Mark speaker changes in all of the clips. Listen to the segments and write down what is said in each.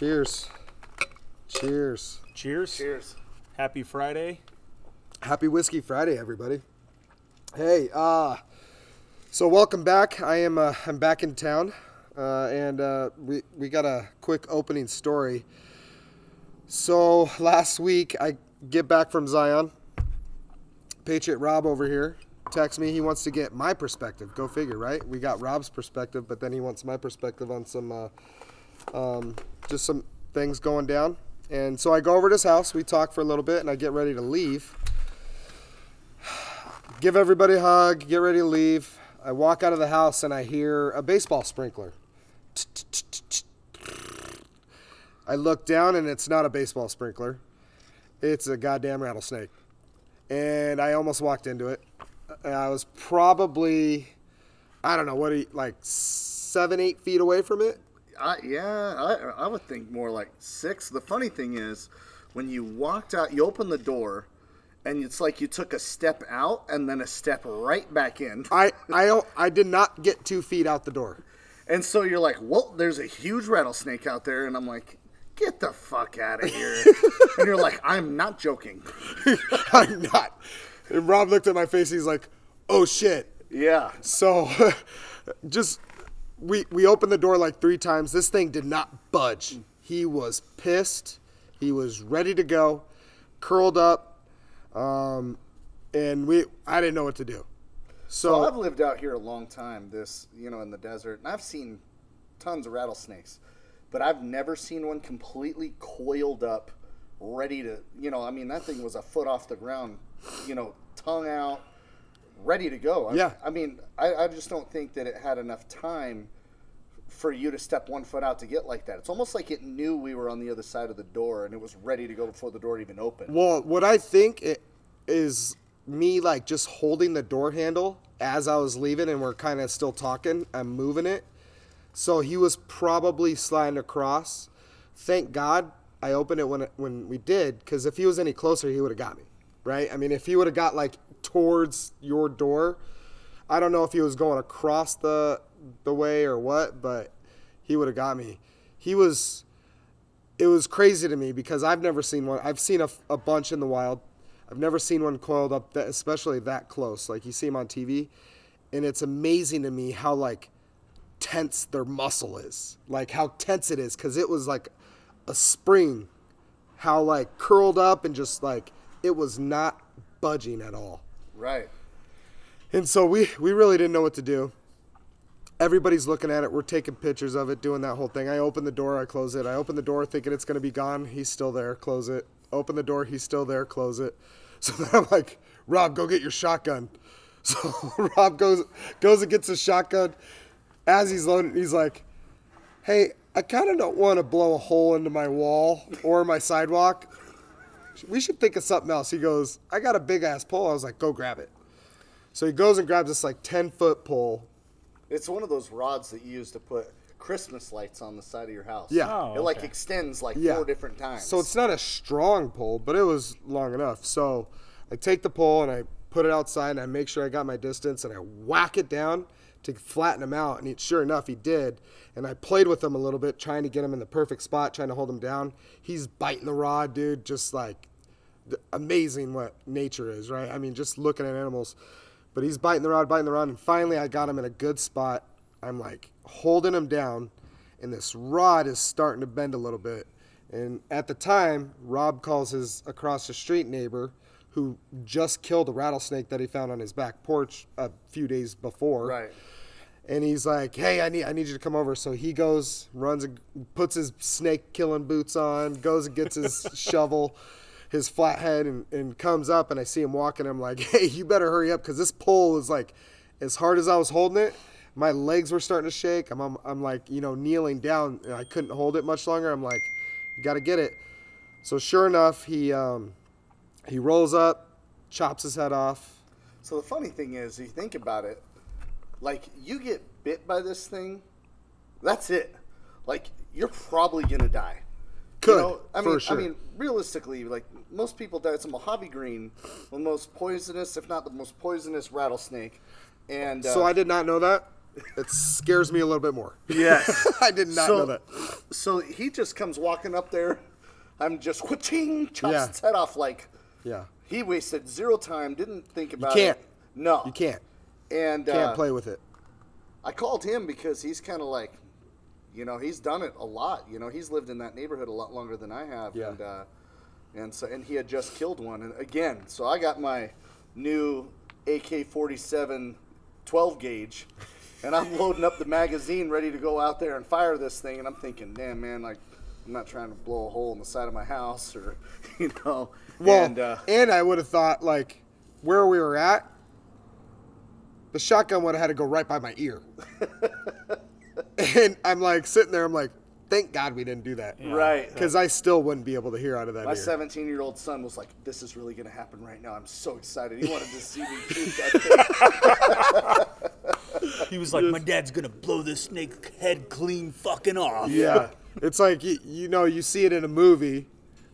Speaker 1: Cheers. Cheers.
Speaker 2: Cheers.
Speaker 3: Cheers.
Speaker 2: Happy Friday.
Speaker 1: Happy Whiskey Friday, everybody. Hey, uh, so welcome back. I am uh, I'm back in town, uh, and uh, we we got a quick opening story. So last week I get back from Zion. Patriot Rob over here texts me. He wants to get my perspective. Go figure, right? We got Rob's perspective, but then he wants my perspective on some uh, um, just some things going down. And so I go over to his house. We talk for a little bit, and I get ready to leave. Give everybody a hug. Get ready to leave. I walk out of the house, and I hear a baseball sprinkler. I look down, and it's not a baseball sprinkler. It's a goddamn rattlesnake. And I almost walked into it. I was probably, I don't know, what, you, like seven, eight feet away from it.
Speaker 3: I, yeah, I, I would think more like six. The funny thing is, when you walked out, you opened the door, and it's like you took a step out and then a step right back in.
Speaker 1: I, I, don't- I did not get two feet out the door.
Speaker 3: And so you're like, well, there's a huge rattlesnake out there. And I'm like, get the fuck out of here. and you're like, I'm not joking.
Speaker 1: I'm not. And Rob looked at my face. He's like, "Oh shit."
Speaker 3: Yeah.
Speaker 1: So, just we we opened the door like three times. This thing did not budge. He was pissed. He was ready to go, curled up, um, and we I didn't know what to do.
Speaker 3: So
Speaker 1: So
Speaker 3: I've lived out here a long time, this, you know, in the desert, and I've seen tons of rattlesnakes, but I've never seen one completely coiled up, ready to, you know, I mean, that thing was a foot off the ground, you know, tongue out, ready to go. I,
Speaker 1: Yeah.
Speaker 3: I mean, I, I just don't think that it had enough time for you to step one foot out to get like that. It's almost like it knew we were on the other side of the door and it was ready to go before the door even opened.
Speaker 1: well, what I think it is me like just holding the door handle as I was leaving, and we're kind of still talking. I'm moving it. So he was probably sliding across. Thank God I opened it when it, when we did, because if he was any closer, he would have got me, right? I mean, if he would have got like towards your door, I don't know if he was going across the the way or what, but he would have got me. He was. It was crazy to me because I've never seen one. I've seen a, a bunch in the wild. I've never seen one coiled up, that, especially that close. Like you see them on TV, and it's amazing to me how like tense their muscle is. Like how tense it is because it was like a spring. How like curled up and just like it was not budging at all.
Speaker 3: Right.
Speaker 1: And so we we really didn't know what to do. Everybody's looking at it. We're taking pictures of it, doing that whole thing. I open the door, I close it. I open the door thinking it's going to be gone. He's still there. Close it. Open the door. He's still there. Close it. So then I'm like, Rob, go get your shotgun. So Rob goes goes and gets his shotgun. As he's loading, he's like, Hey, I kind of don't want to blow a hole into my wall or my sidewalk. We should think of something else. He goes, I got a big ass pole. I was like, Go grab it. So he goes and grabs this like 10 foot pole.
Speaker 3: It's one of those rods that you use to put Christmas lights on the side of your house.
Speaker 1: Yeah.
Speaker 2: Oh,
Speaker 3: it like
Speaker 2: okay.
Speaker 3: extends like
Speaker 1: Yeah.
Speaker 3: four different times.
Speaker 1: So it's not a strong pole, but it was long enough. So I take the pole and I put it outside and I make sure I got my distance and I whack it down to flatten him out. And he, sure enough, he did. And I played with him a little bit, trying to get him in the perfect spot, trying to hold him down. He's biting the rod, dude. Just like th- amazing what nature is, right? I mean, just looking at animals. But he's biting the rod, biting the rod, and finally I got him in a good spot. I'm like holding him down, and this rod is starting to bend a little bit. And at the time, Rob calls his across the street neighbor who just killed a rattlesnake that he found on his back porch a few days before
Speaker 3: right.
Speaker 1: and he's like, "Hey, I need I need you to come over." So he goes, runs, and puts his snake killing boots on, goes and gets his shovel, his flathead, and, and comes up. And I see him walking. I'm like, "Hey, you better hurry up because this pole is like, as hard as I was holding it, my legs were starting to shake. I'm I'm, I'm like, you know, kneeling down. I couldn't hold it much longer. I'm like, you got to get it. So sure enough, he um, he rolls up, chops his head off.
Speaker 3: So the funny thing is, you think about it, like you get bit by this thing, that's it. Like you're probably gonna die.
Speaker 1: Could,
Speaker 3: You know, I mean,
Speaker 1: sure.
Speaker 3: I mean, realistically, like most people die. It's a Mojave Green, the most poisonous, if not the most poisonous rattlesnake. And uh,
Speaker 1: So I did not know that. it scares me a little bit more.
Speaker 3: Yes.
Speaker 1: I did not
Speaker 3: so,
Speaker 1: know that.
Speaker 3: So he just comes walking up there. I'm just wha-ching, chops
Speaker 1: Yeah.
Speaker 3: its head off like
Speaker 1: Yeah,
Speaker 3: he wasted zero time, didn't think about it.
Speaker 1: you can't.
Speaker 3: it. No.
Speaker 1: you can't
Speaker 3: And
Speaker 1: can't
Speaker 3: uh,
Speaker 1: play with it.
Speaker 3: I called him because he's kind of like, you know, he's done it a lot. You know, he's lived in that neighborhood a lot longer than I have.
Speaker 1: Yeah.
Speaker 3: And, uh, and so, and he had just killed one. And again, so I got my new AK-47 12 gauge, and I'm loading up the magazine, ready to go out there and fire this thing. And I'm thinking, damn man, like, I'm not trying to blow a hole in the side of my house, or, you know.
Speaker 1: Well,
Speaker 3: and, uh,
Speaker 1: and I would have thought like where we were at, the shotgun would have had to go right by my ear. and I'm like sitting there, I'm like, thank God we didn't do that.
Speaker 3: right.
Speaker 1: Because I still wouldn't be able to hear out of that
Speaker 3: My 17 year old son was like, This is really going to happen right now. I'm so excited. He wanted to see me shoot that thing.
Speaker 2: He was like, "My dad's gonna blow this snake head clean fucking off."
Speaker 1: Yeah. it's like you, you know, you see it in a movie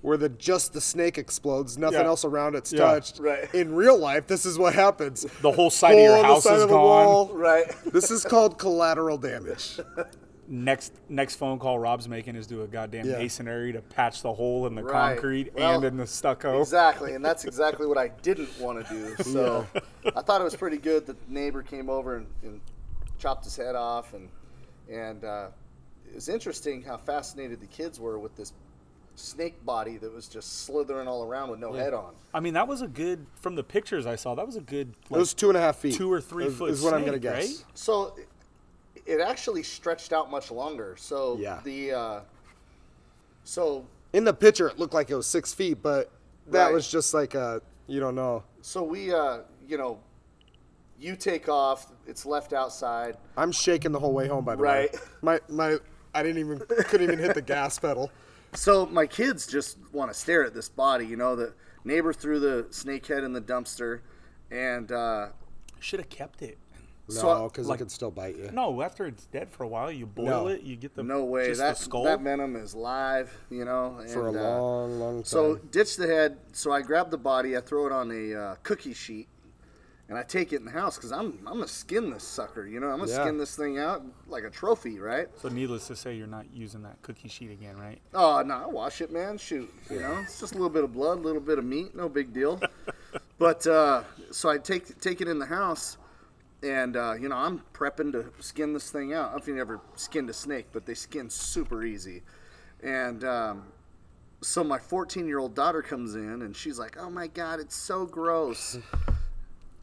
Speaker 1: where the just the snake explodes, nothing
Speaker 2: Yeah.
Speaker 1: else around it's
Speaker 2: Yeah.
Speaker 1: touched.
Speaker 3: Right.
Speaker 1: In real life, this is what happens.
Speaker 2: The whole side of
Speaker 1: Hole
Speaker 2: your
Speaker 1: in the
Speaker 2: house
Speaker 1: side
Speaker 2: is
Speaker 1: of the
Speaker 2: gone.
Speaker 1: wall.
Speaker 3: Right.
Speaker 1: This is called collateral damage.
Speaker 2: Next next phone call Rob's making is do a goddamn
Speaker 1: Yeah.
Speaker 2: masonry to patch the hole in the
Speaker 3: Right.
Speaker 2: concrete
Speaker 3: Well,
Speaker 2: and in the stucco.
Speaker 3: Exactly. And that's exactly what I didn't want to do. So I thought it was pretty good that the neighbor came over and, and chopped his head off. And, and uh, it was interesting how fascinated the kids were with this snake body that was just slithering all around with no head on.
Speaker 2: I mean, that was a good from the pictures I saw. That was a good
Speaker 1: It was two and a half feet.
Speaker 2: two or three
Speaker 1: is,
Speaker 2: foot
Speaker 1: is what I'm gonna
Speaker 2: snake,
Speaker 1: guess.
Speaker 2: right?
Speaker 3: So it- it actually stretched out much longer. So
Speaker 1: Yeah.
Speaker 3: the uh, so
Speaker 1: In the picture, it looked like it was six feet, but that
Speaker 3: Right.
Speaker 1: was just like a you don't know.
Speaker 3: so we uh, you know you take off. It's left outside.
Speaker 1: I'm shaking the whole way home. By the
Speaker 3: Right.
Speaker 1: way, right? my my I didn't even couldn't even hit the gas pedal.
Speaker 3: So my kids just want to stare at this body. You know, the neighbor threw the snake head in the dumpster, and uh,
Speaker 2: Should have kept it.
Speaker 3: So,
Speaker 1: No, because
Speaker 2: like-
Speaker 1: it could still bite you.
Speaker 2: No, after it's dead for a while, you boil
Speaker 1: No.
Speaker 2: it. You get the
Speaker 3: no way
Speaker 2: just
Speaker 3: that
Speaker 2: the skull.
Speaker 3: that venom is live. You know,
Speaker 1: For a
Speaker 3: and, uh,
Speaker 1: long, long time.
Speaker 3: So ditch the head. So I grab the body. I throw it on a uh, cookie sheet, and I take it in the house because I'm I'm gonna skin this sucker. You know, I'm gonna
Speaker 1: Yeah.
Speaker 3: skin this thing out like a trophy, right?
Speaker 2: So needless to say, you're not using that cookie sheet again, right?
Speaker 3: Oh no, I wash it, man. Shoot, you know, it's just a little bit of blood, a little bit of meat, no big deal. but uh, so I take take it in the house, and uh, you know I'm prepping to skin this thing out. I don't know if you ever skinned a snake, but they skin super easy, and um, so my 14 year old daughter comes in and she's like, "Oh my god, it's so gross."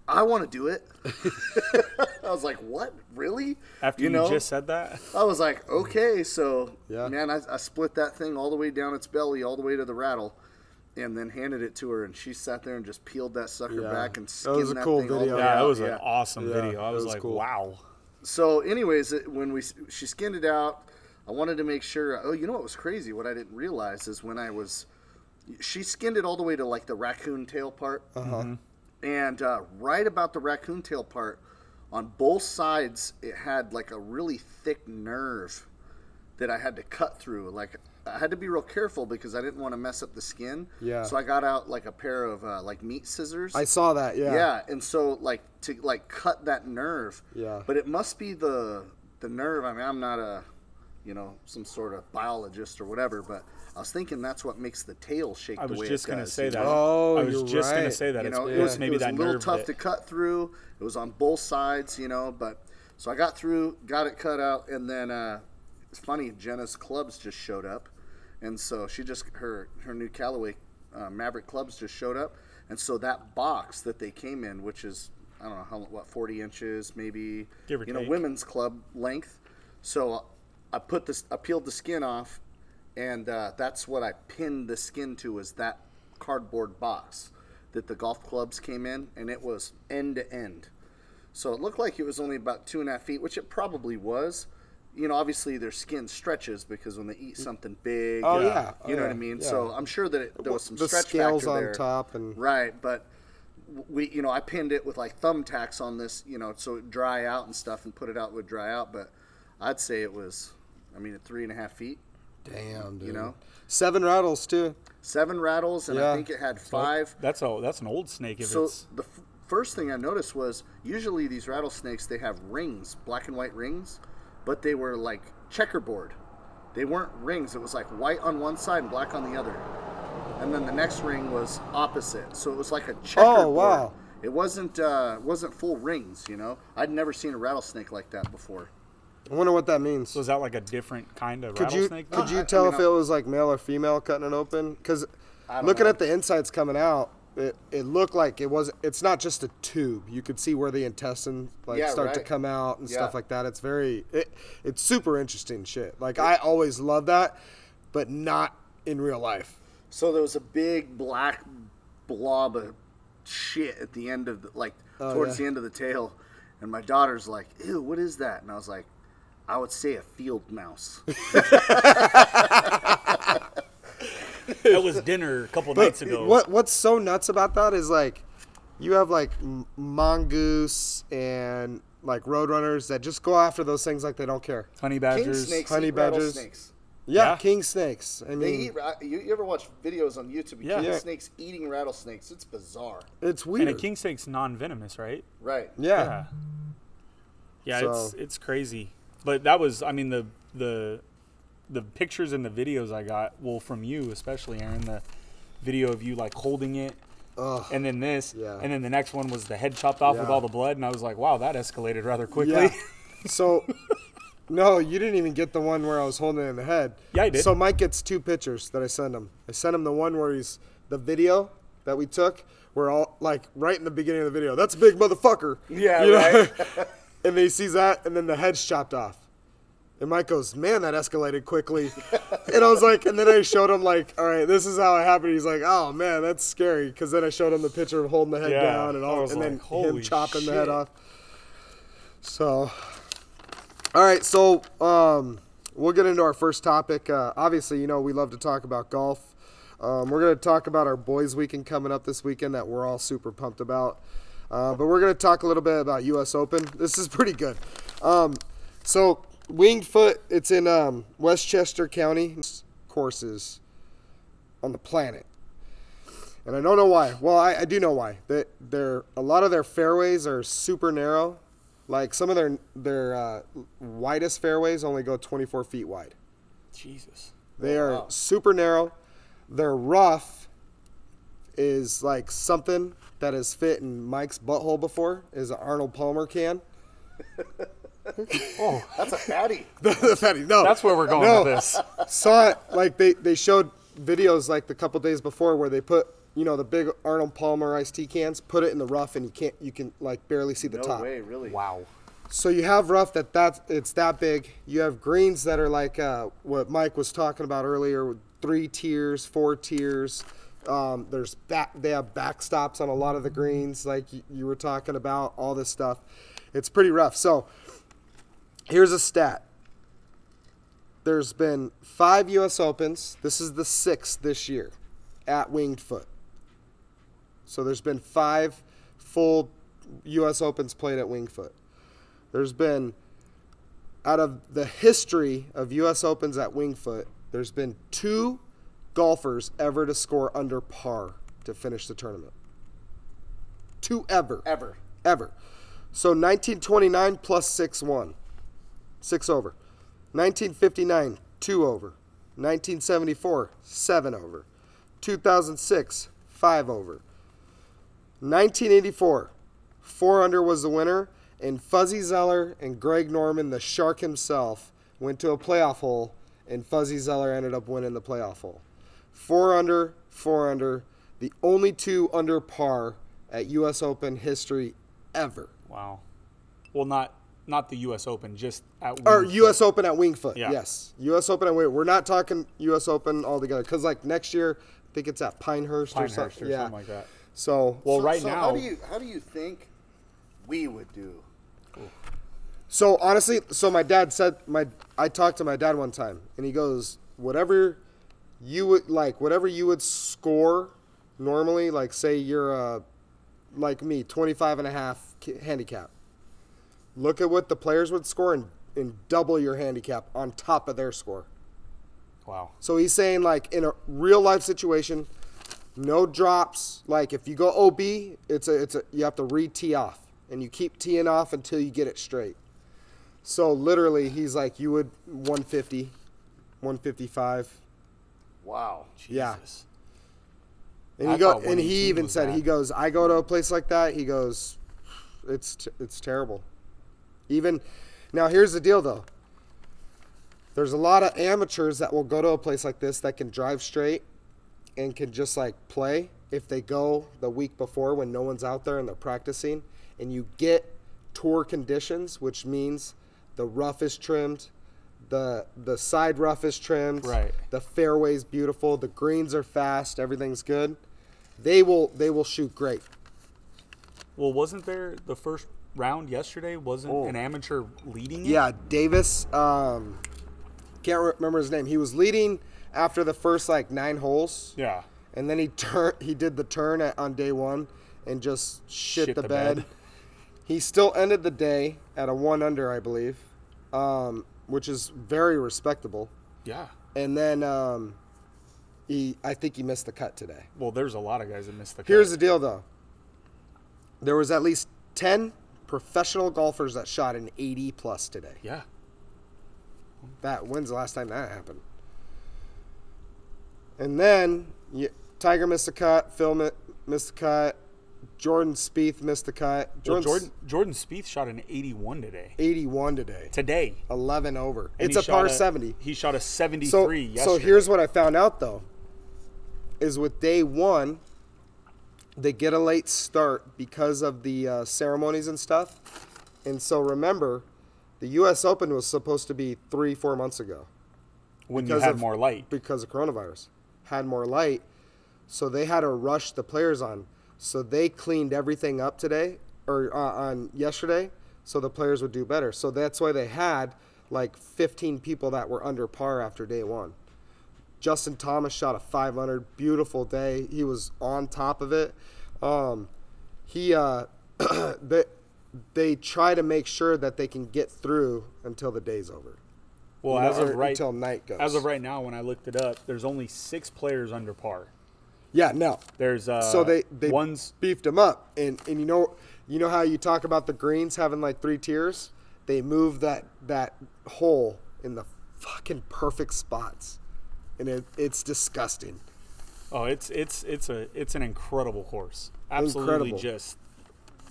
Speaker 3: I want to do it. I was like, "What? Really?"
Speaker 2: After you, know just said that,
Speaker 3: I was like, okay, so
Speaker 1: Yeah.
Speaker 3: man, I, I split that thing all the way down its belly, all the way to the rattle, and then handed it to her, and she sat there and just peeled that sucker
Speaker 1: Yeah.
Speaker 3: back and
Speaker 1: That
Speaker 3: skinned
Speaker 1: was a
Speaker 3: that
Speaker 1: cool
Speaker 3: thing all the
Speaker 1: video.
Speaker 2: yeah, that
Speaker 3: out.
Speaker 2: was
Speaker 3: Yeah.
Speaker 2: an awesome
Speaker 1: Yeah,
Speaker 2: video. I was,
Speaker 1: was
Speaker 2: like,
Speaker 1: cool.
Speaker 2: wow.
Speaker 3: So, anyways, it- when we she skinned it out, I wanted to make sure. Oh, you know what was crazy? What I didn't realize is when I was, she skinned it all the way to like the raccoon tail part,
Speaker 1: Uh-huh.
Speaker 3: And uh, right about the raccoon tail part, on both sides, it had like a really thick nerve that I had to cut through. Like I had to be real careful because I didn't want to mess up the skin.
Speaker 1: Yeah.
Speaker 3: So I got out like a pair of uh, like meat scissors.
Speaker 1: I saw that. Yeah.
Speaker 3: Yeah, and so like to like cut that nerve.
Speaker 1: Yeah.
Speaker 3: But it must be the the nerve. I mean, I'm not a, you know, some sort of biologist or whatever, but I was thinking that's what makes the tail shake
Speaker 2: I
Speaker 3: the
Speaker 2: was
Speaker 3: way
Speaker 2: just gonna say that.
Speaker 1: Oh,
Speaker 2: I was
Speaker 1: you're
Speaker 2: just gonna
Speaker 1: right.
Speaker 2: say that.
Speaker 3: You
Speaker 2: It's,
Speaker 3: know,
Speaker 2: it
Speaker 3: it
Speaker 2: was
Speaker 3: was,
Speaker 2: maybe
Speaker 3: it was
Speaker 2: that
Speaker 3: a little tough
Speaker 2: that-
Speaker 3: to cut through. It was on both sides, you know, but so I got through, got it cut out, and then uh, it's funny. Jenna's clubs just showed up, and so she just her her new Callaway uh, Maverick clubs just showed up, and so that box that they came in, which is I don't know how what forty inches, maybe
Speaker 2: Give or
Speaker 3: you know women's club length. So I put this, I peeled the skin off, and uh, that's what I pinned the skin to was that cardboard box that the golf clubs came in, and it was end to end. So it looked like it was only about two and a half feet, which it probably was. You know, obviously their skin stretches because when they eat something big,
Speaker 1: Oh, yeah. Oh,
Speaker 3: you know what. I mean.
Speaker 1: Yeah.
Speaker 3: So I'm sure that it, there was some
Speaker 1: the
Speaker 3: stretch
Speaker 1: scales on
Speaker 3: there.
Speaker 1: top and
Speaker 3: Right, but we, you know, I pinned it with like thumbtacks on this, you know, so it dry out and stuff, and put it out would dry out. But I'd say it was, I mean, at three and a half feet,
Speaker 1: damn, dude.
Speaker 3: you know,
Speaker 1: seven rattles too.
Speaker 3: seven rattles, and
Speaker 1: Yeah.
Speaker 3: I think it had five.
Speaker 2: That's a that's an old snake. If
Speaker 3: So
Speaker 2: it's
Speaker 3: the f- first thing I noticed was usually these rattlesnakes they have rings, black and white rings, but they were like checkerboard. They weren't rings. It was like white on one side and black on the other. And then the next ring was opposite. So it was like a checkerboard.
Speaker 1: Oh, wow.
Speaker 3: It wasn't uh, wasn't full rings, you know. I'd never seen a rattlesnake like that before.
Speaker 1: I wonder what that means.
Speaker 4: So is that like a different kind of
Speaker 1: Could you could
Speaker 4: then?
Speaker 1: you
Speaker 3: I- I
Speaker 1: tell
Speaker 3: mean,
Speaker 1: if it was like male or female cutting it open? Because looking
Speaker 3: know.
Speaker 1: at the insides coming out, it, it looked like it was. It's not just a tube. You could see where the intestines like
Speaker 3: Yeah,
Speaker 1: start to come out and stuff like that. It's very. It, it's super interesting shit. Like I always love that, but not in real life.
Speaker 3: So there was a big black blob of shit at the end of the like
Speaker 1: Oh,
Speaker 3: towards
Speaker 1: yeah.
Speaker 3: the end of the tail, and my daughter's like, "Ew, what is that?" And I was like, "I would say a field mouse."
Speaker 4: that was dinner a couple nights ago.
Speaker 1: What What's so nuts about that is like, you have like m- mongoose and like roadrunners that just go after those things like they don't care.
Speaker 4: Honey
Speaker 3: King
Speaker 4: badgers.
Speaker 3: snakes
Speaker 1: honey
Speaker 3: eat
Speaker 1: badgers.
Speaker 3: rattlesnakes.
Speaker 1: Yeah,
Speaker 4: Yeah.
Speaker 1: king snakes. I
Speaker 3: They
Speaker 1: mean,
Speaker 3: eat. ra- You, you ever watch videos on YouTube? of
Speaker 4: Yeah.
Speaker 3: King
Speaker 4: Yeah.
Speaker 3: snakes eating rattlesnakes. It's bizarre.
Speaker 1: it's weird.
Speaker 4: And a king snake's non-venomous, right?
Speaker 3: Right.
Speaker 1: yeah.
Speaker 4: Yeah, it's
Speaker 1: So-
Speaker 4: it's crazy. But that was, I mean, the the the pictures and the videos I got, well, from you especially, Aaron, the video of you like holding it,
Speaker 1: Ugh.
Speaker 4: and then this,
Speaker 1: Yeah.
Speaker 4: and then the next one was the head chopped off with all the blood, and I was like, wow, that escalated rather quickly.
Speaker 1: Yeah. So, no, you didn't even get the one where I was holding it in the head.
Speaker 4: Yeah, I did.
Speaker 1: So Mike gets two pictures that I send him. I sent him the one where he's the video that we took. We're all like right in the beginning of the video. That's a big motherfucker.
Speaker 3: Yeah,
Speaker 1: You know?
Speaker 3: right.
Speaker 1: and then he sees that, and then the head's chopped off. And Mike goes, "Man, that escalated quickly." and I was like, and then I showed him like, "All right, this is how it happened." He's like, "Oh man, that's scary." Because then I showed him the picture of holding the head
Speaker 4: Yeah,
Speaker 1: down and all, and then him
Speaker 4: "Holy
Speaker 1: chopping the head off. So, all right, so um, we'll get into our first topic. Uh, obviously, you know we love to talk about golf. Um, we're going to talk about our boys' weekend coming up this weekend that we're all super pumped about. Uh, but we're going to talk a little bit about U.S. Open. This is pretty good. Um, so, Winged Foot, it's in um, Westchester County. Courses on the planet. And I don't know why. Well, I, I do know why. That they're a lot of their fairways are super narrow. Like some of their their uh, widest fairways only go 24 feet wide.
Speaker 4: Jesus.
Speaker 1: They are
Speaker 3: wow.
Speaker 1: super narrow. Their rough is like something that has fit in Mike's butthole before. Is an Arnold Palmer can.
Speaker 4: Oh,
Speaker 3: That's a fatty.
Speaker 1: the fatty. No,
Speaker 4: that's where we're going
Speaker 1: No.
Speaker 4: with this.
Speaker 1: saw it like they they showed videos like the couple days before where they put you know the big Arnold Palmer iced tea cans, put it in the rough, and you can't you can like barely see the
Speaker 3: No
Speaker 1: top.
Speaker 3: way, really.
Speaker 4: Wow.
Speaker 1: So you have rough that that it's that big. You have greens that are like uh, what Mike was talking about earlier, with three tiers, four tiers. Um, there's back they have backstops on a lot of the greens, like you, were talking about. All this stuff, it's pretty rough. So here's a stat. There's been five U.S. Opens. This is the sixth this year at Winged Foot. So there's been five full U.S. Opens played at Winged Foot. There's been, out of the history of U.S. Opens at Winged Foot, there's been two golfers ever to score under par to finish the tournament. Two ever.
Speaker 3: Ever.
Speaker 1: Ever. So 1929 plus 6 1. 6 over. 1959, 2 over. 1974, 7 over. 2006, 5 over. 1984, 4 under was the winner, and Fuzzy Zoeller and Greg Norman, the shark himself, went to a playoff hole, and Fuzzy Zoeller ended up winning the playoff hole. 4 under, 4 under, the only two under par at U.S. Open history ever.
Speaker 4: Wow. Well, not not the U.S. Open, just at
Speaker 1: Or
Speaker 4: Winged
Speaker 1: U.S. Open at Wingfoot.
Speaker 4: Yeah.
Speaker 1: Yes. U.S. Open at Wingfoot. We're not talking U.S. Open altogether because, like, next year, I think it's at Pinehurst, or something.
Speaker 4: or
Speaker 1: yeah.
Speaker 4: something like that.
Speaker 1: So,
Speaker 4: Well,
Speaker 3: So-
Speaker 4: right
Speaker 3: so
Speaker 4: now,
Speaker 3: how do you how do you think we would do?
Speaker 1: So honestly, so my dad said my I talked to my dad one time and he goes, "Whatever you would like, whatever you would score normally, like say you're uh like me, 25 and a half handicap. Look at what the players would score and and double your handicap on top of their score."
Speaker 4: wow.
Speaker 1: So he's saying like in a real life situation, No drops. Like if you go OB, it's a it's a you have to re tee off, and you keep teeing off until you get it straight. So literally, he's like you would 150, 155.
Speaker 3: Wow.
Speaker 1: Yeah.
Speaker 4: Jesus.
Speaker 1: And
Speaker 4: I
Speaker 1: he go and he even said he goes, I go to a place like that. He goes, it's t- it's terrible. Even now, here's the deal though. There's a lot of amateurs that will go to a place like this that can drive straight and can just like play if they go the week before when no one's out there and they're practicing and you get tour conditions, which means the rough is trimmed, the the side rough is trimmed,
Speaker 4: Right.
Speaker 1: the fairway's beautiful, the greens are fast, everything's good. They will they will shoot great.
Speaker 4: Well, wasn't there the first round yesterday? Wasn't
Speaker 1: Oh.
Speaker 4: an amateur leading it?
Speaker 1: Yeah, Davis. Um, can't remember his name. He was leading after the first like nine holes,
Speaker 4: Yeah.
Speaker 1: and then he turned. He did the turn at, on day one and just shit,
Speaker 4: Shit
Speaker 1: the,
Speaker 4: the
Speaker 1: bed.
Speaker 4: bed.
Speaker 1: He still ended the day at a one under, I believe, um, which is very respectable.
Speaker 4: Yeah.
Speaker 1: And then um, he, I think he missed the cut today.
Speaker 4: Well, there's a lot of guys that missed the cut.
Speaker 1: Here's the deal, though. There was at least ten professional golfers that shot an 80 plus today.
Speaker 4: yeah.
Speaker 1: That when's the last time that happened? And then you, Tiger missed the cut. Phil mi- missed the cut. Jordan Spieth missed the cut.
Speaker 4: Well, Jordan Jordan Spieth shot an 81 today.
Speaker 1: 81 today.
Speaker 4: Today.
Speaker 1: 11 over.
Speaker 4: And
Speaker 1: it's a par
Speaker 4: shot
Speaker 1: 70.
Speaker 4: He shot a 73
Speaker 1: So,
Speaker 4: yesterday.
Speaker 1: so here's what I found out though. Is with day one, they get a late start because of the uh, ceremonies and stuff. And so remember, the U.S. Open was supposed to be three, four months ago.
Speaker 4: when you had
Speaker 1: of-
Speaker 4: more light.
Speaker 1: because of coronavirus had more light so they had to rush the players on so they cleaned everything up today or uh, on yesterday so the players would do better. So that's why they had like 15 people that were under par after day one. Justin thomas shot a 500 beautiful day. He was on top of it. Um, he uh, they, they try to make sure that they can get through until the day's over.
Speaker 4: Well,
Speaker 1: You know,
Speaker 4: as of right
Speaker 1: until night goes.
Speaker 4: as of right now, when I looked it up, there's only six players under par.
Speaker 1: Yeah no
Speaker 4: There's uh,
Speaker 1: so they they
Speaker 4: one's
Speaker 1: beefed them up and and you know you know how you talk about the greens having like three tiers they move that that hole in the fucking perfect spots and it, it's disgusting
Speaker 4: oh, it's it's it's a it's an incredible course. Absolutely,
Speaker 1: Incredible.
Speaker 4: just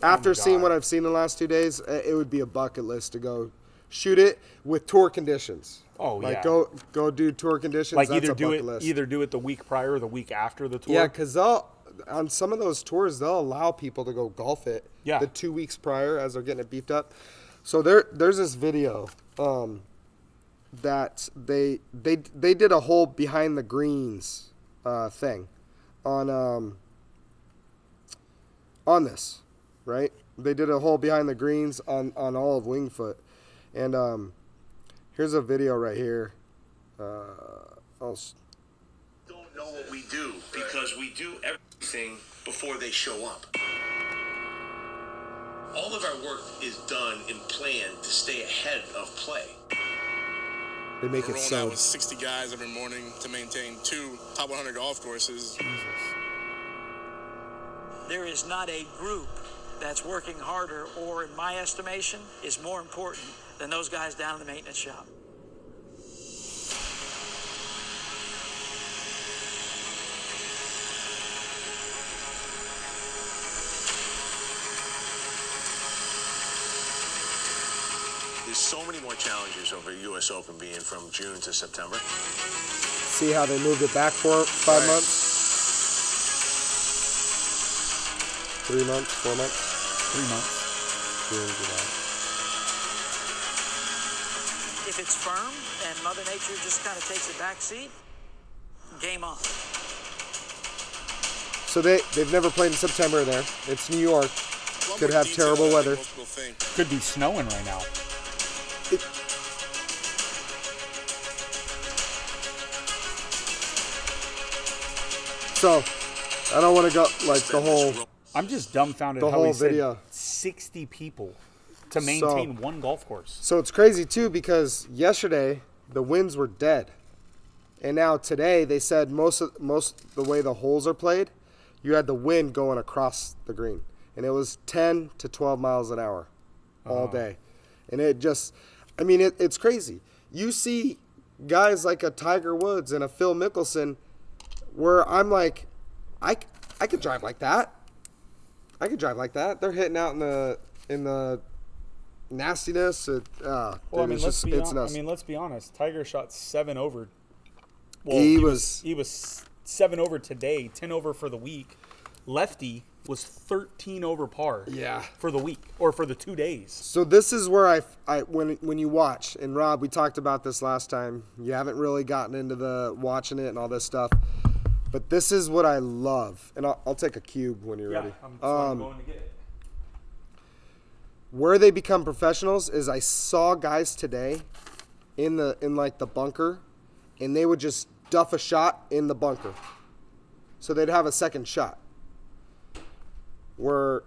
Speaker 1: after
Speaker 4: my
Speaker 1: seeing what i've seen the last two days uh, it would be a bucket list to go shoot it with tour conditions
Speaker 4: Oh,
Speaker 1: like
Speaker 4: yeah.
Speaker 1: go go do tour conditions
Speaker 4: like either do it
Speaker 1: list.
Speaker 4: either do it the week prior or the week after the tour.
Speaker 1: Yeah, because they'll on some of those tours they'll allow people to go golf it.
Speaker 4: Yeah.
Speaker 1: The two weeks prior as they're getting it beefed up. So there there's this video um, that they they they did a whole behind the greens uh, thing on um, on this, right? They did a whole behind the greens on on all of Wingfoot, and um, here's a video right here. Uh, I'll s-
Speaker 5: don't know what we do because we do everything before they show up. All of our work is done and planned to stay ahead of play.
Speaker 1: they make
Speaker 6: We're
Speaker 1: it
Speaker 6: rolling out with 60 guys every morning to maintain two top 100 golf courses. Jesus.
Speaker 7: There is not a group that's working harder or, in my estimation, is more important than those guys down in the maintenance shop.
Speaker 5: There's so many more challenges over U.S. Open being from June to September.
Speaker 1: see how they moved it back for five
Speaker 6: Right.
Speaker 1: months, three months, four months,
Speaker 4: three months.
Speaker 1: June, July.
Speaker 7: If it's firm and Mother Nature just kind of takes a back seat, game on.
Speaker 1: So they they've never played in September there. It's New York. Could have terrible weather.
Speaker 6: think Most people think.
Speaker 4: Could be snowing right now.
Speaker 1: So I don't want to go like the whole.
Speaker 4: I'm just dumbfounded
Speaker 1: The
Speaker 4: how
Speaker 1: whole
Speaker 4: he said
Speaker 1: video.
Speaker 4: 60 people to maintain one golf course.
Speaker 1: So it's crazy too because yesterday the winds were dead, And now today they said most of most the way the holes are played, you had the wind going across the green, and it was 10 to 12 miles an hour all day, and it just, I mean, it, it's crazy. You see guys like a Tiger Woods and a Phil Mickelson, where I'm like, I I could drive like that. I could drive like that. They're hitting out in the in the nastiness. It, uh,
Speaker 4: Well, I mean,
Speaker 1: it's
Speaker 4: let's
Speaker 1: just
Speaker 4: be
Speaker 1: it's
Speaker 4: hon- I mean, let's be honest. Tiger shot seven over.
Speaker 1: He was-
Speaker 4: he was seven over today, ten over for the week. Lefty was thirteen over par.
Speaker 1: Yeah.
Speaker 4: for the week or for the two days.
Speaker 1: So this is where I, I when when you watch and Rob, we talked about this last time. You haven't really gotten into the watching it and all this stuff, but this is what I love. And I'll, I'll take a cube when you're ready.
Speaker 4: I'm, so I'm
Speaker 1: Um,
Speaker 4: going to get it.
Speaker 1: Where they become professionals is I saw guys today in the in like the bunker, and they would just duff a shot in the bunker, so they'd have a second shot. Where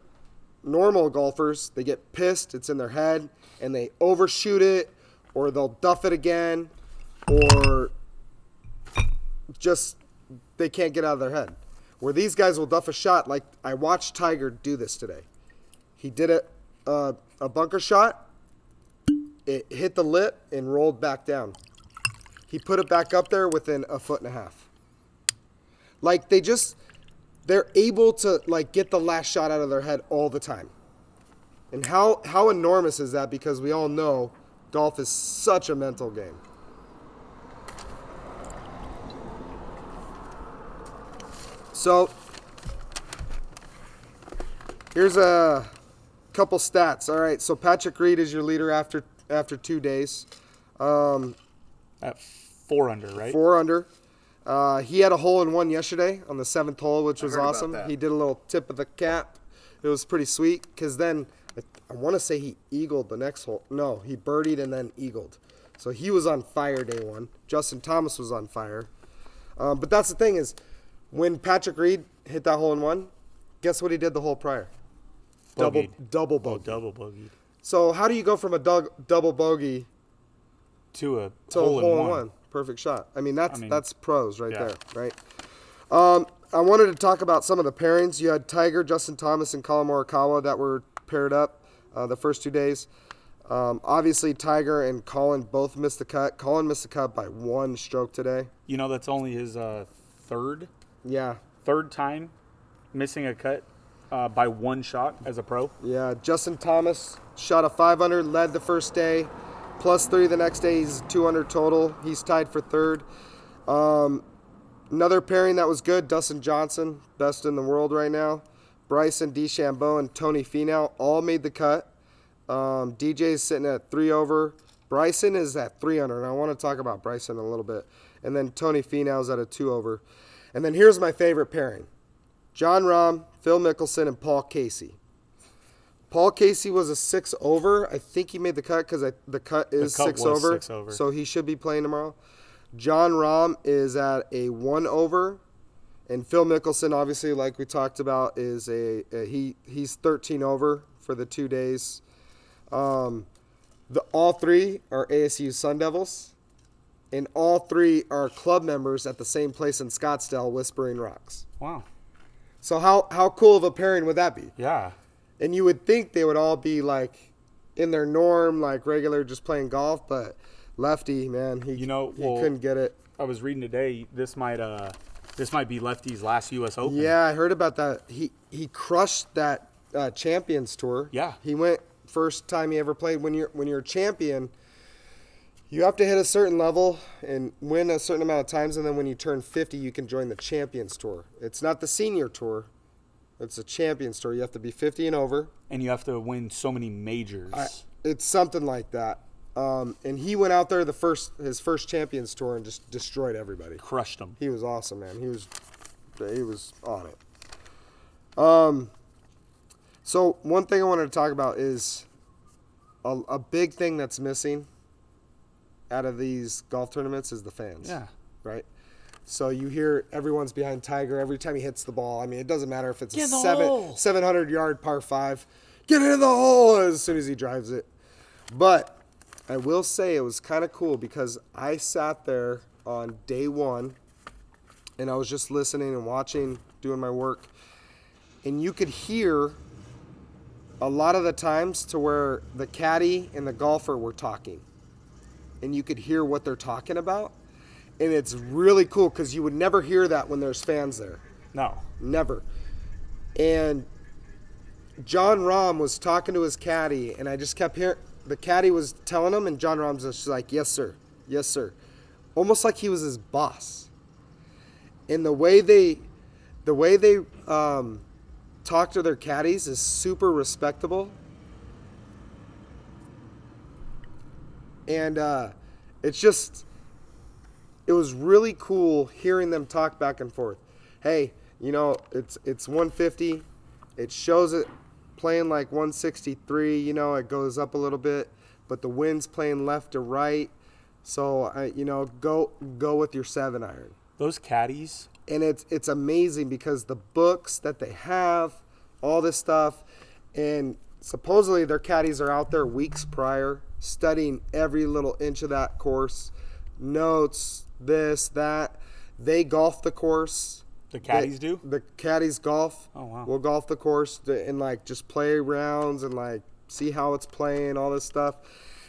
Speaker 1: normal golfers they get pissed, it's in their head, and they overshoot it, or they'll duff it again, or just they can't get out of their head. Where these guys will duff a shot like I watched Tiger do this today. He did a, uh, a bunker shot. It hit the lip and rolled back down. He put it back up there within a foot and a half. Like they just, they're able to like get the last shot out of their head all the time. And how how enormous is that? Because we all know golf is such a mental game. So here's a couple stats. All right, so Patrick Reed is your leader after after two days, Um,
Speaker 4: At four under, right?
Speaker 1: four under. Uh, he had a hole in one yesterday on the seventh hole, which was awesome. He did a little tip of the cap. It was pretty sweet because then I, I want to say he eagled the next hole. No, he birdied and then eagled. So he was on fire day one. Justin Thomas was on fire. Um, but that's the thing is, when Patrick Reed hit that hole in one, guess what he did the hole prior? Double
Speaker 4: Bogeyed.
Speaker 1: double
Speaker 4: Oh,
Speaker 1: bogey.
Speaker 4: double bogey
Speaker 1: So how do you go from a dug, double bogey
Speaker 4: to a
Speaker 1: to
Speaker 4: hole,
Speaker 1: a hole
Speaker 4: in
Speaker 1: in
Speaker 4: one.
Speaker 1: one? Perfect shot. I mean that's
Speaker 4: I mean,
Speaker 1: that's pros right
Speaker 4: yeah.
Speaker 1: there, right? Um, I wanted to talk about some of the pairings. You had Tiger, Justin Thomas, and Collin Morikawa that were paired up uh, the first two days. Um, obviously, Tiger and Collin both missed the cut. Collin missed the cut by one stroke today.
Speaker 4: You know, that's only his uh, third
Speaker 1: Yeah,
Speaker 4: third time missing a cut uh, by one shot as a pro.
Speaker 1: Yeah, Justin Thomas shot a 500, led the first day, plus three the next day. He's 200 total. He's tied for third. Um, another pairing that was good, Dustin Johnson, best in the world right now. Bryson DeChambeau and Tony Finau all made the cut. Um, DJ's sitting at three over. Bryson is at 300, and I want to talk about Bryson a little bit. And then Tony Finau's at a two over. And then here's my favorite pairing Jon Rahm, Phil Mickelson, and Paul Casey. Paul Casey was a six over. I think he made the cut because the cut is
Speaker 4: cut
Speaker 1: six, over,
Speaker 4: six over.
Speaker 1: So he should be playing tomorrow. Jon Rahm is at a one over, and Phil Mickelson, obviously, like we talked about, is a, a- he he's 13 over for the two days. Um, the all three are ASU Sun Devils, and all three are club members at the same place in Scottsdale, Whispering Rocks.
Speaker 4: Wow.
Speaker 1: So how how cool of a pairing would that be?
Speaker 4: Yeah.
Speaker 1: And you would think they would all be like in their norm, like regular, just playing golf. But Lefty, man, he
Speaker 4: You know,
Speaker 1: he
Speaker 4: well-
Speaker 1: couldn't get it.
Speaker 4: I was reading today. This might uh, this might be Lefty's last U.S. Open.
Speaker 1: Yeah, I heard about that. He he crushed that uh, Champions Tour.
Speaker 4: Yeah.
Speaker 1: he went first time he ever played. When you're when you're a champion, you have to hit a certain level and win a certain amount of times, and then when you turn 50, you can join the Champions Tour. It's not the Senior Tour. It's a Champions Tour. You have to be 50 and over.
Speaker 4: And you have to win so many majors.
Speaker 1: I, it's something like that. Um, and he went out there the first his first Champions Tour and just destroyed everybody.
Speaker 4: Crushed them.
Speaker 1: He was awesome, man. He was he was on it. Um, so one thing I wanted to talk about is a, a big thing that's missing out of these golf tournaments is the fans.
Speaker 4: Yeah.
Speaker 1: Right. So you hear everyone's behind Tiger every time he hits the ball. I mean, it doesn't matter if it's
Speaker 4: Get
Speaker 1: a seven seven hundred yard par five. Get in the hole as soon as he drives it. But I will say it was kind of cool because I sat there on day one, and I was just listening and watching, doing my work, and you could hear a lot of the times to where the caddy and the golfer were talking, and you could hear what they're talking about, and it's really cool because you would never hear that when there's fans there.
Speaker 4: No.
Speaker 1: Never. And Jon Rahm was talking to his caddy, and I just kept hearing the caddy was telling him, and Jon Rahm's just like, "Yes, sir. Yes, sir," almost like he was his boss. And the way they, the way they um, talk to their caddies is super respectable. And uh, it's just, it was really cool hearing them talk back and forth. Hey, you know, it's it's 150. It shows it playing like 163. You know, it goes up a little bit, but the wind's playing left to right. So I, you know, go go with your seven iron.
Speaker 4: Those caddies,
Speaker 1: And it's it's amazing because the books that they have, all this stuff, and supposedly their caddies are out there weeks prior studying every little inch of that course, notes, this, that. They golf the course.
Speaker 4: the caddies
Speaker 1: They-
Speaker 4: do.
Speaker 1: The caddies golf.
Speaker 4: Oh, wow.
Speaker 1: We'll golf the course and like just play rounds and like see how it's playing, all this stuff.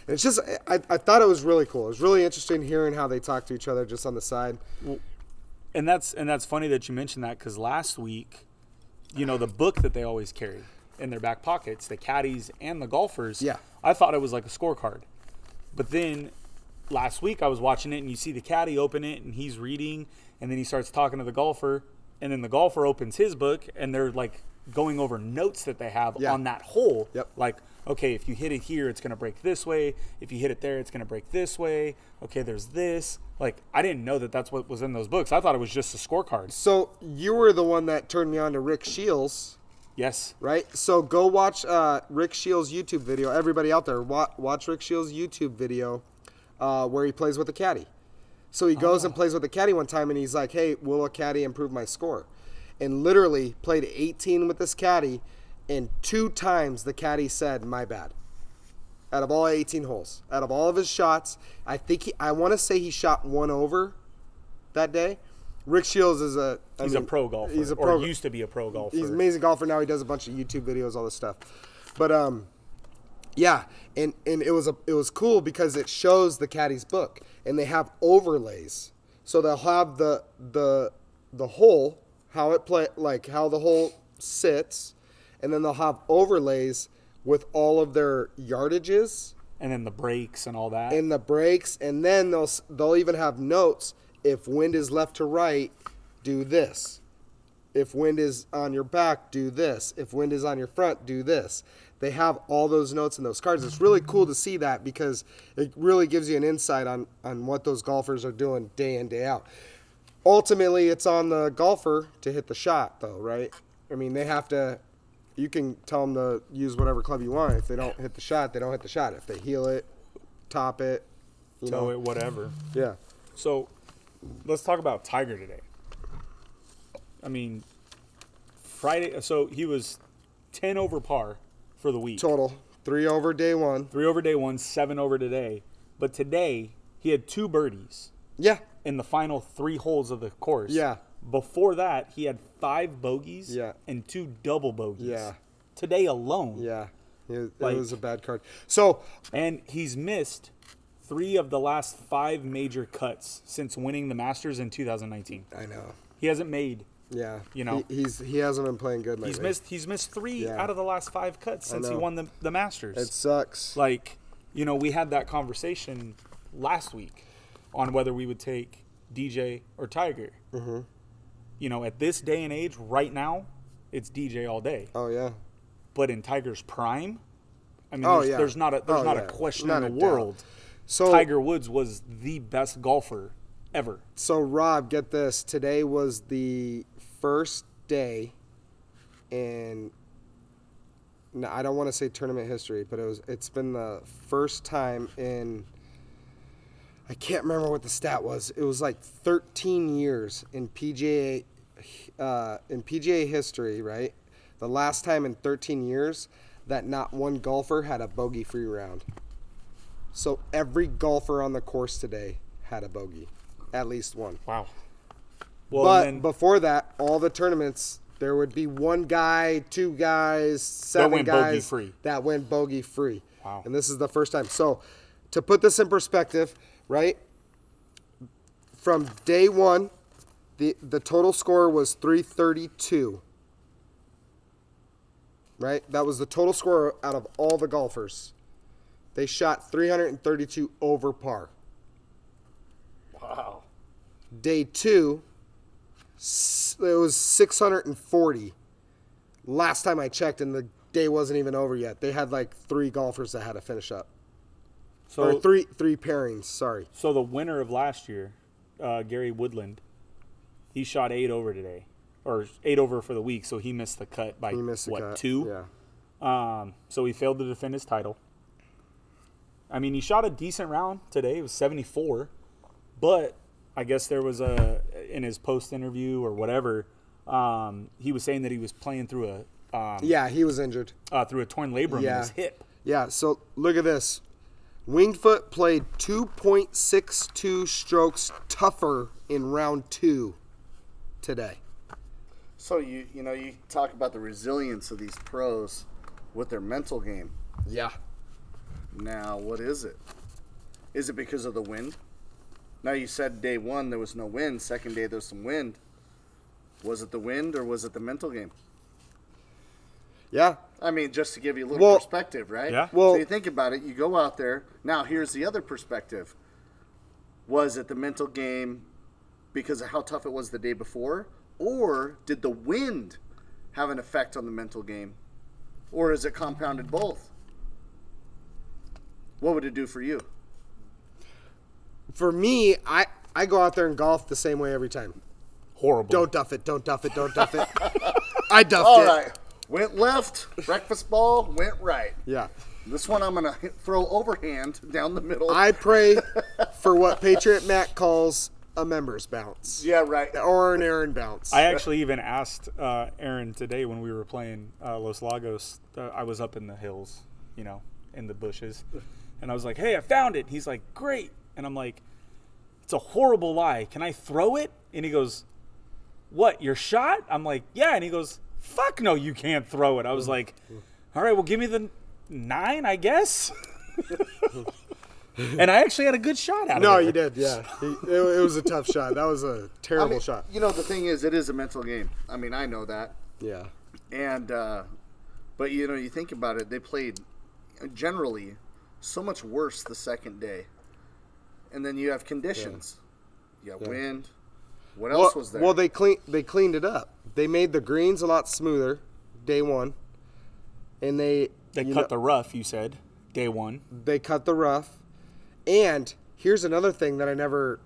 Speaker 1: And it's just I, I thought it was really cool. It was really interesting hearing how they talk to each other just on the side.
Speaker 4: And that's and that's funny that you mentioned that because last week, you know, the book that they always carry in their back pockets, the caddies and the golfers.
Speaker 1: Yeah.
Speaker 4: I thought it was like a scorecard, but then last week I was watching it and you see the caddy open it and he's reading and then he starts talking to the golfer and then the golfer opens his book and they're like going over notes that they have
Speaker 1: Yeah.
Speaker 4: on that hole.
Speaker 1: Yep.
Speaker 4: Like, okay, if you hit it here, it's gonna break this way. If you hit it there, it's gonna break this way. Okay, there's this. Like, I didn't know that that's what was in those books. I thought it was just a scorecard.
Speaker 1: So you were the one that turned me on to Rick Shields,
Speaker 4: Yes.
Speaker 1: right? So go watch uh, Rick Shields' YouTube video. Everybody out there, wa- watch Rick Shields' YouTube video uh, where he plays with a caddy. So he goes and plays with a caddy one time, and he's like, "Hey, will a caddy improve my score?" And literally played 18 with this caddy, and two times the caddy said, "My bad." Out of all 18 holes, out of all of his shots, I think he, I want to say he shot one over that day. Rick Shields is a I
Speaker 4: He's
Speaker 1: mean,
Speaker 4: a pro golfer.
Speaker 1: He's a
Speaker 4: or
Speaker 1: pro.
Speaker 4: used to be a pro golfer.
Speaker 1: He's an amazing golfer now. He does a bunch of YouTube videos, all this stuff. But um, yeah, and and it was a it was cool because it shows the caddy's book, and they have overlays. So they'll have the the the hole, how it play, like how the hole sits, and then they'll have overlays with all of their yardages
Speaker 4: and then the breaks and all that.
Speaker 1: and the breaks and then they'll they'll even have notes. If wind is left to right, do this. If wind is on your back, do this. If wind is on your front, do this. They have all those notes in those cards. It's really cool to see that because it really gives you an insight on on what those golfers are doing day in day out. Ultimately, it's on the golfer to hit the shot, though, right? I mean, they have to. You can tell them to use whatever club you want. If they don't hit the shot, they don't hit the shot. If they heel it, top it, you
Speaker 4: Toe
Speaker 1: know,
Speaker 4: it, whatever.
Speaker 1: yeah.
Speaker 4: So let's talk about Tiger today. I mean, Friday. So he was ten over par for the week.
Speaker 1: Total three over day one.
Speaker 4: Three over day one, seven over today. But today he had two birdies
Speaker 1: Yeah,
Speaker 4: in the final three holes of the course.
Speaker 1: Yeah.
Speaker 4: Before that, he had five bogeys.
Speaker 1: Yeah.
Speaker 4: And two double bogeys.
Speaker 1: Yeah.
Speaker 4: Today alone.
Speaker 1: yeah. It,
Speaker 4: Like-
Speaker 1: it was a bad card. So
Speaker 4: And he's missed three of the last five major cuts since winning the Masters in 2019.
Speaker 1: I know.
Speaker 4: He hasn't made.
Speaker 1: Yeah,
Speaker 4: You know.
Speaker 1: he, he's he hasn't been playing good lately.
Speaker 4: He's missed. He's missed three
Speaker 1: Yeah.
Speaker 4: out of the last five cuts since he won the the Masters.
Speaker 1: It sucks.
Speaker 4: like, you know, we had that conversation last week on whether we would take DJ or Tiger. Mm-hmm. You know, at this day and age, right now, it's DJ all day.
Speaker 1: oh yeah.
Speaker 4: But in Tiger's prime, I mean,
Speaker 1: Oh,
Speaker 4: there's,
Speaker 1: yeah.
Speaker 4: there's not a there's
Speaker 1: Oh,
Speaker 4: not
Speaker 1: yeah.
Speaker 4: a question
Speaker 1: Not
Speaker 4: in the
Speaker 1: doubt. So
Speaker 4: Tiger Woods was the best golfer ever.
Speaker 1: So Rob, get this. Today was the first day in no, I don't want to say tournament history, but it was it's been the first time in I can't remember what the stat was. It was like 13 years in PGA uh, in PGA history, right? The last time in 13 years that not one golfer had a bogey-free round. So every golfer on the course today had a bogey. At least one.
Speaker 4: Wow. Well,
Speaker 1: but
Speaker 4: then
Speaker 1: before that, all the tournaments there would be one guy, two guys, seven
Speaker 4: went
Speaker 1: guys
Speaker 4: bogey-free.
Speaker 1: that went bogey free.
Speaker 4: Wow.
Speaker 1: And this is the first time. So, to put this in perspective, right? From day one, the the total score was 332. Right? That was the total score out of all the golfers. They shot 332 over par.
Speaker 3: Wow.
Speaker 1: Day two, it was 640. Last time I checked, and the day wasn't even over yet. They had like three golfers that had to finish up,
Speaker 4: so
Speaker 1: or three three pairings. Sorry.
Speaker 4: so the winner of last year, uh, Gary Woodland, he shot eight over today, or eight over for the week. So he missed the cut by what
Speaker 1: cut.
Speaker 4: two?
Speaker 1: Yeah.
Speaker 4: Um, so he failed to defend his title. I mean, he shot a decent round today. It was 74, but I guess there was a in his post interview or whatever. Um, he was saying that he was playing through a um,
Speaker 1: Yeah, he was injured.
Speaker 4: uh, through a torn labrum in
Speaker 1: Yeah.
Speaker 4: his hip.
Speaker 1: Yeah. So look at this. Winged Foot played 2.62 strokes tougher in round two today.
Speaker 3: So you you know you talk about the resilience of these pros with their mental game.
Speaker 1: Yeah.
Speaker 3: Now, what is it? Is it because of the wind? Now you said day one there was no wind. Second day there was some wind. Was it the wind or was it the mental game?
Speaker 1: Yeah.
Speaker 3: I mean, just to give you a little
Speaker 1: Well-
Speaker 3: perspective, right?
Speaker 4: Yeah.
Speaker 1: Well-
Speaker 3: so you think about it. You go out there. Now, here's the other perspective. Was it the mental game because of how tough it was the day before, or did the wind have an effect on the mental game, or is it compounded both? What would it do for you?
Speaker 1: For me, I I go out there and golf the same way every time.
Speaker 4: Horrible.
Speaker 1: Don't duff it. Don't duff it. Don't duff it. I duffed
Speaker 3: All
Speaker 1: it.
Speaker 3: right. Went left. Breakfast ball went right.
Speaker 1: Yeah.
Speaker 3: This one I'm gonna throw overhand down the middle.
Speaker 1: I pray for what Patriot Matt calls a members bounce.
Speaker 3: yeah, right.
Speaker 1: Or an Aaron bounce.
Speaker 4: I actually even asked uh, Aaron today when we were playing uh, Los Lagos. Uh, I was up in the hills, you know, in the bushes, and I was like, "Hey, I found it." He's like, "Great," and I'm like, "It's a horrible lie. Can I throw it?" And he goes, "What? Your shot?" I'm like, "Yeah," and he goes, "Fuck no, you can't throw it." I was like, "All right, well, give me the nine, I guess." and I actually had a good shot out
Speaker 1: no,
Speaker 4: of it.
Speaker 1: No, you did. Yeah. He, it, it was a tough shot. That was a terrible
Speaker 3: mean,
Speaker 1: shot.
Speaker 3: You know, the thing is, it is a mental game. I mean, I know that.
Speaker 1: Yeah.
Speaker 3: And, uh, but you know, you think about it, they played generally so much worse the second day. And then you have conditions. You got wind. What
Speaker 1: Well,
Speaker 3: else was there?
Speaker 1: well, they clean they cleaned it up. They made the greens a lot smoother, day one, and they
Speaker 4: They cut
Speaker 1: know-
Speaker 4: the rough. You said day one.
Speaker 1: they cut the rough. And here's another thing that I never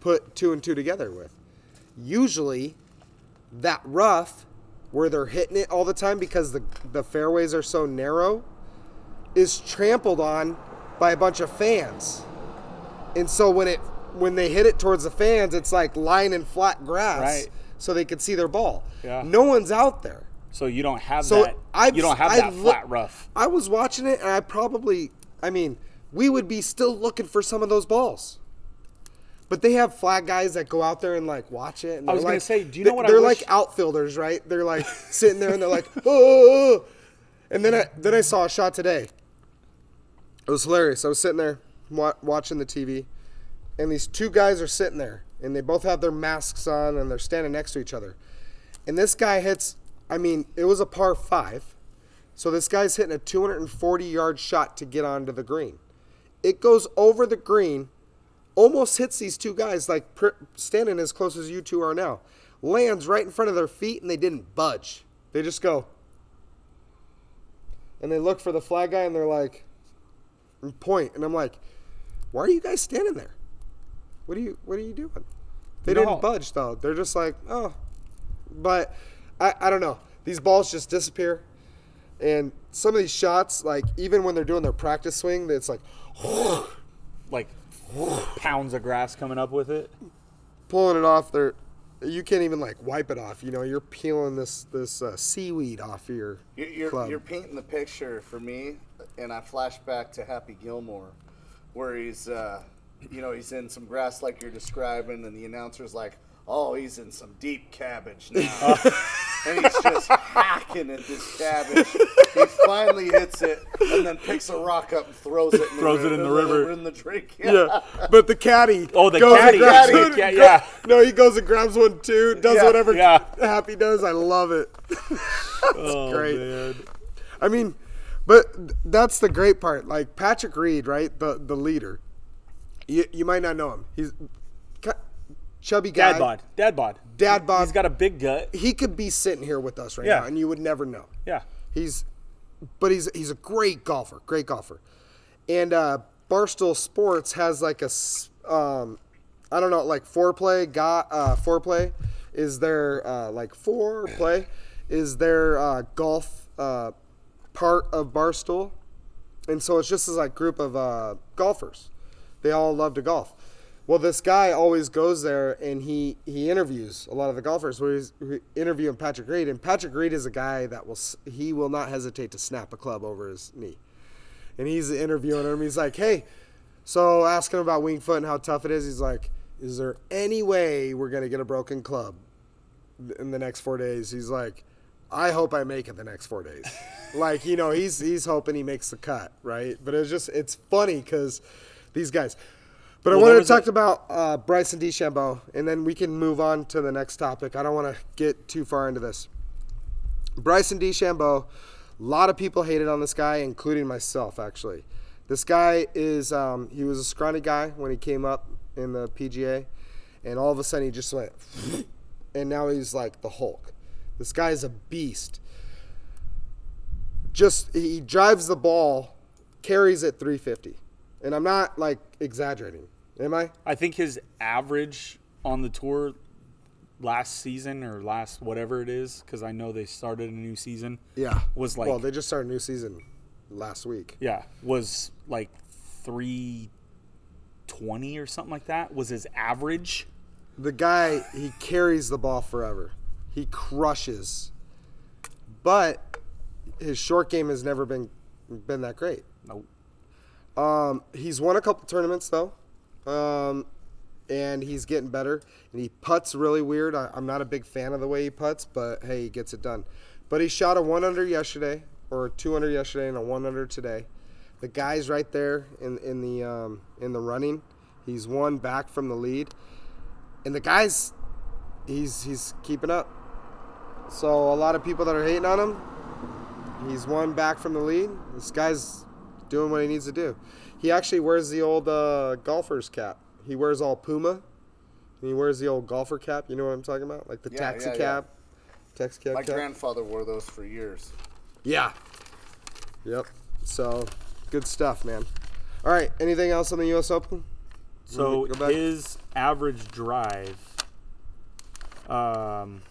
Speaker 1: put two and two together with. Usually, that rough, where they're hitting it all the time because the the fairways are so narrow, is trampled on by a bunch of fans. And so when it when they hit it towards the fans, it's like lying in flat grass,
Speaker 4: Right.
Speaker 1: so they could see their ball.
Speaker 4: Yeah.
Speaker 1: No one's out there.
Speaker 4: So you don't have
Speaker 1: So
Speaker 4: that.
Speaker 1: I've-
Speaker 4: you don't have
Speaker 1: I
Speaker 4: that flat rough.
Speaker 1: I was watching it, and I probably, I mean, we would be still looking for some of those balls. But they have flag guys that go out there and like watch it. And
Speaker 4: I was gonna
Speaker 1: like-
Speaker 4: say, do you know what
Speaker 1: They're like outfielders, right? They're like sitting there and they're like, oh. And then I then I saw a shot today. It was hilarious. I was sitting there wa- watching the TV, and these two guys are sitting there, and they both have their masks on, and they're standing next to each other. And this guy hits. I mean, it was a par five. So this guy's hitting a 240 yard shot to get onto the green. It goes over the green, almost hits these two guys, like pr- standing as close as you two are now. Lands right in front of their feet, and they didn't budge. They just go. And they look for the flag guy, and they're like, and. And I'm like, why are you guys standing there? What are you What are you doing? They
Speaker 4: You know
Speaker 1: didn't budge though. They're just like, oh. But I, I don't know. These balls just disappear. And some of these shots, like even when they're doing their practice swing, it's like
Speaker 4: Like pounds of grass coming up with it.
Speaker 1: pulling it off. They're you can't even like wipe it off. You know, you're peeling this this uh, seaweed off of your
Speaker 3: You're, you're,
Speaker 1: club.
Speaker 3: you're painting the picture for me, and I flash back to Happy Gilmore, where he's uh, you know, he's in some grass like you're describing, and the announcer's like, "Oh, he's in some deep cabbage now," and he's just hacking at this cabbage. He finally hits it, and then picks a rock up and throws it. In
Speaker 4: Throws
Speaker 3: the,
Speaker 4: it in the
Speaker 3: the
Speaker 4: river.
Speaker 3: In the drink.
Speaker 1: Yeah, but the caddy.
Speaker 4: Oh, the
Speaker 1: goes and
Speaker 4: caddy,
Speaker 1: grabs
Speaker 4: yeah,
Speaker 1: one,
Speaker 4: yeah, yeah.
Speaker 1: No, he goes and grabs one too. Does
Speaker 3: Yeah,
Speaker 1: whatever
Speaker 4: yeah.
Speaker 1: Happy does. I love it.
Speaker 4: oh,
Speaker 1: great.
Speaker 4: man.
Speaker 1: I mean, but that's the great part. Like Patrick Reed, right? The the leader. You, you might not know him. He's chubby guy.
Speaker 4: Dad bod. Dad bod.
Speaker 1: Dad bod.
Speaker 4: He's got a big gut.
Speaker 1: He could be sitting here with us right
Speaker 4: Yeah.
Speaker 1: now, and you would never know.
Speaker 4: Yeah.
Speaker 1: He's, but he's he's a great golfer, great golfer, and uh, Barstool Sports has like a, um, I don't know, like foreplay. Got uh, foreplay is their uh, like foreplay is their uh, golf uh, part of Barstool, and so it's just this like group of uh, golfers. They all love to golf. Well, this guy always goes there and he he interviews a lot of the golfers. Where he's interviewing Patrick Reed, and Patrick Reed is a guy that will he will not hesitate to snap a club over his knee. And he's interviewing him. He's like, "Hey," so asking about Winged Foot and how tough it is. He's like, "Is there any way we're gonna get a broken club in the next four days?" He's like, "I hope I make it the next four days." like you know, he's he's hoping he makes the cut, right? But it's just it's funny because these guys. But I wanted to talk
Speaker 4: a-
Speaker 1: about uh, Bryson DeChambeau, and then we can move on to the next topic. I don't want to get too far into this. Bryson DeChambeau, a lot of people hated on this guy, including myself, actually. This guy is, um, he was a scrawny guy when he came up in the PGA, and all of a sudden he just went, and now he's like the Hulk. This guy is a beast. Just, he drives the ball, carries it 350. And I'm not like exaggerating, am I?
Speaker 4: I think his average on the tour last season or last whatever it is, because I know they started a new season.
Speaker 1: Yeah.
Speaker 4: Was like
Speaker 1: well, they just started a new season last week.
Speaker 4: yeah, was like three twenty or something like that. Was his average?
Speaker 1: The guy, he carries the ball forever. He crushes. But his short game has never been been that great.
Speaker 4: Nope.
Speaker 1: Um, he's won a couple tournaments though, um, and he's getting better. And he puts really weird. I, I'm not a big fan of the way he puts, but hey, he gets it done. But he shot a one under yesterday, or a two under yesterday, and a one under today. The guy's right there in in the um, in the running. He's one back from the lead, and the guy's he's he's keeping up. So a lot of people that are hating on him, he's one back from the lead. This guy's doing what he needs to do. He actually wears the old uh, golfer's cap. He wears all Puma, and he wears the old golfer cap. You know what I'm talking about, like the
Speaker 3: Yeah,
Speaker 1: taxi
Speaker 3: yeah, yeah.
Speaker 1: cab. Taxi cab.
Speaker 3: My
Speaker 1: cap.
Speaker 3: grandfather wore those for years.
Speaker 1: Yeah. Yep. So, good stuff, man. All right. Anything else on the U.S. Open?
Speaker 4: So
Speaker 1: Go
Speaker 4: his average drive um,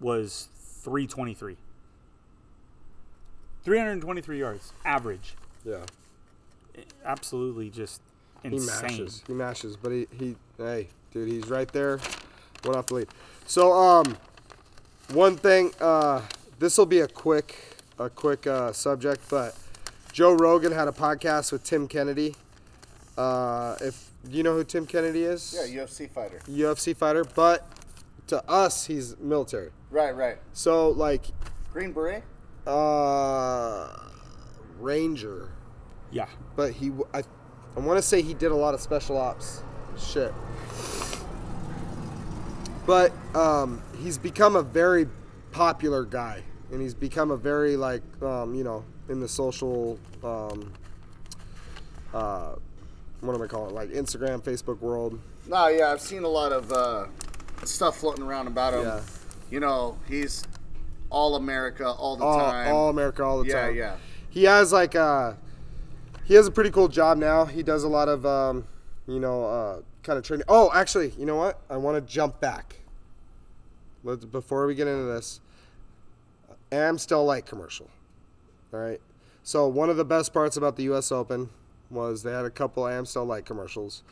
Speaker 4: was 323. 323 yards average.
Speaker 1: Yeah.
Speaker 4: Absolutely just
Speaker 1: He mashes. He mashes, but he, he hey, dude, he's right there. One off the lead. So um one thing, uh this will be a quick a quick uh, subject, but Joe Rogan had a podcast with Tim Kennedy. Uh if you know who Tim Kennedy is?
Speaker 3: Yeah, UFC fighter.
Speaker 1: UFC fighter, but to us he's military.
Speaker 3: Right, right.
Speaker 1: So like
Speaker 3: Green Beret.
Speaker 1: uh Ranger.
Speaker 4: Yeah.
Speaker 1: but he w- I, I want to say he did a lot of special ops shit. But um, he's become a very popular guy, and he's become a very like um, you know in the social um, uh, what am I calling it like Instagram, Facebook world.
Speaker 3: No, yeah, I've seen a lot of uh, stuff floating around about him.
Speaker 1: Yeah.
Speaker 3: You know, he's all America all the
Speaker 1: all,
Speaker 3: time.
Speaker 1: all America all the
Speaker 3: yeah,
Speaker 1: time.
Speaker 3: yeah.
Speaker 1: He has like uh he has a pretty cool job now. He does a lot of um, you know, uh, kind of training. Oh, actually, you know what? I want to jump back. Let's before we get into this. Amstel Light commercial. All right. So one of the best parts about the U.S. Open was they had a couple Amstel Light commercials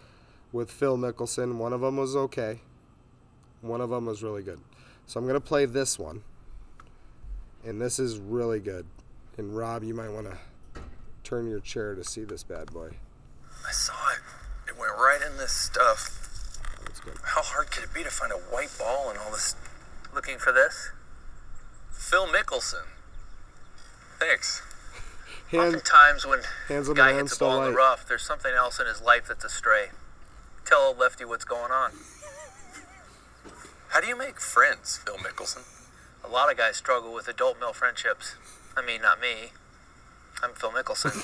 Speaker 1: with Phil Mickelson. One of them was okay. One of them was really good. So I'm gonna play this one and this is really good. And Rob, you might want to turn your chair to see this bad boy.
Speaker 8: I saw it. It went right in this stuff.
Speaker 1: That's good.
Speaker 8: How hard could it be to find a white ball in all this?
Speaker 9: Looking for this?
Speaker 8: Phil Mickelson. Thanks.
Speaker 1: Hand,
Speaker 9: Oftentimes when
Speaker 1: hands
Speaker 9: a
Speaker 1: on the
Speaker 9: guy hits a ball in the
Speaker 1: light.
Speaker 9: rough, there's something else in his life that's astray. Tell old lefty what's going on.
Speaker 8: How do you make friends, Phil Mickelson?
Speaker 9: A lot of guys struggle with adult male friendships. I mean, not me. I'm Phil Mickelson.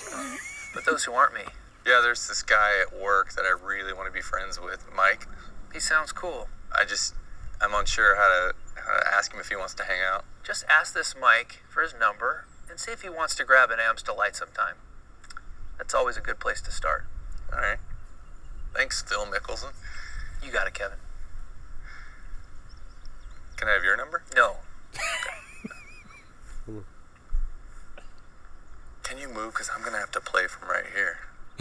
Speaker 9: but those who aren't me,
Speaker 8: Yeah, there's this guy at work that I really want to be friends with, Mike.
Speaker 9: he sounds cool.
Speaker 8: I just, I'm unsure how to, how to ask him if he wants to hang out.
Speaker 9: Just ask this Mike for his number and see if he wants to grab an Amstel Light sometime. That's always a good place to start.
Speaker 8: All right. Thanks, Phil Mickelson.
Speaker 9: You got it, Kevin.
Speaker 8: Can I have your number?
Speaker 9: No.
Speaker 8: Can you move? Because I'm gonna have to play from right here.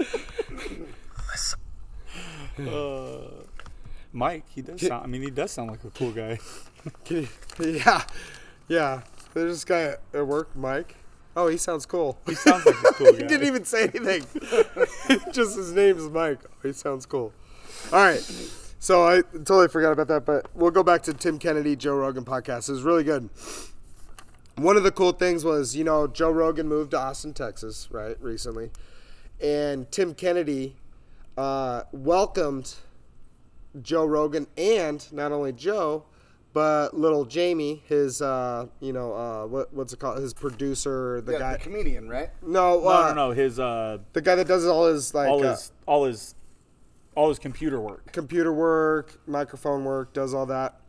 Speaker 8: I s- uh,
Speaker 4: Mike, he does sound. I mean, he does sound like a cool guy.
Speaker 1: Yeah, yeah. There's this guy at- at work, Mike. Oh, he sounds cool.
Speaker 4: He sounds like a cool guy.
Speaker 1: he didn't even say anything. Just his name's Mike. Oh, he sounds cool. All right. So I totally forgot about that, but we'll go back to Tim Kennedy, Joe Rogan podcast. It was really good. One of the cool things was, you know, Joe Rogan moved to Austin, Texas, right, recently. And Tim Kennedy uh, welcomed Joe Rogan and not only Joe, but little Jamie, his, uh, you know, uh, what, what's it called? His producer, the
Speaker 3: yeah,
Speaker 1: guy.
Speaker 3: the comedian, right?
Speaker 1: no,
Speaker 4: No,
Speaker 1: uh,
Speaker 4: no, no. His uh,
Speaker 1: the guy that does all his like
Speaker 4: all
Speaker 1: uh,
Speaker 4: his, all his, all his computer work.
Speaker 1: computer work, microphone work, does all that.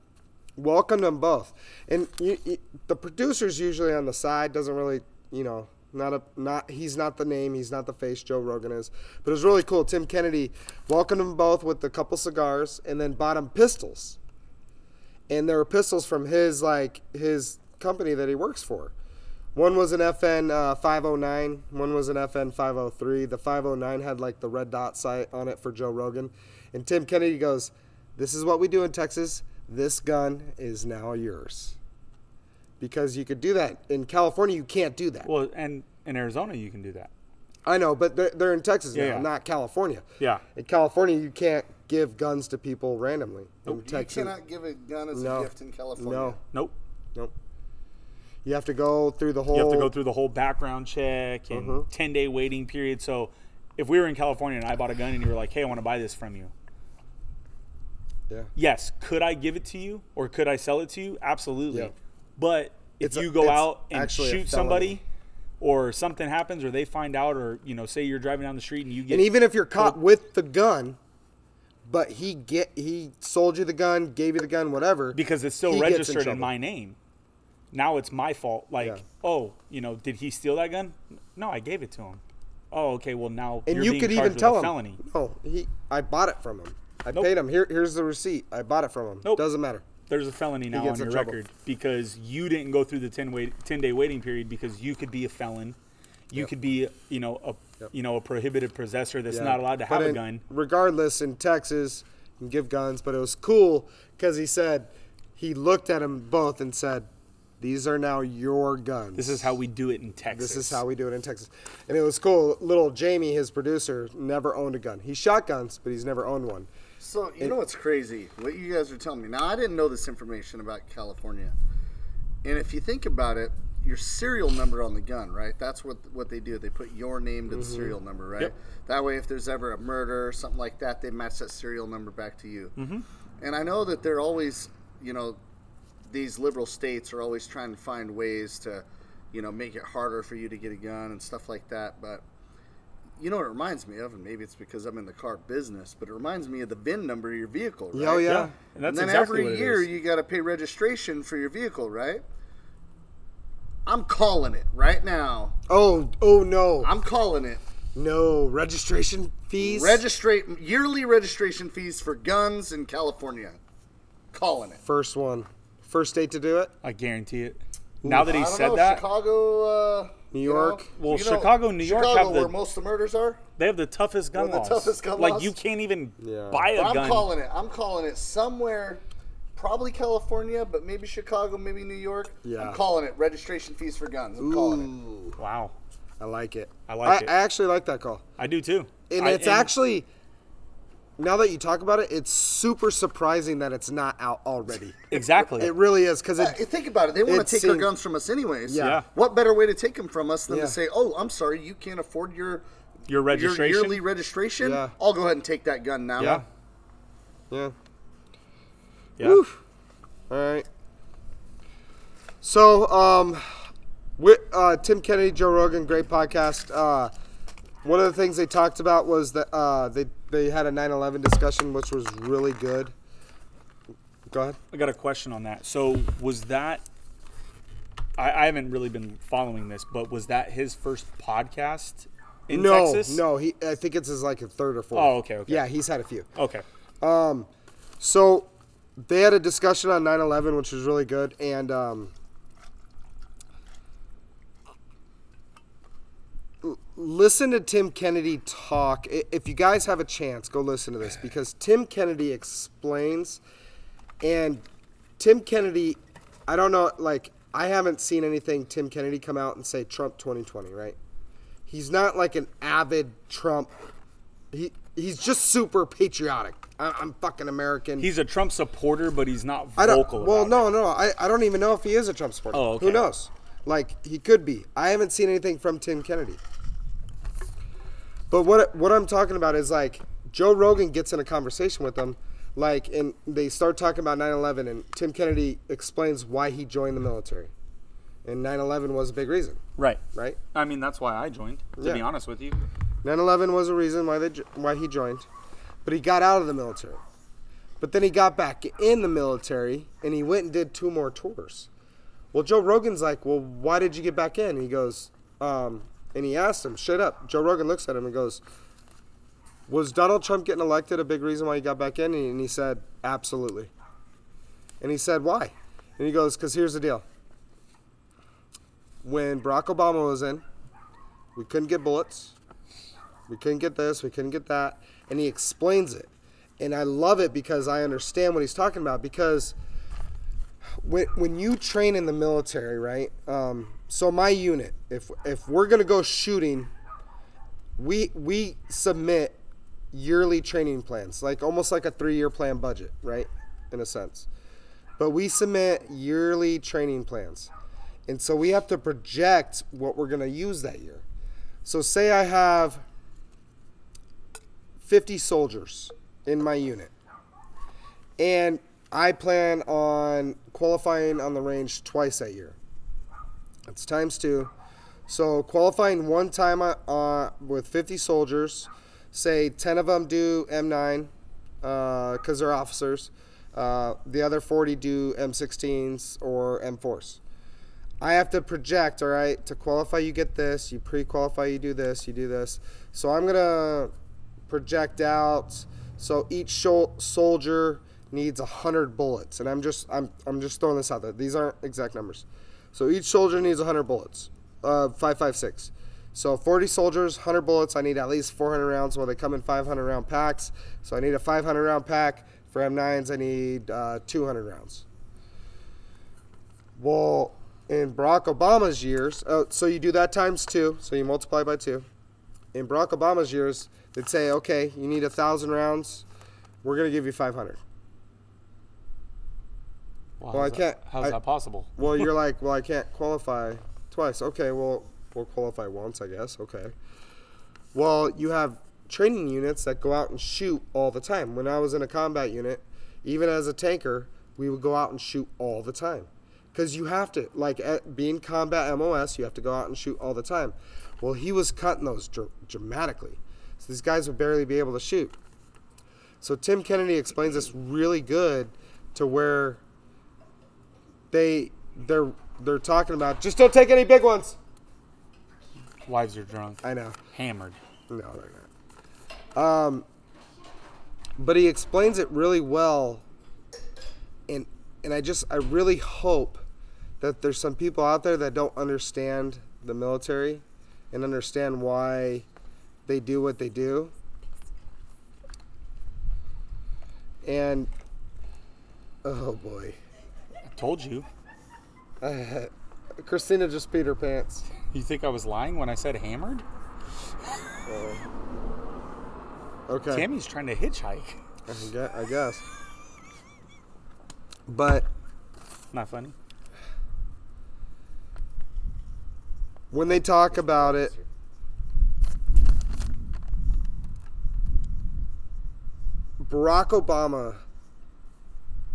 Speaker 1: Welcome them both, and you, you, the producer's usually on the side. Doesn't really, you know, not a not. He's not the name. He's not the face. Joe Rogan is, but it was really cool. Tim Kennedy welcomed them both with a couple cigars, and then bought them pistols. And there were pistols from his like his company that he works for. One was an FN uh, 509. One was an FN 503. The 509 had like the red dot sight on it for Joe Rogan. And Tim Kennedy goes, "This is what we do in Texas. This gun is now yours." Because you could do that in California, you can't do that.
Speaker 4: Well, and in Arizona, you can do that.
Speaker 1: I know, but they're, they're in Texas
Speaker 4: Yeah,
Speaker 1: now,
Speaker 4: yeah.
Speaker 1: not California.
Speaker 4: Yeah.
Speaker 1: In California, you can't give guns to people randomly. In
Speaker 3: You cannot give a gun as
Speaker 1: No.
Speaker 3: a gift in California.
Speaker 1: no,
Speaker 4: Nope.
Speaker 1: nope. You have to go through the whole.
Speaker 4: You have to go through the whole background check and
Speaker 1: Mhm.
Speaker 4: 10 day waiting period. So if we were in California and I bought a gun and you were like, hey, I want to buy this from you.
Speaker 1: Yeah.
Speaker 4: Yes. Could I give it to you or could I sell it to you? Absolutely.
Speaker 1: Yeah.
Speaker 4: But if
Speaker 1: It's
Speaker 4: you go
Speaker 1: it's
Speaker 4: out and shoot somebody or something happens or they find out or, you know, say you're driving down the street and you get.
Speaker 1: And even if you're caught with the gun, but he get he sold you the gun, gave you the gun, whatever.
Speaker 4: because it's still
Speaker 1: gets in
Speaker 4: registered in, my name. Now it's my fault. Like,
Speaker 1: Yeah.
Speaker 4: oh, you know, did he steal that gun? No, I gave it to him. Oh, okay. Well, now
Speaker 1: And
Speaker 4: you're
Speaker 1: you
Speaker 4: being
Speaker 1: could even tell him,
Speaker 4: felony.
Speaker 1: no, he I bought it from him. I
Speaker 4: Nope.
Speaker 1: paid him. Here, here's the receipt. I bought it from him.
Speaker 4: Nope.
Speaker 1: Doesn't matter.
Speaker 4: There's a felony now on your record because you didn't go through the 10 wait 10 day waiting period because you could be a felon. You
Speaker 1: Yep.
Speaker 4: could be, you know, a
Speaker 1: Yep.
Speaker 4: you know, a prohibited possessor that's
Speaker 1: Yeah.
Speaker 4: not allowed to have a gun.
Speaker 1: Regardless, in Texas, you can give guns, but it was cool because he said he looked at them both and said, "These are now your guns."
Speaker 4: This is how we do it in Texas.
Speaker 1: This is how we do it in Texas. And it was cool. Little Jamie, his producer, never owned a gun. He shot guns, but he's never owned one.
Speaker 3: So you
Speaker 1: It-
Speaker 3: know what's crazy? What you guys are telling me now. I didn't know this information about California. And if you think about it, your serial number on the gun, right? That's what what they do. They put your name to the serial number, right?
Speaker 4: Yep.
Speaker 3: That way, if there's ever a murder or something like that, they match that serial number back to you. Mm-hmm. And I know that they're always, you know, these liberal states are always trying to find ways to, you know, make it harder for you to get a gun and stuff like that. But you know what it reminds me of, and maybe it's because I'm in the car business, but it reminds me of the VIN number of your vehicle, oh, right?
Speaker 1: Oh, yeah.
Speaker 4: Yeah, and
Speaker 3: And then
Speaker 4: exactly
Speaker 3: every
Speaker 4: what it
Speaker 3: year
Speaker 4: is.
Speaker 3: you got to pay registration for your vehicle, right? I'm calling it right now.
Speaker 1: Oh, oh no.
Speaker 3: I'm calling it.
Speaker 1: no. Registration fees?
Speaker 3: Registrate yearly registration fees for guns in California. Calling it.
Speaker 1: First one. First state to do it?
Speaker 4: I guarantee it. Now that he
Speaker 3: I don't
Speaker 4: said
Speaker 3: know,
Speaker 4: that,
Speaker 3: Chicago, uh,
Speaker 1: New
Speaker 3: you
Speaker 1: York?
Speaker 3: know,
Speaker 4: Well,
Speaker 3: you know,
Speaker 4: Chicago, New York
Speaker 3: Chicago,
Speaker 4: have the-
Speaker 3: where most of the murders are.
Speaker 4: they have the toughest gun
Speaker 3: One of the toughest gun
Speaker 4: like
Speaker 3: laws?
Speaker 4: you can't even
Speaker 1: Yeah.
Speaker 4: buy a
Speaker 3: But I'm
Speaker 4: gun.
Speaker 3: calling it. I'm calling it somewhere, probably California, but maybe Chicago, maybe New York.
Speaker 1: Yeah.
Speaker 3: I'm calling it registration fees for guns. I'm calling it.
Speaker 1: Ooh.
Speaker 4: Wow.
Speaker 1: I like it.
Speaker 4: I like it.
Speaker 1: I actually like that call.
Speaker 4: I do too.
Speaker 1: And
Speaker 4: I-
Speaker 1: it's actually now that you talk about it, it's super surprising that it's not out already.
Speaker 4: exactly.
Speaker 1: It really is because
Speaker 3: Uh, think about it. They want to take our guns from us anyways.
Speaker 1: Yeah.
Speaker 4: Yeah.
Speaker 3: What better way to take them from us than
Speaker 1: Yeah.
Speaker 3: to say, "Oh, I'm sorry, you can't afford your
Speaker 4: Your registration?
Speaker 3: your yearly registration.
Speaker 1: Yeah.
Speaker 3: I'll go ahead and take that gun now."
Speaker 4: yeah.
Speaker 1: Yeah.
Speaker 4: Yeah.
Speaker 1: Woo. All right. So, um, with, uh, Tim Kennedy, Joe Rogan, great podcast. Uh, one of the things they talked about was that uh, they they had a 9/11 discussion, which was really good. Go ahead.
Speaker 4: I got a question on that. So was that? I, I haven't really been following this, but was that his first podcast in
Speaker 1: no,
Speaker 4: Texas?
Speaker 1: no, he. I think it's his like a third or fourth.
Speaker 4: Oh, okay, okay.
Speaker 1: Yeah, he's had a few.
Speaker 4: Okay.
Speaker 1: Um, so they had a discussion on 9/11, which was really good, and um, listen to Tim Kennedy talk. If you guys have a chance, go listen to this because Tim Kennedy explains, and Tim Kennedy, I don't know, like I haven't seen anything Tim Kennedy come out and say Trump 2020, right? He's not like an avid Trump. He he's just super patriotic. I, I'm fucking American.
Speaker 4: He's a Trump supporter, but he's not
Speaker 1: I don't.
Speaker 4: vocal.
Speaker 1: Well, no,
Speaker 4: it.
Speaker 1: no. I, I don't even know if he is a Trump supporter.
Speaker 4: Oh, okay.
Speaker 1: Who knows? Like he could be. I haven't seen anything from Tim Kennedy. But what what I'm talking about is like Joe Rogan gets in a conversation with them, like, and they start talking about 9/11, and Tim Kennedy explains why he joined the military, and 9/11 was a big reason,
Speaker 4: Right.
Speaker 1: right?
Speaker 4: I mean, that's why I joined. To
Speaker 1: Yeah.
Speaker 4: be honest with you.
Speaker 1: 9/11 was a reason why they why he joined, but he got out of the military. But then he got back in the military and he went and did two more tours. Well, Joe Rogan's like, "Well, why did you get back in?" And he goes, um, and he asked him straight up. Joe Rogan looks at him and goes, "Was Donald Trump getting elected a big reason why he got back in?" And he said, "Absolutely." And he said, "Why?" And he goes, "Cause here's the deal. When Barack Obama was in, we couldn't get bullets." we couldn't get this, we couldn't get that, and he explains it, and I love it because I understand what he's talking about. Because when when you train in the military, right? Um, so my unit, if if we're gonna go shooting, we we submit yearly training plans, like almost like a three year plan budget, right? In a sense, but we submit yearly training plans, and so we have to project what we're gonna use that year. So say I have 50 soldiers in my unit. And I plan on qualifying on the range twice that year. That's times two. So qualifying one time uh, uh, with 50 soldiers, say 10 of them do M9 because they're officers. Uh, the other 40 do M16s or M4s. I have to project, all right, to qualify, you get this, you pre qualify, you do this, you do this. So I'm going to project out. So each soldier needs 100 bullets. And I'm just, I'm, I'm just throwing this out there. These aren't exact numbers. So each soldier needs 100 bullets, uh, 556. So 40 soldiers, 100 bullets. I need at least 400 rounds. Well, they come in 500 round packs. So I need a 500 round pack. For M9s, I need uh, 200 rounds. Well, in Barack Obama's years, oh, so you do that times two, so you multiply by two. In Barack Obama's years, they'd say, okay, you need a thousand rounds, we're gonna give you 500.
Speaker 4: Well,
Speaker 1: Well, I can't-
Speaker 4: How's
Speaker 1: I-
Speaker 4: that possible?
Speaker 1: Well, you're like, well, I can't qualify twice. Okay, well, we'll qualify once, I guess. Okay. Well, you have training units that go out and shoot all the time. When I was in a combat unit, even as a tanker, we would go out and shoot all the time. Because you have to, like, at, being combat MOS, you have to go out and shoot all the time. Well, he was cutting those dr- dramatically. So these guys would barely be able to shoot. So Tim Kennedy explains this really good to where they they're they're talking about just don't take any big ones.
Speaker 4: Wives are drunk.
Speaker 1: I know.
Speaker 4: Hammered.
Speaker 1: No, they're not. Um, but he explains it really well, and and I just I really hope that there's some people out there that don't understand the military and understand why they do what they do. And oh boy.
Speaker 4: Told you.
Speaker 1: Christina just peed her pants.
Speaker 4: You think I was lying when I said hammered?
Speaker 1: Uh, okay.
Speaker 4: Tammy's trying to hitchhike.
Speaker 1: I guess. But
Speaker 4: Not funny.
Speaker 1: when they talk about it, Barack Obama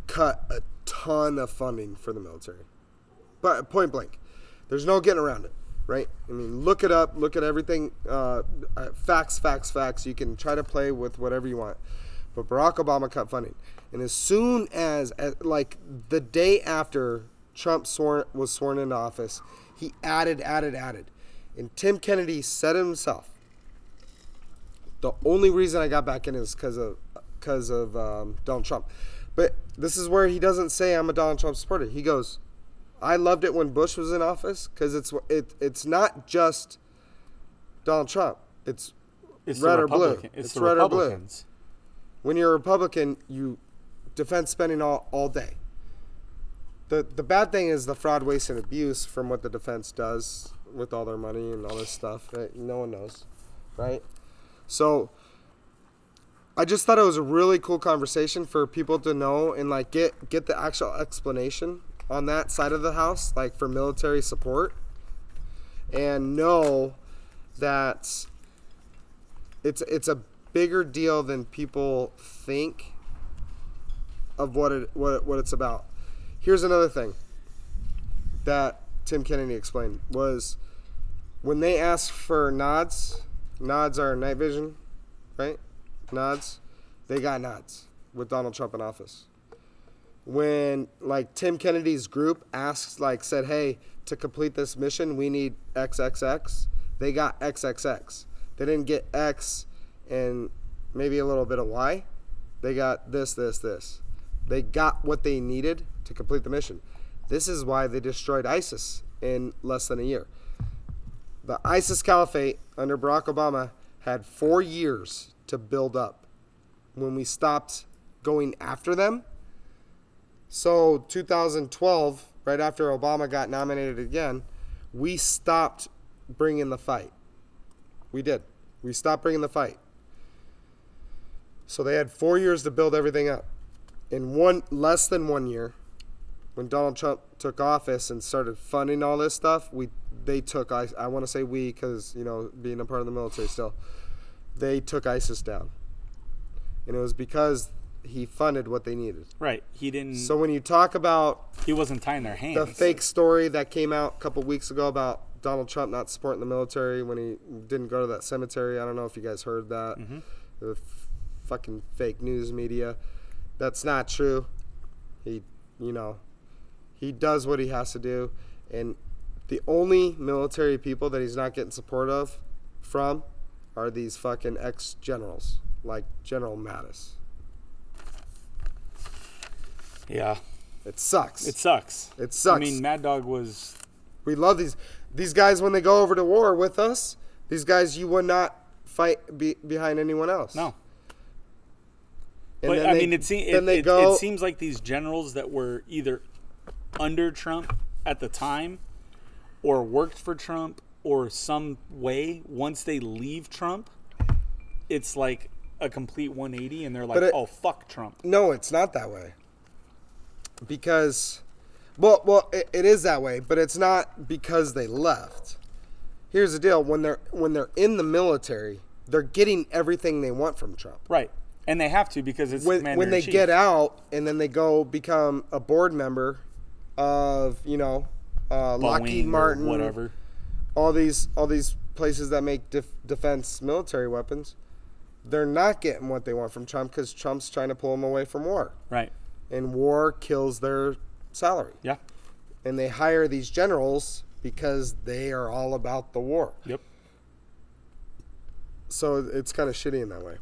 Speaker 1: cut a ton of funding for the military. But point blank, there's no getting around it, right? I mean, look it up, look at everything, uh, uh, facts, facts, facts. You can try to play with whatever you want. But Barack Obama cut funding. And as soon as, as like the day after Trump was sworn into office, he added, added, added. And Tim Kennedy said himself, the only reason I got back in is because of because of um, Donald Trump. But this is where he doesn't say I'm a Donald Trump supporter. He goes, I loved it when Bush was in office because it's it, it's not just Donald Trump. It's
Speaker 4: It's
Speaker 1: red or blue.
Speaker 4: It's, the
Speaker 1: red or blue. When you're a Republican, you defend spending all, all day. The the bad thing is the fraud, waste, and abuse from what the defense does with all their money and all this stuff. Right? No one knows, right? So I just thought it was a really cool conversation for people to know and like get get the actual explanation on that side of the house, like for military support, and know that it's it's a bigger deal than people think of what it what, what it's about. Here's another thing that Tim Kennedy explained was when they ask for nods, nods are night vision, right? Nods, they got nods with Donald Trump in office. When like Tim Kennedy's group asked, like said, hey, to complete this mission, we need XXX. They got XXX. They didn't get X and maybe a little bit of Y. They got this, this, this. They got what they needed to complete the mission. This is why they destroyed ISIS in less than a year. The ISIS caliphate under Barack Obama had four years to build up when we stopped going after them. So, 2012, right after Obama got nominated again, we stopped bringing the fight. We did. We stopped bringing the fight. So they had four years to build everything up. In one less than one year, when Donald Trump took office and started funding all this stuff, we they took I I want to say we because you know being a part of the military still, they took ISIS down, and it was because he funded what they needed.
Speaker 4: Right. He didn't.
Speaker 1: So when you talk about
Speaker 4: he wasn't tying their hands.
Speaker 1: the fake story that came out a couple weeks ago about Donald Trump not supporting the military when he didn't go to that cemetery. I don't know if you guys heard that. Mm-hmm. The f- fucking fake news media. That's not true. He, you know, he does what he has to do, and the only military people that he's not getting support of from are these fucking ex generals like General Mattis.
Speaker 4: Yeah.
Speaker 1: It sucks.
Speaker 4: It sucks.
Speaker 1: It sucks.
Speaker 4: I mean, Mad Dog was.
Speaker 1: We love these these guys when they go over to war with us. These guys you would not fight be, behind anyone else.
Speaker 4: No.
Speaker 1: And
Speaker 4: but I
Speaker 1: they-
Speaker 4: mean, it, se- it, it,
Speaker 1: go.
Speaker 4: it seems like these generals that were either under Trump at the time, or worked for Trump, or some way. Once they leave Trump, it's like a complete 180, and they're like,
Speaker 1: it-
Speaker 4: "Oh fuck Trump."
Speaker 1: no, it's not that way. Because, well, well, it, it is that way, but it's not because they left. Here's the deal: when they're when they're in the military, they're getting everything they want from Trump.
Speaker 4: Right, and they have to because it's
Speaker 1: when, when they get out and then they go become a board member of you know uh, Lockheed Martin,
Speaker 4: whatever.
Speaker 1: All these all these places that make def- defense military weapons, they're not getting what they want from Trump because Trump's trying to pull them away from war,
Speaker 4: Right.
Speaker 1: and war kills their salary,
Speaker 4: Yeah.
Speaker 1: and they hire these generals because they are all about the war.
Speaker 4: Yep.
Speaker 1: so it's kind of shitty in that way.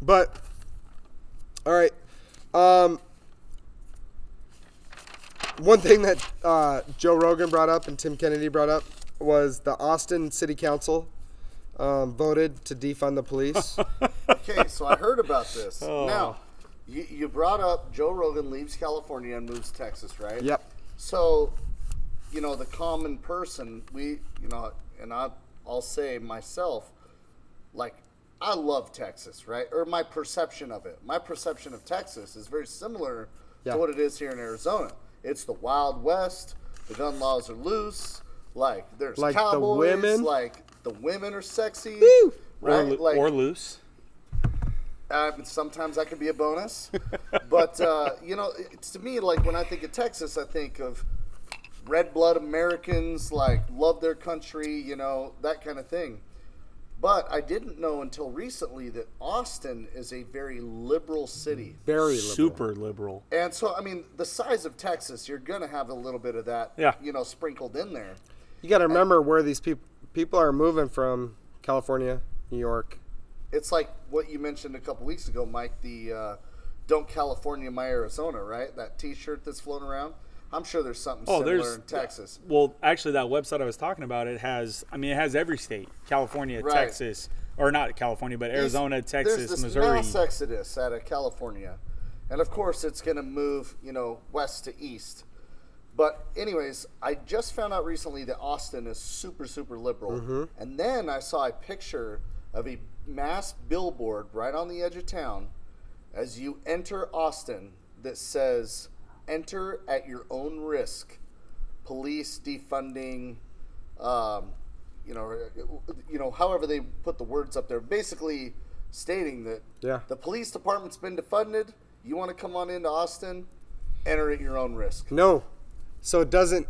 Speaker 1: But all right, um, one thing that uh, Joe Rogan brought up and Tim Kennedy brought up was the Austin City Council um, voted to defund the police.
Speaker 3: Okay, so I heard about this.
Speaker 1: Oh.
Speaker 3: Now, you, you brought up Joe Rogan leaves California and moves to Texas, right?
Speaker 1: Yep.
Speaker 3: So, you know, the common person, we, you know, and I, I'll say myself, like, I love Texas, right? Or my perception of it. My perception of Texas is very similar
Speaker 1: Yeah.
Speaker 3: to what it is here in Arizona. It's the Wild West. The gun laws are loose. Like, there's
Speaker 1: Like the
Speaker 3: cowboys.
Speaker 1: women?
Speaker 3: Like, the women are sexy.
Speaker 1: Woo!
Speaker 4: Or,
Speaker 3: Right?
Speaker 4: lo-
Speaker 3: like,
Speaker 4: or loose.
Speaker 3: uh, sometimes that could be a bonus. but, uh, you know, it's to me, like, when I think of Texas, I think of red blood Americans, like, love their country, you know, that kind of thing. But I didn't know until recently that Austin is a very liberal city.
Speaker 1: Very liberal.
Speaker 4: Super liberal.
Speaker 3: And so, I mean, the size of Texas, you're going to have a little bit of that,
Speaker 4: Yeah.
Speaker 3: you know, sprinkled in there.
Speaker 1: You got to remember where these people people are moving from: California, New York.
Speaker 3: It's like what you mentioned a couple weeks ago, Mike, the uh, Don't California My Arizona, right? That t shirt that's floating around. I'm sure there's something
Speaker 4: Oh,
Speaker 3: similar
Speaker 4: there's
Speaker 3: in Texas.
Speaker 4: Well, actually, that website I was talking about, it has. I mean, it has every state: California,
Speaker 3: Right.
Speaker 4: Texas, or not California, but Arizona,
Speaker 3: There's
Speaker 4: Texas,
Speaker 3: this
Speaker 4: Missouri.
Speaker 3: mass exodus out of California, and of course it's going to move, you know, west to east. But anyways, I just found out recently that Austin is super super liberal,
Speaker 1: Mm-hmm.
Speaker 3: and then I saw a picture of a mass billboard right on the edge of town as you enter Austin that says "Enter at your own risk." Police defunding, um, you know, you know, however they put the words up there, basically stating that
Speaker 1: Yeah.
Speaker 3: the police department's been defunded. You want to come on into Austin? Enter at your own risk.
Speaker 1: No, so it doesn't.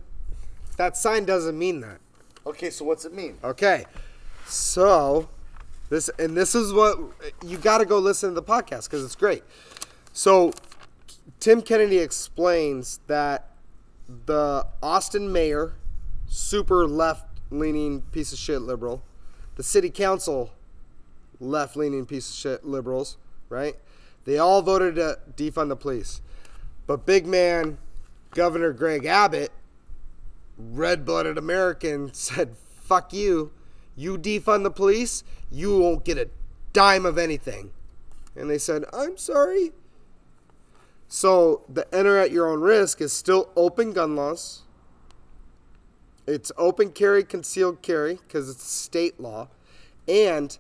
Speaker 1: That sign doesn't mean that.
Speaker 3: Okay, so what's it mean?
Speaker 1: Okay, so this and this is what you got to go listen to the podcast because it's great. So Tim Kennedy explains that the Austin mayor, super left-leaning piece of shit liberal, the city council, left-leaning piece of shit liberals, right? They all voted to defund the police, but big man, Governor Greg Abbott red blooded American said, fuck you. You defund the police, you won't get a dime of anything. And they said, I'm sorry. So the enter at your own risk is still open gun laws. It's open carry, concealed carry, because it's state law. And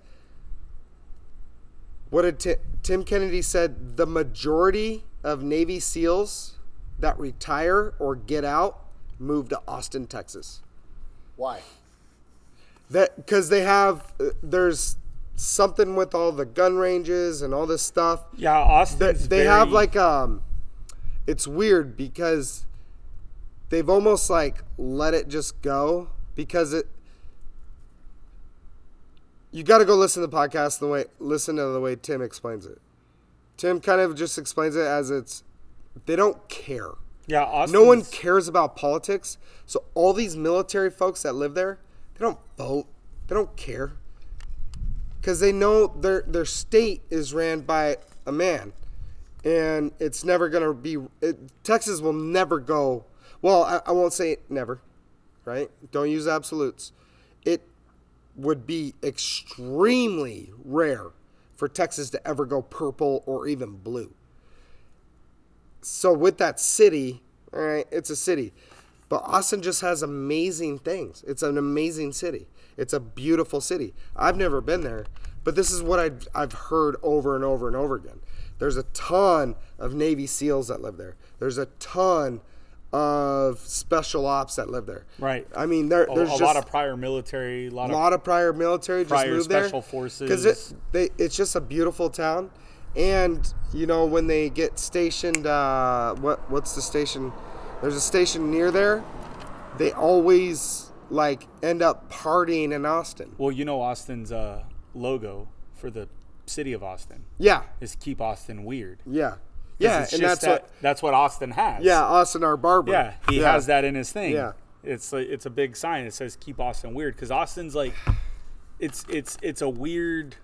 Speaker 1: what did Ti- Tim Kennedy said? The majority of Navy SEALs that retire or get out move to Austin, Texas.
Speaker 3: Why?
Speaker 1: That because they have uh, there's something with all the gun ranges and all this stuff.
Speaker 4: Yeah,
Speaker 1: They,
Speaker 4: Austin's
Speaker 1: they have like um, it's weird because they've almost like let it just go because it. You got to go listen to the podcast the way listen to the way Tim explains it. Tim kind of just explains it as it's they don't care.
Speaker 4: Yeah, Austin's,
Speaker 1: No one cares about politics. So all these military folks that live there, they don't vote. They don't care. Cuz they know their their state is ran by a man. And it's never going to be it, Texas will never go well, I, I won't say never, right? Don't use absolutes. It would be extremely rare for Texas to ever go purple or even blue so with that city, all right, it's a city. But Austin just has amazing things. It's an amazing city. It's a beautiful city. I've never been there, but this is what I've, I've heard over and over and over again. There's a ton of Navy SEALs that live there. There's a ton of special ops that live there.
Speaker 4: Right.
Speaker 1: I mean, there, there's
Speaker 4: a
Speaker 1: just
Speaker 4: lot of prior military, a lot,
Speaker 1: a lot of prior military just
Speaker 4: prior
Speaker 1: moved there
Speaker 4: special forces.
Speaker 1: because it they, it's just a beautiful town and you know when they get stationed uh, what what's the station there's a station near there they always like end up partying in austin.
Speaker 4: Well, you know Austin's uh, logo for the city of Austin
Speaker 1: yeah
Speaker 4: is keep Austin weird.
Speaker 1: yeah yeah and that's
Speaker 4: that,
Speaker 1: what
Speaker 4: that's what Austin has.
Speaker 1: yeah austin our barber
Speaker 4: Yeah, he
Speaker 1: Yeah.
Speaker 4: has that in his thing.
Speaker 1: Yeah.
Speaker 4: it's like it's a big sign. It says "Keep Austin Weird" because Austin's like, it's it's it's a weird.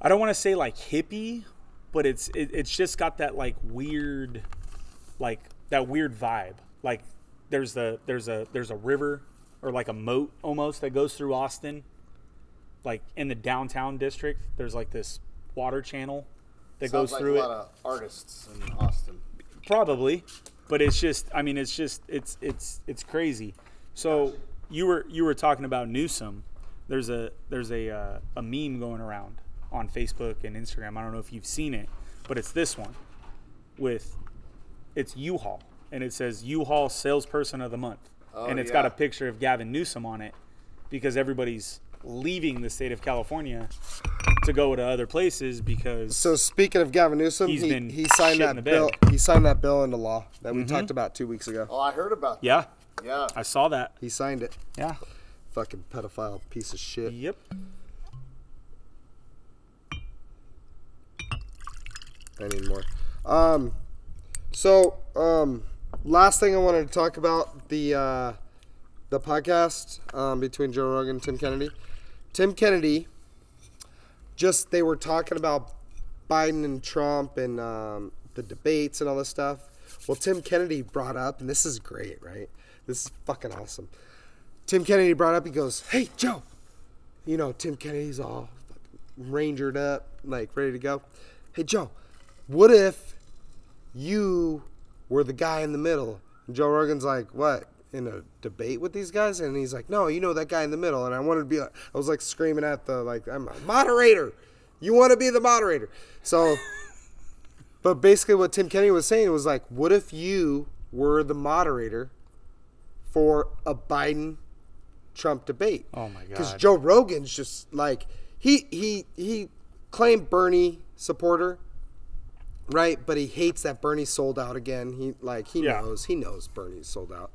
Speaker 4: I don't want to say like hippie, but it's it, it's just got that like weird, like that weird vibe. Like there's the there's a there's a river or like a moat almost that goes through Austin. Like in the downtown district, there's like this water channel that
Speaker 3: Sounds
Speaker 4: goes
Speaker 3: like
Speaker 4: through
Speaker 3: a
Speaker 4: it.
Speaker 3: lot of artists in Austin.
Speaker 4: Probably. but it's just I mean it's just it's it's it's crazy. So you were you were talking about Newsom. There's a there's a uh, a meme going around on Facebook and Instagram. I don't know if you've seen it, but it's this one with it's U-Haul and it says U-Haul salesperson of the month. Oh, and it's got a picture of Gavin Newsom on it because everybody's leaving the state of California to go to other places because
Speaker 1: So speaking of Gavin Newsom,
Speaker 4: He's
Speaker 1: he,
Speaker 4: been
Speaker 1: he signed that bill. He signed that bill into law that we mm-hmm. talked about two weeks ago.
Speaker 3: Oh, I heard about that.
Speaker 4: yeah,
Speaker 3: Yeah.
Speaker 4: I saw that.
Speaker 1: He signed it.
Speaker 4: Yeah.
Speaker 1: Fucking pedophile piece of shit.
Speaker 4: Yep.
Speaker 1: I need more. Um, so um, last thing I wanted to talk about the uh, the podcast um, between Joe Rogan and Tim Kennedy. Tim Kennedy, just they were talking about Biden and Trump and um, the debates and all this stuff. Well, Tim Kennedy brought up, and this is great, right? This is fucking awesome. Tim Kennedy brought up. He goes, "Hey, Joe, you know Tim Kennedy's all rangered up, like ready to go. Hey, Joe, what if you were the guy in the middle?" And Joe Rogan's like, "What? In a debate with these guys?" And he's like, "No, you know that guy in the middle." And I wanted to be like, I was like screaming at the like, "I'm a moderator. You want to be the moderator?" So, but basically, what Tim Kennedy was saying was like, "What if you were the moderator for a Biden Trump debate?"
Speaker 4: Oh my god.
Speaker 1: Because Joe Rogan's just like he he he claimed Bernie supporter, right? But he hates that Bernie sold out again. He like he
Speaker 4: Yeah.
Speaker 1: knows he knows Bernie's sold out.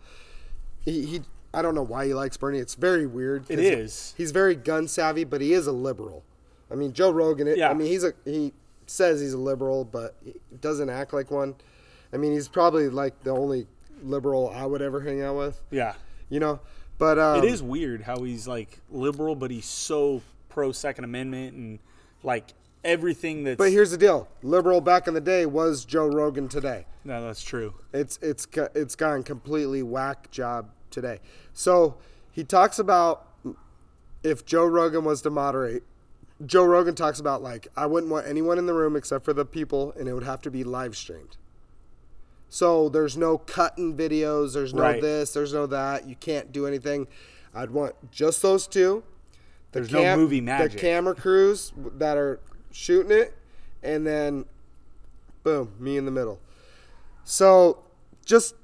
Speaker 1: He, he I don't know why he likes Bernie. It's very weird.
Speaker 4: It is.
Speaker 1: He's very gun savvy, but he is a liberal. I mean, Joe Rogan. It,
Speaker 4: Yeah.
Speaker 1: I mean, he's a he says he's a liberal, but he doesn't act like one. I mean, he's probably like the only liberal I would ever hang out with.
Speaker 4: Yeah.
Speaker 1: You know, but um,
Speaker 4: It is weird how he's like liberal, but he's so pro Second Amendment and like everything that's.
Speaker 1: But here's the deal: liberal back in the day was Joe Rogan today.
Speaker 4: no, that's true.
Speaker 1: It's it's it's gone completely whack job today. So he talks about if Joe Rogan was to moderate. Joe Rogan talks about like I wouldn't want anyone in the room except for the people, and it would have to be live streamed. So there's no cutting videos. There's no
Speaker 4: Right.
Speaker 1: this. There's no that. You can't do anything. I'd want just those two. The
Speaker 4: There's no movie magic.
Speaker 1: The camera crews that are shooting it, and then boom, me in the middle. So just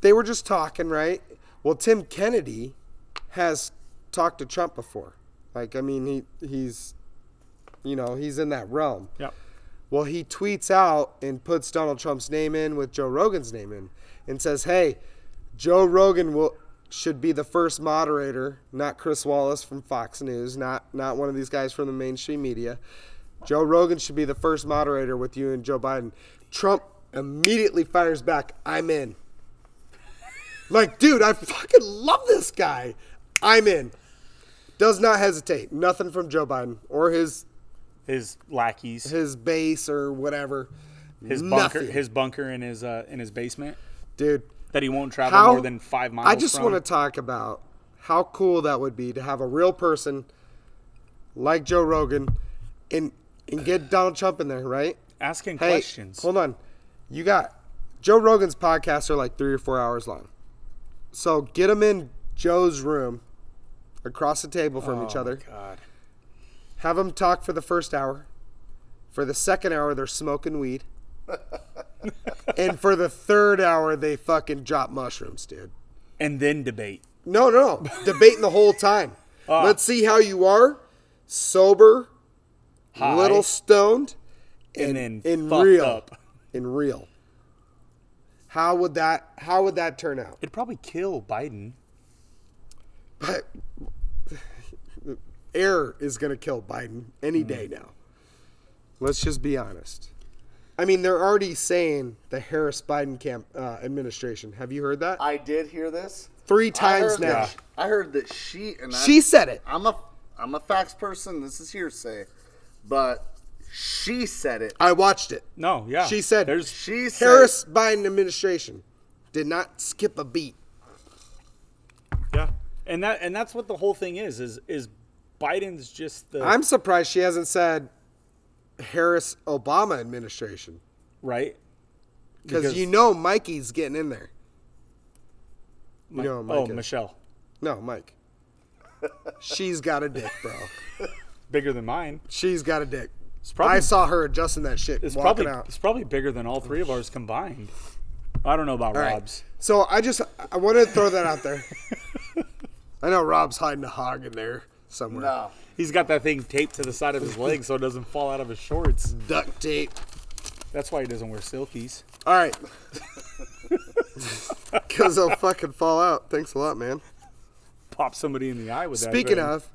Speaker 1: they were just talking, right? Well, Tim Kennedy has talked to Trump before. Like, I mean, he he's you know, he's in that realm.
Speaker 4: Yep.
Speaker 1: Well, he tweets out and puts Donald Trump's name in with Joe Rogan's name in and says, "Hey, Joe Rogan will should be the first moderator, not Chris Wallace from Fox News, not not one of these guys from the mainstream media. Joe Rogan should be the first moderator with you and Joe Biden." Trump immediately fires back, "I'm in." Like, dude, I fucking love this guy. I'm in. Does not hesitate. Nothing from Joe Biden or his
Speaker 4: His lackeys,
Speaker 1: his base or whatever.
Speaker 4: his bunker,
Speaker 1: Nothing.
Speaker 4: his bunker in his uh, in his basement
Speaker 1: dude.
Speaker 4: that he won't travel
Speaker 1: How
Speaker 4: more than five miles.
Speaker 1: I just want to talk about how cool that would be to have a real person like Joe Rogan and and get Donald Trump in there, right?
Speaker 4: asking
Speaker 1: Hey,
Speaker 4: questions.
Speaker 1: hold on. You got Joe Rogan's podcasts are like three or four hours long. So get them in Joe's room across the table from each
Speaker 4: Oh,
Speaker 1: other.
Speaker 4: God.
Speaker 1: Have them talk for the first hour. For the second hour, they're smoking weed. and for the third hour, they fucking drop mushrooms, dude.
Speaker 4: And then debate.
Speaker 1: No, no, no. Debating the whole time.
Speaker 4: Ah.
Speaker 1: Let's see how you are. Sober,
Speaker 4: High.
Speaker 1: little stoned,
Speaker 4: And
Speaker 1: and,
Speaker 4: then
Speaker 1: in
Speaker 4: fucked
Speaker 1: real.
Speaker 4: up.
Speaker 1: In real. How would that how would that turn out?
Speaker 4: It'd probably kill Biden.
Speaker 1: But air is going to kill Biden any
Speaker 4: Hmm.
Speaker 1: day now. Let's just be honest. I mean, they're already saying the Harris Biden camp uh, administration. Have you heard that?
Speaker 3: I did hear this
Speaker 1: Three times
Speaker 3: heard
Speaker 1: now.
Speaker 3: That, I heard that she and I,
Speaker 1: She said it.
Speaker 3: I'm a I'm a facts person. This is hearsay, but she said it.
Speaker 1: I watched it.
Speaker 4: No, yeah.
Speaker 1: She said
Speaker 4: there's
Speaker 3: She said
Speaker 1: Harris Biden administration did not skip a beat.
Speaker 4: yeah, and that and that's what the whole thing is is is Biden's just the
Speaker 1: I'm surprised she hasn't said Harris Obama administration.
Speaker 4: right.
Speaker 1: because
Speaker 4: Because-
Speaker 1: you know Mikey's getting in there. You know, oh, Mike
Speaker 4: oh,
Speaker 1: is.
Speaker 4: Michelle,
Speaker 1: No, Mike. She's got a dick, bro.
Speaker 4: bigger than mine.
Speaker 1: She's got a dick.
Speaker 4: probably-
Speaker 1: I saw her adjusting that shit.
Speaker 4: It's probably
Speaker 1: out.
Speaker 4: it's probably bigger than all three of ours combined. I don't know about
Speaker 1: All right.
Speaker 4: Rob's.
Speaker 1: So I just I wanted to throw that out there. I know Rob's hiding a hog in there somewhere.
Speaker 3: No.
Speaker 4: He's got that thing taped to the side of his leg so it doesn't fall out of his shorts.
Speaker 1: Duct tape.
Speaker 4: That's why he doesn't wear silkies.
Speaker 1: All right. Because they'll fucking fall out. Thanks a lot, man.
Speaker 4: Pop somebody in the eye with that.
Speaker 1: Speaking of,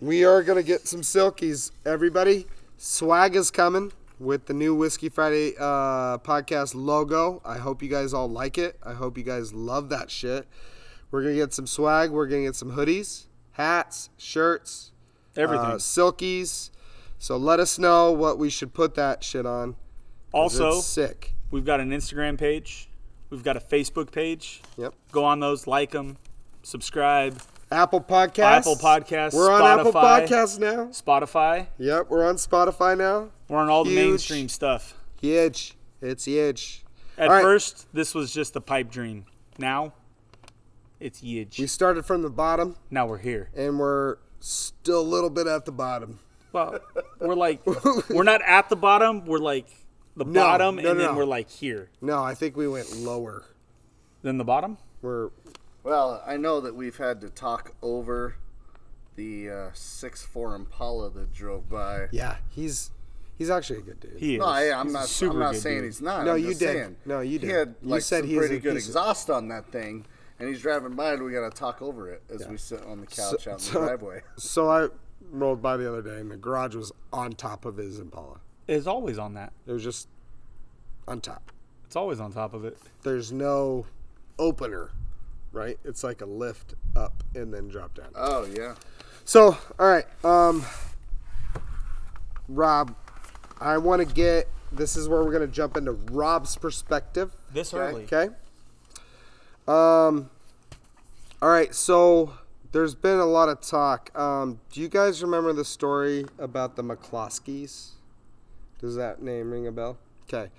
Speaker 1: we are gonna get some silkies. Everybody, swag is coming with the new Whiskey Friday uh, podcast logo. I hope you guys all like it. I hope you guys love that shit. We're gonna get some swag. We're gonna get some hoodies, hats, shirts,
Speaker 4: everything.
Speaker 1: uh, silkies. So let us know what we should put that shit on.
Speaker 4: also,
Speaker 1: sick.
Speaker 4: we've got an Instagram page. We've got a Facebook page.
Speaker 1: Yep.
Speaker 4: Go on those, like them, subscribe.
Speaker 1: Apple Podcasts.
Speaker 4: Apple Podcasts,
Speaker 1: We're on Apple. Podcasts now.
Speaker 4: Spotify.
Speaker 1: Yep, we're on Spotify now.
Speaker 4: We're on all the mainstream stuff.
Speaker 1: Huge. It's huge.
Speaker 4: At
Speaker 1: right.
Speaker 4: first, this was just a pipe dream. Now, it's huge.
Speaker 1: We started from the bottom
Speaker 4: now we're here.
Speaker 1: and we're still a little bit at the bottom.
Speaker 4: Well, we're like, we're not at the bottom. We're like the
Speaker 1: No,
Speaker 4: bottom,
Speaker 1: no,
Speaker 4: and then
Speaker 1: no.
Speaker 4: we're like here.
Speaker 1: No, I think we went lower.
Speaker 4: Than the bottom.
Speaker 1: We're
Speaker 3: Well, I know that we've had to talk over the uh, six four Impala that drove by.
Speaker 1: yeah, he's he's actually a good dude.
Speaker 4: He is.
Speaker 3: No, I, I'm
Speaker 4: He's
Speaker 3: not.
Speaker 4: super
Speaker 3: I'm not saying
Speaker 4: dude.
Speaker 3: he's not.
Speaker 1: No,
Speaker 3: I'm
Speaker 1: you
Speaker 3: just
Speaker 1: did.
Speaker 3: Saying,
Speaker 1: No, you did.
Speaker 3: He
Speaker 1: did.
Speaker 3: had
Speaker 1: You
Speaker 3: like
Speaker 1: said
Speaker 3: some
Speaker 1: he's
Speaker 3: pretty
Speaker 1: a-
Speaker 3: good
Speaker 1: he's a-
Speaker 3: exhaust on that thing, and he's driving by, and we got to talk over it as we sit on the couch out in
Speaker 1: so-
Speaker 3: the driveway.
Speaker 1: So I rolled by the other day and the garage was on top of his Impala.
Speaker 4: It's always on that.
Speaker 1: It was just on top.
Speaker 4: It's always on top of it.
Speaker 1: There's no opener, right? It's like a lift up and then drop down.
Speaker 3: Oh yeah.
Speaker 1: So, all right, um, Rob, I want to get. This is where we're gonna jump into Rob's perspective.
Speaker 4: This early.
Speaker 1: Okay. Um. All right. So there's been a lot of talk. Um, do you guys remember the story about the McCloskeys? Does that name ring a bell? Okay.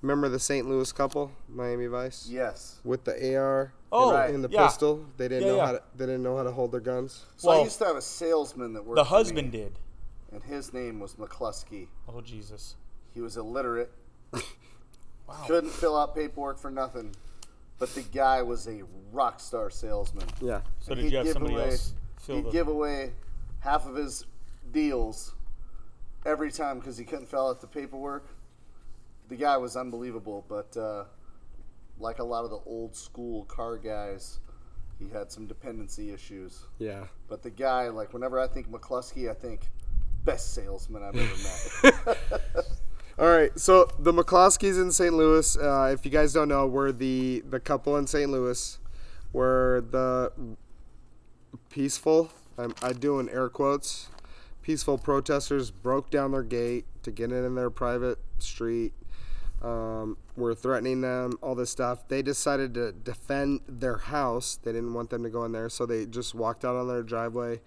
Speaker 1: Remember the St. Louis couple, Miami Vice,
Speaker 3: Yes.
Speaker 1: with the AR
Speaker 4: Oh,
Speaker 1: and, and the
Speaker 4: yeah.
Speaker 1: pistol. They didn't
Speaker 4: Yeah,
Speaker 1: know
Speaker 4: yeah.
Speaker 1: how to. They didn't know how to hold their guns.
Speaker 3: So I used to have a salesman that worked.
Speaker 4: The
Speaker 3: for me,
Speaker 4: husband did.
Speaker 3: and his name was McCluskey.
Speaker 4: Oh Jesus.
Speaker 3: He was illiterate. wow. Couldn't fill out paperwork for nothing. But the guy was a rock star salesman.
Speaker 1: Yeah.
Speaker 4: So
Speaker 3: And
Speaker 4: did
Speaker 3: he'd
Speaker 4: you have
Speaker 3: give
Speaker 4: somebody
Speaker 3: away-
Speaker 4: else fill
Speaker 3: He'd
Speaker 4: the?
Speaker 3: give away half of his deals every time because he couldn't fill out the paperwork. The guy was unbelievable, but uh, like a lot of the old school car guys, he had some dependency issues.
Speaker 1: Yeah.
Speaker 3: But the guy, like, whenever I think McCluskey, I think best salesman I've ever met.
Speaker 1: All right, so the McCloskeys in St. Louis, uh, if you guys don't know, were the the couple in St. Louis, were the peaceful. I'm I doing air quotes. Peaceful protesters broke down their gate to get in their private street. Um, were threatening them, all this stuff. They decided to defend their house. They didn't want them to go in there, so they just walked out on their driveway.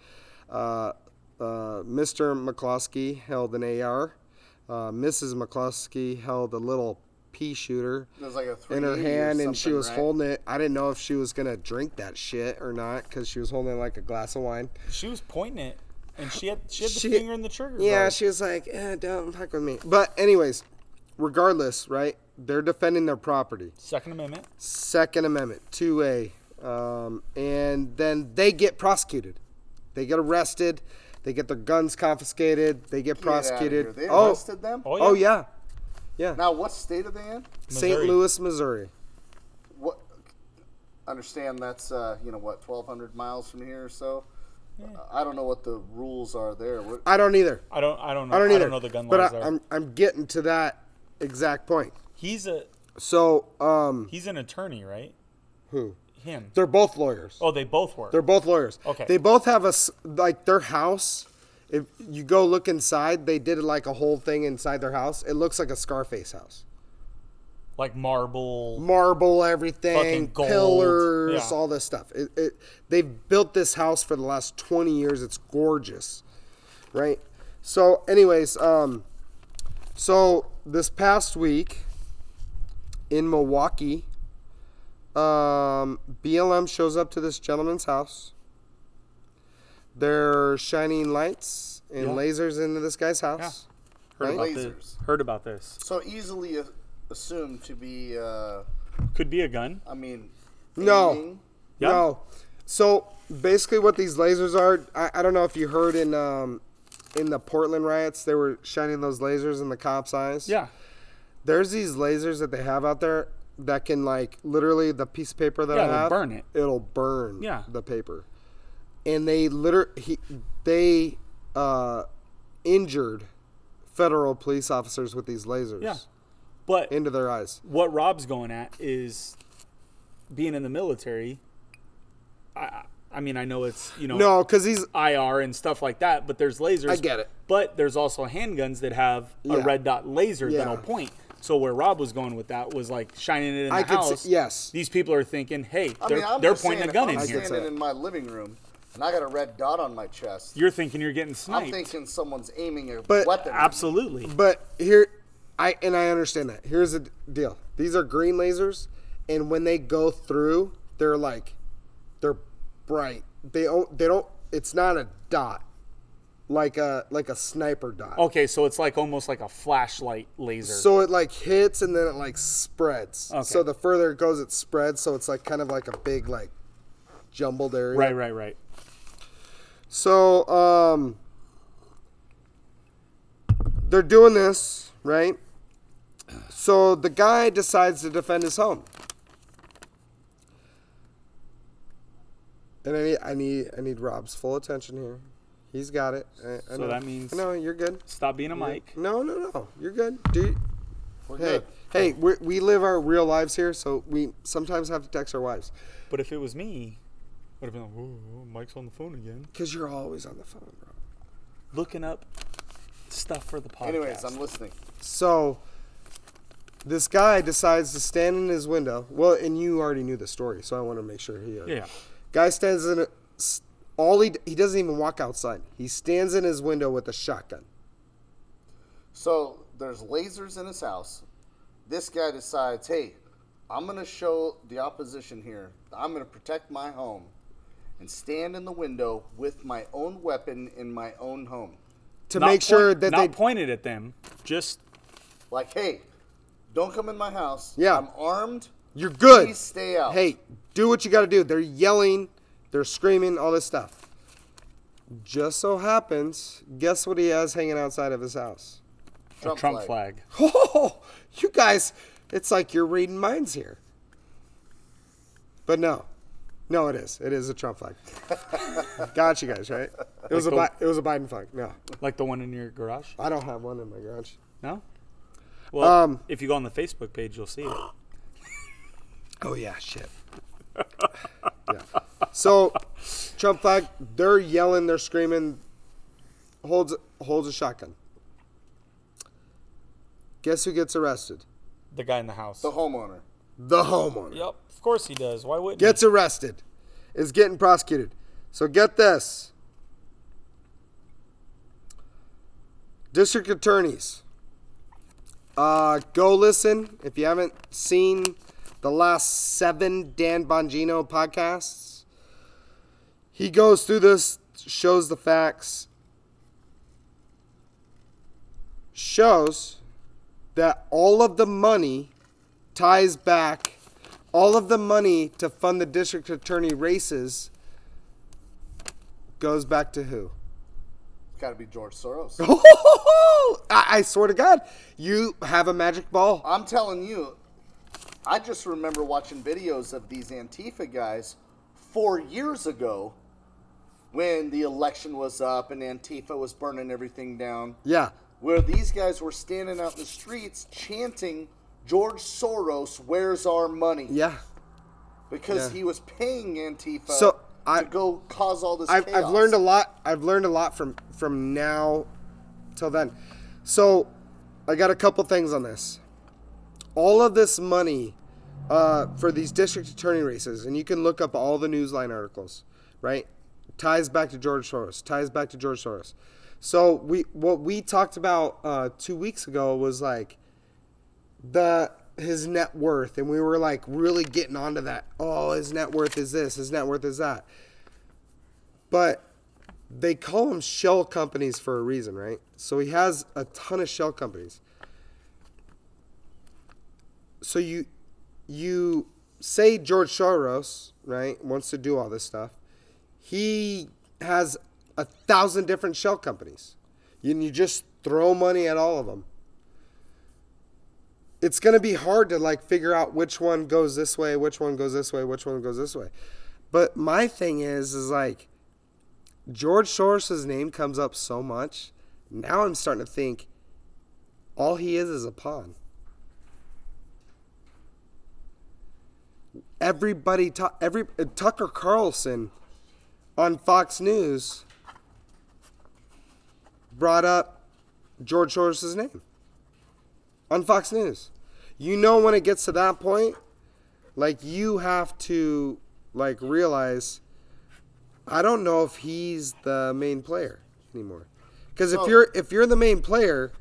Speaker 1: Uh, uh, Mr. McCloskey held an AR. Uh, Mrs. McCloskey held a little pea shooter
Speaker 3: like a
Speaker 1: in her hand, and she was
Speaker 3: right?
Speaker 1: holding it. I didn't know if she was gonna drink that shit or not because she was holding like a glass of wine.
Speaker 4: She was pointing it, and she had she had the
Speaker 1: She-
Speaker 4: finger in the trigger.
Speaker 1: Yeah,
Speaker 4: guard.
Speaker 1: she was like, eh, "Don't fuck with me." But anyways, regardless, right? They're defending their property.
Speaker 4: Second Amendment.
Speaker 1: Second Amendment, two A, um, and then they get prosecuted. They get arrested. They get their guns confiscated. They get
Speaker 3: Get outta
Speaker 1: prosecuted.
Speaker 3: here. They
Speaker 1: oh,
Speaker 3: arrested them?
Speaker 4: Oh yeah.
Speaker 1: oh yeah, yeah.
Speaker 3: Now, what state are they in?
Speaker 1: St. Louis, Missouri.
Speaker 3: What? Understand that's uh, you know what, twelve hundred miles from here or so. I don't know what the rules are there. What,
Speaker 1: I don't either.
Speaker 4: I don't. I don't know.
Speaker 1: I don't either.
Speaker 4: I don't know the gun
Speaker 1: but
Speaker 4: laws
Speaker 1: I,
Speaker 4: there.
Speaker 1: I'm I'm getting to that exact point.
Speaker 4: he's a
Speaker 1: So, um,
Speaker 4: he's an attorney, right?
Speaker 1: who?
Speaker 4: Him.
Speaker 1: They're both lawyers.
Speaker 4: Oh, they both were.
Speaker 1: They're both lawyers.
Speaker 4: Okay.
Speaker 1: They both have a s- like their house. If you go look inside, they did like a whole thing inside their house. It looks like a Scarface house.
Speaker 4: like marble.
Speaker 1: Marble, everything,
Speaker 4: Fucking gold.
Speaker 1: pillars,
Speaker 4: Yeah.
Speaker 1: all this stuff. It, it, they've built this house for the last 20 years. It's gorgeous, right? So, anyways, um, so this past week, in Milwaukee. Um, BLM shows up to this gentleman's house. They're shining lights and
Speaker 4: Yeah.
Speaker 1: lasers into this guy's house.
Speaker 4: Heard
Speaker 1: Right?
Speaker 4: about
Speaker 3: Lasers.
Speaker 4: this. Heard about this.
Speaker 3: So easily assumed to be, uh,
Speaker 4: Could be a gun.
Speaker 3: I mean,
Speaker 1: No.
Speaker 3: aiming.
Speaker 4: Yeah.
Speaker 1: No. So basically, what these lasers are, I, I don't know if you heard in um, in the Portland riots, they were shining those lasers in the cops' eyes.
Speaker 4: Yeah.
Speaker 1: There's these lasers that they have out there that can like literally the piece of paper that
Speaker 4: Yeah,
Speaker 1: I
Speaker 4: it'll
Speaker 1: have,
Speaker 4: burn it.
Speaker 1: It'll burn.
Speaker 4: Yeah.
Speaker 1: The paper. And they literally they uh, injured federal police officers with these lasers.
Speaker 4: Yeah. But
Speaker 1: Into their eyes.
Speaker 4: what Rob's going at is being in the military. I, I mean, I know it's you know
Speaker 1: No, because he's
Speaker 4: IR and stuff like that, but there's lasers.
Speaker 1: I get it.
Speaker 4: But there's also handguns that have a
Speaker 1: Yeah.
Speaker 4: red dot laser
Speaker 1: Yeah.
Speaker 4: that'll point. So where Rob was going with that was like shining it in the
Speaker 1: I could see-
Speaker 4: house.
Speaker 1: yes.
Speaker 4: These people are thinking, hey,
Speaker 3: I
Speaker 4: they're,
Speaker 3: mean, I'm
Speaker 4: they're pointing
Speaker 3: saying,
Speaker 4: a gun
Speaker 3: if
Speaker 4: in
Speaker 3: I'm
Speaker 4: here.
Speaker 3: standing in my living room and I got a red dot on my chest.
Speaker 4: You're thinking you're getting sniped.
Speaker 3: I'm thinking someone's aiming a
Speaker 1: But-
Speaker 3: weapon. at me.
Speaker 4: Absolutely.
Speaker 1: But here, I and I understand that. Here's the deal: these are green lasers, and when they go through, they're like, they're bright. They don't. They don't. It's not a dot, like a like a sniper dot.
Speaker 4: Okay, so it's like almost like a flashlight laser.
Speaker 1: So it like hits and then it like spreads.
Speaker 4: Okay.
Speaker 1: So the further it goes, it spreads. So it's like kind of like a big like jumbled area.
Speaker 4: right, right, right.
Speaker 1: So um, they're doing this right. So the guy decides to defend his home, and I need I need I need Rob's full attention here. He's got it. I, I
Speaker 4: So
Speaker 1: know.
Speaker 4: that means-
Speaker 1: no, you're good.
Speaker 4: Stop being a mic.
Speaker 1: No, no, no, you're good, dude.
Speaker 3: We're
Speaker 1: Hey,
Speaker 3: good.
Speaker 1: hey, we we live our real lives here, so we sometimes have to text our wives
Speaker 4: But if it was me, would have been like, "Whoa, Mike's on the phone again,
Speaker 1: because you're always on the phone, bro.
Speaker 4: looking up stuff for the podcast."
Speaker 3: Anyways, I'm listening.
Speaker 1: So this guy decides to stand in his window. Well, and you already knew the story, so I want to make sure he. heard.
Speaker 4: yeah.
Speaker 1: Guy stands in a, all he he doesn't even walk outside. He stands in his window with a shotgun.
Speaker 3: So there's lasers in his house. This guy decides, hey, I'm going to show the opposition here. I'm going to protect my home and stand in the window with my own weapon in my own home.
Speaker 1: To
Speaker 4: Not
Speaker 1: make sure that they
Speaker 4: pointed at them, just
Speaker 3: Like, hey, don't come in my house.
Speaker 1: Yeah.
Speaker 3: I'm armed.
Speaker 1: You're good.
Speaker 3: Please stay out.
Speaker 1: Hey, do what you got to do. They're yelling, they're screaming, all this stuff. Just so happens, guess what he has hanging outside of his house?
Speaker 4: a Trump flag.
Speaker 1: Oh, you guys, it's like you're reading minds here. But no, no, it is. It is a Trump flag. Got you guys right. It was a
Speaker 4: Like
Speaker 1: Bi- it was a Biden flag. No,
Speaker 4: like the one in your garage.
Speaker 1: I don't have one in my garage.
Speaker 4: No. Well,
Speaker 1: Um,
Speaker 4: if you go on the Facebook page, you'll see it.
Speaker 1: Oh yeah, shit. yeah. So, Trump flag. They're yelling. They're screaming. Holds holds a shotgun. Guess who gets arrested?
Speaker 4: The guy in the house.
Speaker 3: The homeowner.
Speaker 1: The homeowner.
Speaker 4: Yep, of course he does. Why wouldn't?
Speaker 1: gets arrested, is getting prosecuted. So get this. District attorneys. Uh, go listen if you haven't seen the last seven Dan Bongino podcasts. He goes through this, shows the facts, shows that all of the money ties back all of the money to fund the district attorney races goes back to who?
Speaker 3: It's got to be George Soros.
Speaker 1: I, I swear to God, you have a magic ball.
Speaker 3: I'm telling you, I just remember watching videos of these Antifa guys four years ago when the election was up and Antifa was burning everything down.
Speaker 1: Yeah.
Speaker 3: Where these guys were standing out in the streets chanting, George Soros, where's our money?
Speaker 1: Yeah.
Speaker 3: Because
Speaker 1: Yeah.
Speaker 3: he was paying Antifa
Speaker 1: So, I-
Speaker 3: to go cause all this
Speaker 1: I've. I've learned a lot. I've learned a lot from from now till then. So, I got a couple things on this. All of this money uh, for these district attorney races, and you can look up all the newsline articles, right? Ties back to George Soros. Ties back to George Soros. So we what we talked about uh, two weeks ago was like the his net worth and we were like really getting onto that. Oh, his net worth is this, his net worth is that. But they call them shell companies for a reason, right? So he has a ton of shell companies. So you you say George Soros, right, wants to do all this stuff. He has a thousand different shell companies. And you just throw money at all of them. It's going to be hard to like figure out which one goes this way, which one goes this way, which one goes this way. But my thing is is like George Soros's name comes up so much. Now I'm starting to think all he is is a pawn. Everybody, every uh, Tucker Carlson on Fox News brought up George Soros's name on Fox News. You know when it gets to that point, like you have to like realize I don't know if he's the main player anymore. Cuz if
Speaker 3: So-
Speaker 1: you're if you're the main player,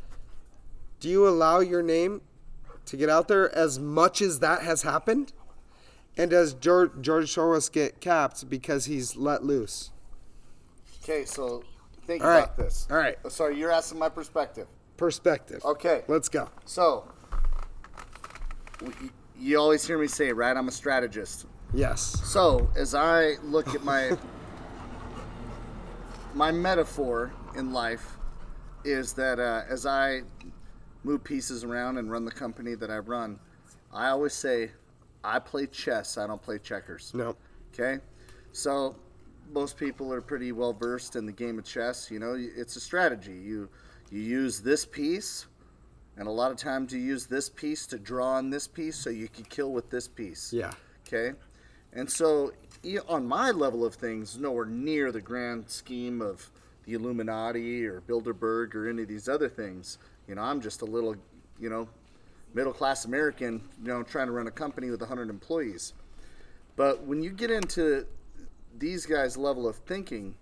Speaker 1: do you allow your name to get out there as much as that has happened? And does George, George Soros get capped because he's let loose?
Speaker 3: Okay, so think
Speaker 1: All right.
Speaker 3: about this.
Speaker 1: All right.
Speaker 3: Sorry, you're asking my perspective.
Speaker 1: Perspective.
Speaker 3: Okay.
Speaker 1: Let's go.
Speaker 3: So, you always hear me say, right? I'm a strategist.
Speaker 1: Yes.
Speaker 3: So, as I look at my my metaphor in life is that uh, as I move pieces around and run the company that I run, I always say, I play chess. I don't play checkers.
Speaker 1: No.
Speaker 3: Okay, so most people are pretty well versed in the game of chess. You know, it's a strategy. You you use this piece, and a lot of times you use this piece to draw on this piece, so you can kill with this piece.
Speaker 1: Yeah.
Speaker 3: Okay, and so on my level of things, nowhere near the grand scheme of the Illuminati or Bilderberg or any of these other things. You know, I'm just a little, you know, middle class American, you know, trying to run a company with 100 employees. But when you get into these guys' level of thinking,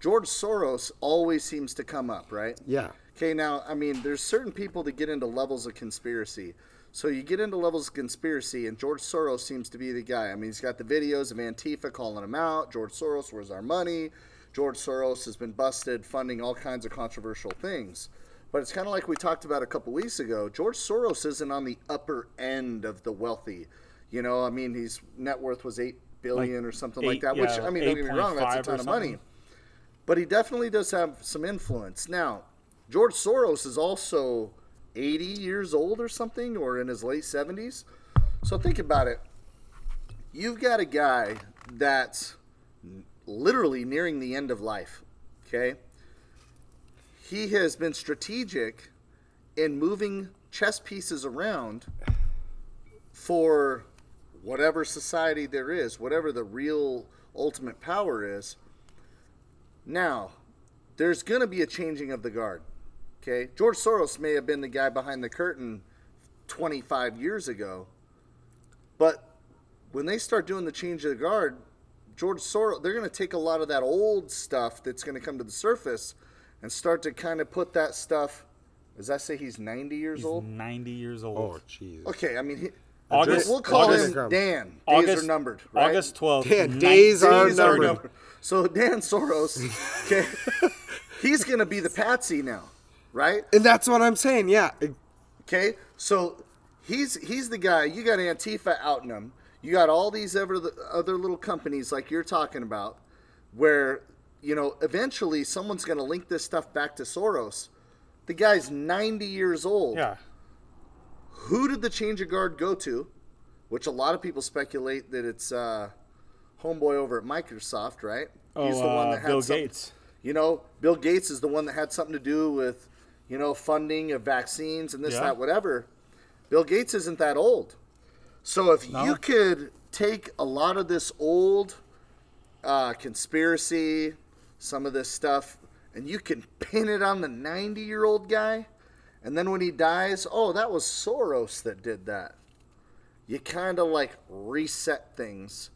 Speaker 3: George Soros always seems to come up, right?
Speaker 1: Yeah.
Speaker 3: Okay, now, I mean, there's certain people that get into levels of conspiracy. So you get into levels of conspiracy, and George Soros seems to be the guy. I mean, he's got the videos of Antifa calling him out. George Soros, where's our money? George Soros has been busted funding all kinds of controversial things. But it's kind of like we talked about a couple weeks ago. George Soros isn't on the upper end of the wealthy. You know, I mean, his net worth was eight billion or something like
Speaker 4: eight-
Speaker 3: that. Which I mean, don't get me wrong, that's a ton of money but he definitely does have some influence. Now, George Soros is also 80 years old or something, or in his late 70s. So think about it. You've got a guy that's literally nearing the end of life, okay? He has been strategic in moving chess pieces around for whatever society there is, whatever the real ultimate power is. Now, there's going to be a changing of the guard. Okay? George Soros may have been the guy behind the curtain 25 years ago, but when they start doing the change of the guard, George Soros, they're going to take a lot of that old stuff that's going to come to the surface and start to kind of put that stuff. Does that say he's 90 years
Speaker 4: He's
Speaker 3: old?
Speaker 4: 90 years old.
Speaker 1: Oh, jeez.
Speaker 3: Okay, I mean, he,
Speaker 4: August-
Speaker 3: we'll call
Speaker 4: August-
Speaker 3: him Dan. Days
Speaker 4: August
Speaker 3: are numbered. Right?
Speaker 4: August 12th.
Speaker 1: Yeah,
Speaker 4: nine-
Speaker 1: days are
Speaker 3: Days
Speaker 1: numbered.
Speaker 3: So Dan Soros, okay, he's going to be the patsy now, right?
Speaker 1: And that's what I'm saying. Yeah.
Speaker 3: Okay, so he's he's the guy. You got Antifa outing him. You got all these other other little companies like you're talking about, where you know eventually someone's going to link this stuff back to Soros. The guy's 90 years old.
Speaker 4: Yeah.
Speaker 3: Who did the change of guard go to? Which a lot of people speculate that it's uh, homeboy over at Microsoft, right?
Speaker 4: Oh, uh, Bill
Speaker 3: some-
Speaker 4: Gates.
Speaker 3: You know, Bill Gates is the one that had something to do with, you know, funding of vaccines and this,
Speaker 4: Yeah.
Speaker 3: that, whatever. Bill Gates isn't that old. So if you could take a lot of this old uh, conspiracy, some of this stuff, and you can pin it on the 90 year old guy, and then when he dies, oh, that was Soros that did that. You kind of like reset things.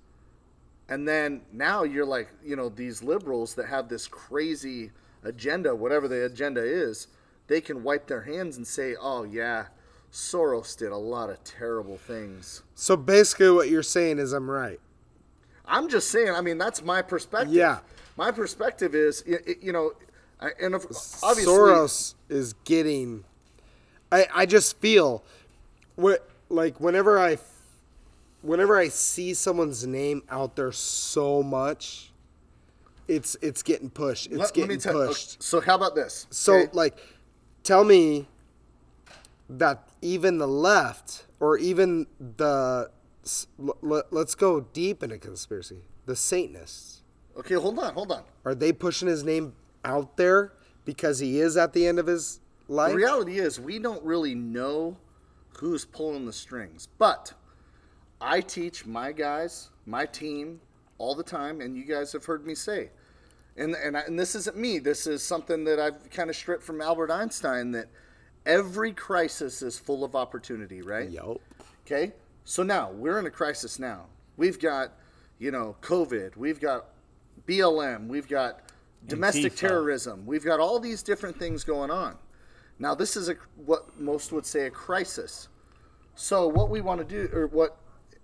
Speaker 3: And then now you're like, you know, these liberals that have this crazy agenda, whatever the agenda is, they can wipe their hands and say, oh, yeah, Soros did a lot of terrible things.
Speaker 1: So basically, what you're saying is I'm right.
Speaker 3: I'm just saying. I mean, that's my perspective.
Speaker 1: Yeah.
Speaker 3: My perspective is, you know, and of, obviously,
Speaker 1: Soros is getting. I I just feel, what like whenever I, whenever I see someone's name out there so much, it's it's getting pushed. It's
Speaker 3: let, let
Speaker 1: getting
Speaker 3: me tell.
Speaker 1: pushed.
Speaker 3: So how about this?
Speaker 1: So
Speaker 3: okay?
Speaker 1: like, tell me that even the left or even the s- l- l- let's go deep into conspiracy. The Satanists
Speaker 3: okay, hold on, hold on.
Speaker 1: are they pushing his name out there because he is at the end of his life?
Speaker 3: The reality is, we don't really know who's pulling the strings. But I teach my guys, my team, all the time, and you guys have heard me say, and and, I, and this isn't me. This is something that I've kind of stripped from Albert Einstein. That every crisis is full of opportunity, right?
Speaker 1: Yup.
Speaker 3: Okay. So now we're in a crisis now. We've got, you know, COVID. We've got BLM. We've got domestic
Speaker 4: Antifa.
Speaker 3: terrorism. We've got all these different things going on. Now this is a what most would say a crisis. So what we want to do, or what,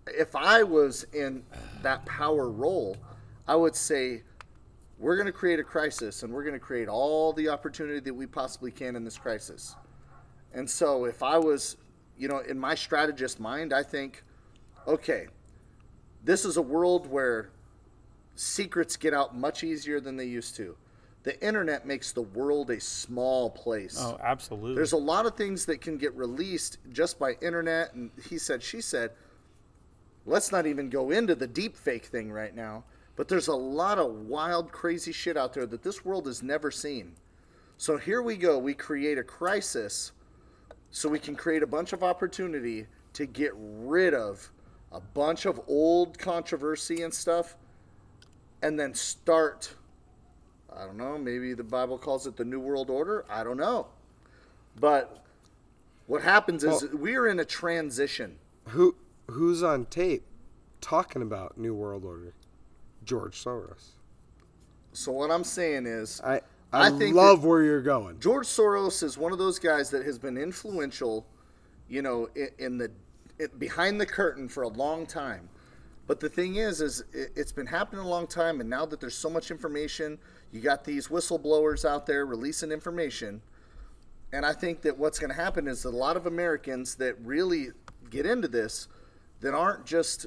Speaker 3: if I was in that power role, I would say, we're going to create a crisis, and we're going to create all the opportunity that we possibly can in this crisis. And so if I was, you know, in my strategist mind, I think, okay, this is a world where secrets get out much easier than they used to. The internet makes the world a small place.
Speaker 4: Oh, absolutely.
Speaker 3: There's a lot of things that can get released just by internet and he said she said. Let's not even go into the deep fake thing right now, but there's a lot of wild crazy shit out there that this world has never seen. So here we go, we create a crisis so we can create a bunch of opportunity to get rid of a bunch of old controversy and stuff and then start I don't know, maybe the Bible calls it the New World Order. I don't know. But what happens is we're in a transition.
Speaker 1: Who who's on tape talking about New World Order? George Soros.
Speaker 3: So what I'm saying is
Speaker 1: I I,
Speaker 3: I think
Speaker 1: love where you're going.
Speaker 3: George Soros is one of those guys that has been influential, you know, in, in the in, behind the curtain for a long time. But the thing is, is it, it's been happening a long time, and now that there's so much information, you got these whistleblowers out there releasing information, and I think that what's going to happen is that a lot of Americans that really get into this, that aren't just,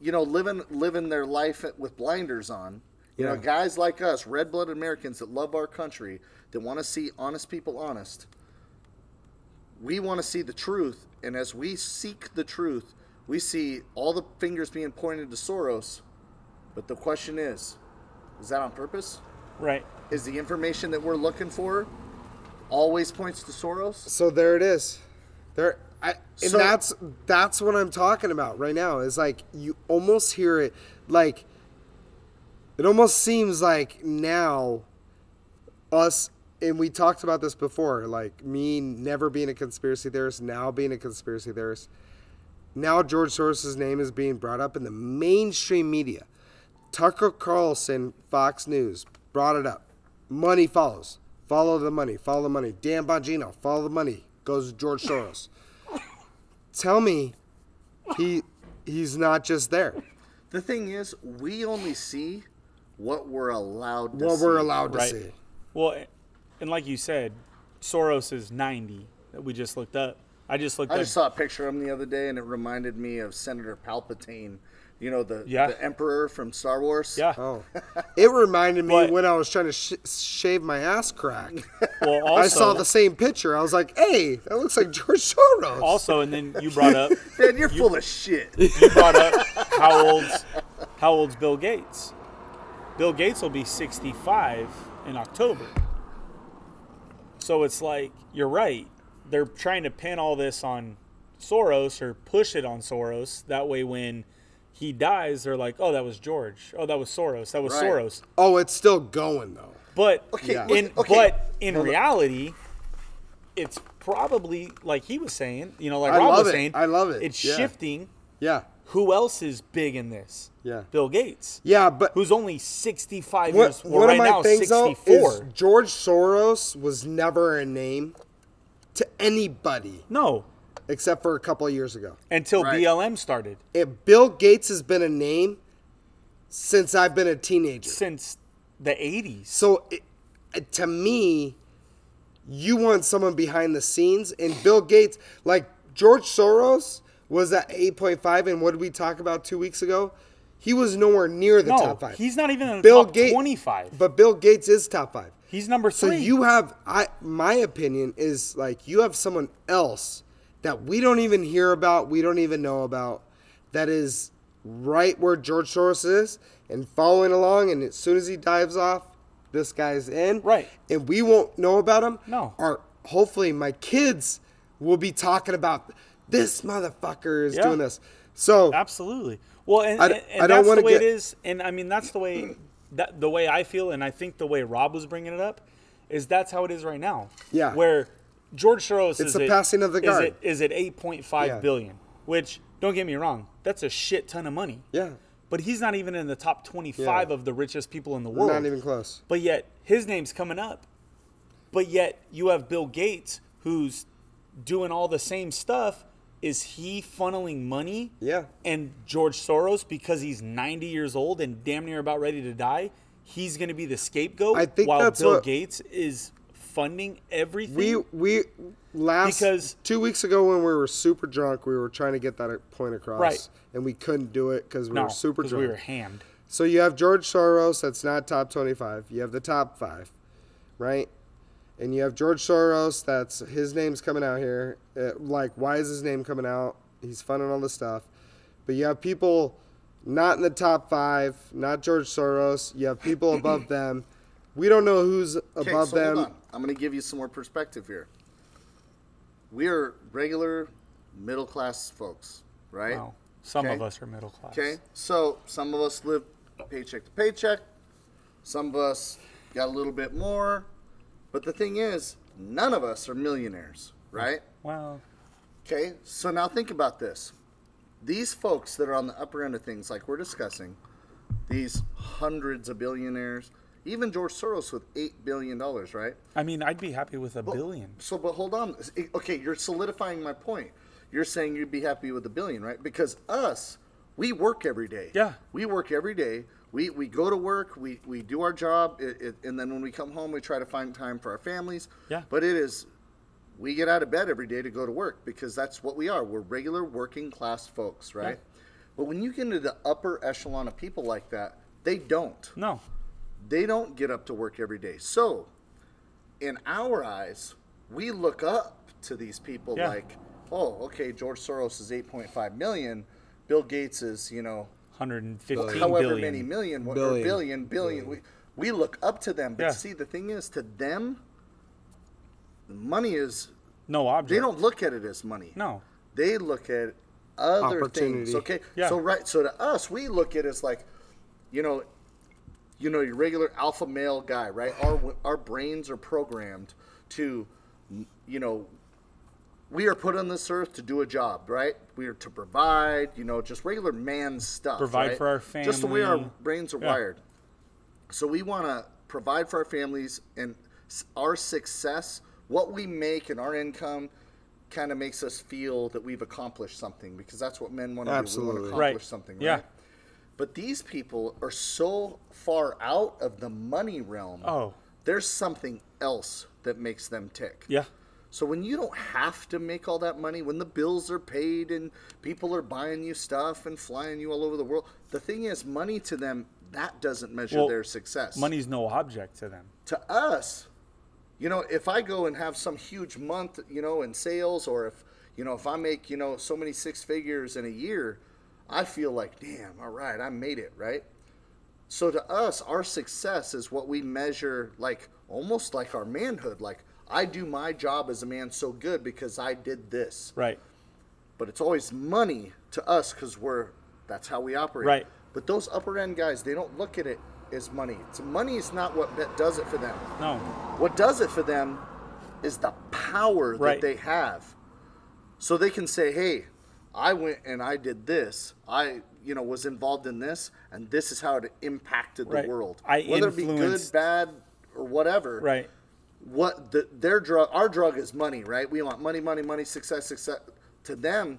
Speaker 3: you know, living living their life with blinders on. You know, guys like us, red-blooded Americans that love our country, that want to see honest people honest. We want to see the truth, and as we seek the truth, we see all the fingers being pointed to Soros. But the question is, is that on purpose?
Speaker 4: right.
Speaker 3: Is the information that we're looking for always points to Soros?
Speaker 1: So there it is. There I and
Speaker 3: So-
Speaker 1: that's that's what I'm talking about right now. Is like you almost hear it like it almost seems like now us and we talked about this before, like me never being a conspiracy theorist, now being a conspiracy theorist. Now George Soros' name is being brought up in the mainstream media. Tucker Carlson, Fox News, brought it up. Money follows. Follow the money. Follow the money. Dan Bongino, follow the money. Goes to George Soros. Tell me, he he's not just there.
Speaker 3: The thing is, we only see what we're allowed to
Speaker 1: What
Speaker 3: see.
Speaker 1: we're allowed to
Speaker 4: Right.
Speaker 1: see.
Speaker 4: Well, and like you said, Soros is 90 that we just looked up. I just looked
Speaker 3: I
Speaker 4: up.
Speaker 3: just saw a picture of him the other day, and it reminded me of Senator Palpatine. You know, the,
Speaker 4: Yeah.
Speaker 3: the Emperor from Star Wars.
Speaker 4: yeah.
Speaker 1: Oh, it reminded me
Speaker 4: But-
Speaker 1: when I was trying to sh- shave my ass crack.
Speaker 4: Well, also,
Speaker 1: I saw the same picture. I was like, "Hey, that looks like George Soros."
Speaker 4: also, and then you brought up
Speaker 3: Man, you're full of shit.
Speaker 4: you brought up how old's how old's Bill Gates? Bill Gates will be 65 in October. So it's like you're right. They're trying to pin all this on Soros or push it on Soros. That way, when he dies, they're like, "Oh, that was George. Oh, that was Soros. That was
Speaker 3: Right.
Speaker 4: Soros."
Speaker 1: oh, it's still going though.
Speaker 4: But
Speaker 3: Okay,
Speaker 1: Yeah.
Speaker 4: in
Speaker 3: okay.
Speaker 4: but in reality, it's probably like he was saying. You know, like
Speaker 1: I
Speaker 4: Rob
Speaker 1: love
Speaker 4: was
Speaker 1: it.
Speaker 4: saying.
Speaker 1: I love it.
Speaker 4: It's
Speaker 1: Yeah.
Speaker 4: shifting.
Speaker 1: Yeah,
Speaker 4: Who else is big in this?
Speaker 1: Yeah.
Speaker 4: Bill Gates.
Speaker 1: yeah, but
Speaker 4: Who's only 65
Speaker 1: what,
Speaker 4: years, old
Speaker 1: well,
Speaker 4: right
Speaker 1: of my
Speaker 4: now,
Speaker 1: things though
Speaker 4: 64.
Speaker 1: is George Soros was never a name to anybody
Speaker 4: No,
Speaker 1: except for a couple of years ago.
Speaker 4: until
Speaker 3: Right.
Speaker 4: BLM started.
Speaker 1: If Bill Gates has been a name since I've been a teenager.
Speaker 4: Since the 80s.
Speaker 1: So it, it- to me, you want someone behind the scenes, and Bill Gates, like George Soros, was at 8.5, and what did we talk about two weeks ago? He was nowhere near the
Speaker 4: No,
Speaker 1: top five.
Speaker 4: he's not even in the
Speaker 1: Bill
Speaker 4: top
Speaker 1: Gates,
Speaker 4: 25.
Speaker 1: But Bill Gates is top five.
Speaker 4: He's number three.
Speaker 1: So you have, I my opinion is like you have someone else that we don't even hear about, we don't even know about, that is right where George Soros is and following along. And as soon as he dives off, this guy's in.
Speaker 4: Right.
Speaker 1: And we won't know about him.
Speaker 4: No.
Speaker 1: Or hopefully my kids will be talking about this motherfucker is
Speaker 4: Yeah.
Speaker 1: doing this. So
Speaker 4: Absolutely. Well, and,
Speaker 1: I-
Speaker 4: and,
Speaker 1: I
Speaker 4: and
Speaker 1: don't
Speaker 4: that's the way
Speaker 1: get-
Speaker 4: it is. And I mean, that's the way that the way I feel, and I think the way Rob was bringing it up is that's how it is right now.
Speaker 1: Yeah.
Speaker 4: Where George Soros
Speaker 1: It's
Speaker 4: is
Speaker 1: the
Speaker 4: at-
Speaker 1: passing of the guard.
Speaker 4: Is at eight point five
Speaker 1: Yeah.
Speaker 4: billion, which don't get me wrong, that's a shit ton of money.
Speaker 1: yeah,
Speaker 4: But he's not even in the top twenty five
Speaker 1: Yeah.
Speaker 4: of the richest people in the world.
Speaker 1: not even close.
Speaker 4: But yet his name's coming up. But yet you have Bill Gates who's doing all the same stuff. Is he funneling money?
Speaker 1: Yeah.
Speaker 4: And George Soros, because he's 90 years old and damn near about ready to die, he's going to be the scapegoat
Speaker 1: I think
Speaker 4: while
Speaker 1: that's
Speaker 4: Bill
Speaker 1: what-
Speaker 4: Gates is funding everything.
Speaker 1: We we last
Speaker 4: Because-
Speaker 1: two weeks ago when we were super drunk, we were trying to get that point across,
Speaker 4: Right.
Speaker 1: And we couldn't do it because we
Speaker 4: no,
Speaker 1: were super drunk.
Speaker 4: we were hammed.
Speaker 1: So you have George Soros, that's not top twenty-five. You have the top five, right? And you have George Soros, that's his name's coming out here. Uh, like, why is his name coming out? He's funding all this stuff. But you have people not in the top five, not George Soros. You have people above them. We don't know who's
Speaker 3: Okay,
Speaker 1: above
Speaker 3: so
Speaker 1: them.
Speaker 3: hold on. I'm going to give you some more perspective here. We are regular middle class folks, right?
Speaker 4: Wow. Some of us are middle class.
Speaker 3: Okay, so some of us live paycheck to paycheck. Some of us got a little bit more. But the thing is, none of us are millionaires, right?
Speaker 4: Well,
Speaker 3: Okay, so now think about this. These folks that are on the upper end of things, like we're discussing, these hundreds of billionaires, even George Soros with $8 billion, right?
Speaker 4: I mean, I'd be happy with a billion.
Speaker 3: So, but hold on. Okay, you're solidifying my point. You're saying you'd be happy with a billion, right? Because us, we work every day.
Speaker 4: Yeah.
Speaker 3: We work every day. We, we go to work, we, we do our job, it, it, and then when we come home, we try to find time for our families.
Speaker 4: Yeah.
Speaker 3: But it is, we get out of bed every day to go to work because that's what we are. We're regular working class folks, right? But when you get into the upper echelon of people like that, they don't
Speaker 4: No.
Speaker 3: they don't get up to work every day. So, in our eyes, we look up to these people
Speaker 4: Yeah.
Speaker 3: like, oh, okay, George Soros is 8.5 million, Bill Gates is, you know,
Speaker 4: 115
Speaker 3: however
Speaker 4: billion.
Speaker 3: many million, what-
Speaker 1: Billion.
Speaker 3: or billion, billion. We, we look up to them. But
Speaker 4: Yeah.
Speaker 3: see, the thing is, to them, money is,
Speaker 4: No object.
Speaker 3: they don't look at it as money.
Speaker 4: No.
Speaker 3: They look at other things. Okay.
Speaker 4: Yeah.
Speaker 3: So right. So to us, we look at it as like, you know, you know, your regular alpha male guy, right? Our our brains are programmed to, you know, we are put on this earth to do a job, right? We are to provide, you know, just regular man stuff.
Speaker 4: Provide
Speaker 3: right?
Speaker 4: for our family.
Speaker 3: Just the way our brains are
Speaker 4: Yeah.
Speaker 3: wired. So we want to provide for our families and our success, what we make and our income kind of makes us feel that we've accomplished something because that's what men want to do. We want
Speaker 1: Absolutely.
Speaker 3: to
Speaker 4: Right.
Speaker 3: accomplish something,
Speaker 4: Yeah.
Speaker 3: But these people are so far out of the money realm.
Speaker 4: Oh.
Speaker 3: There's something else that makes them tick.
Speaker 4: Yeah.
Speaker 3: So when you don't have to make all that money, when the bills are paid and people are buying you stuff and flying you all over the world, the thing is, money to them that doesn't measure
Speaker 4: Well,
Speaker 3: their success.
Speaker 4: Money's no object to them.
Speaker 3: to us, you know, if I go and have some huge month, you know, in sales, or if you know, if I make you know so many six figures in a year, I feel like, damn, all right, I made it, right? So to us, our success is what we measure, like almost like our manhood. Like I do my job as a man so good because I did this.
Speaker 4: Right.
Speaker 3: But it's always money to us because we're that's how we operate.
Speaker 4: Right.
Speaker 3: But those upper end guys, they don't look at it as money. So money is not what that does it for them.
Speaker 4: No.
Speaker 3: What does it for them is the power
Speaker 4: Right.
Speaker 3: that they have. So they can say, "Hey, I went and I did this. I, you know, was involved in this, and this is how it impacted
Speaker 4: Right.
Speaker 3: the world.
Speaker 4: I
Speaker 3: Whether it be good, bad, or whatever.
Speaker 4: Right.
Speaker 3: What the, their drug, our drug is money, right? We want money, money, money, success, success. To them,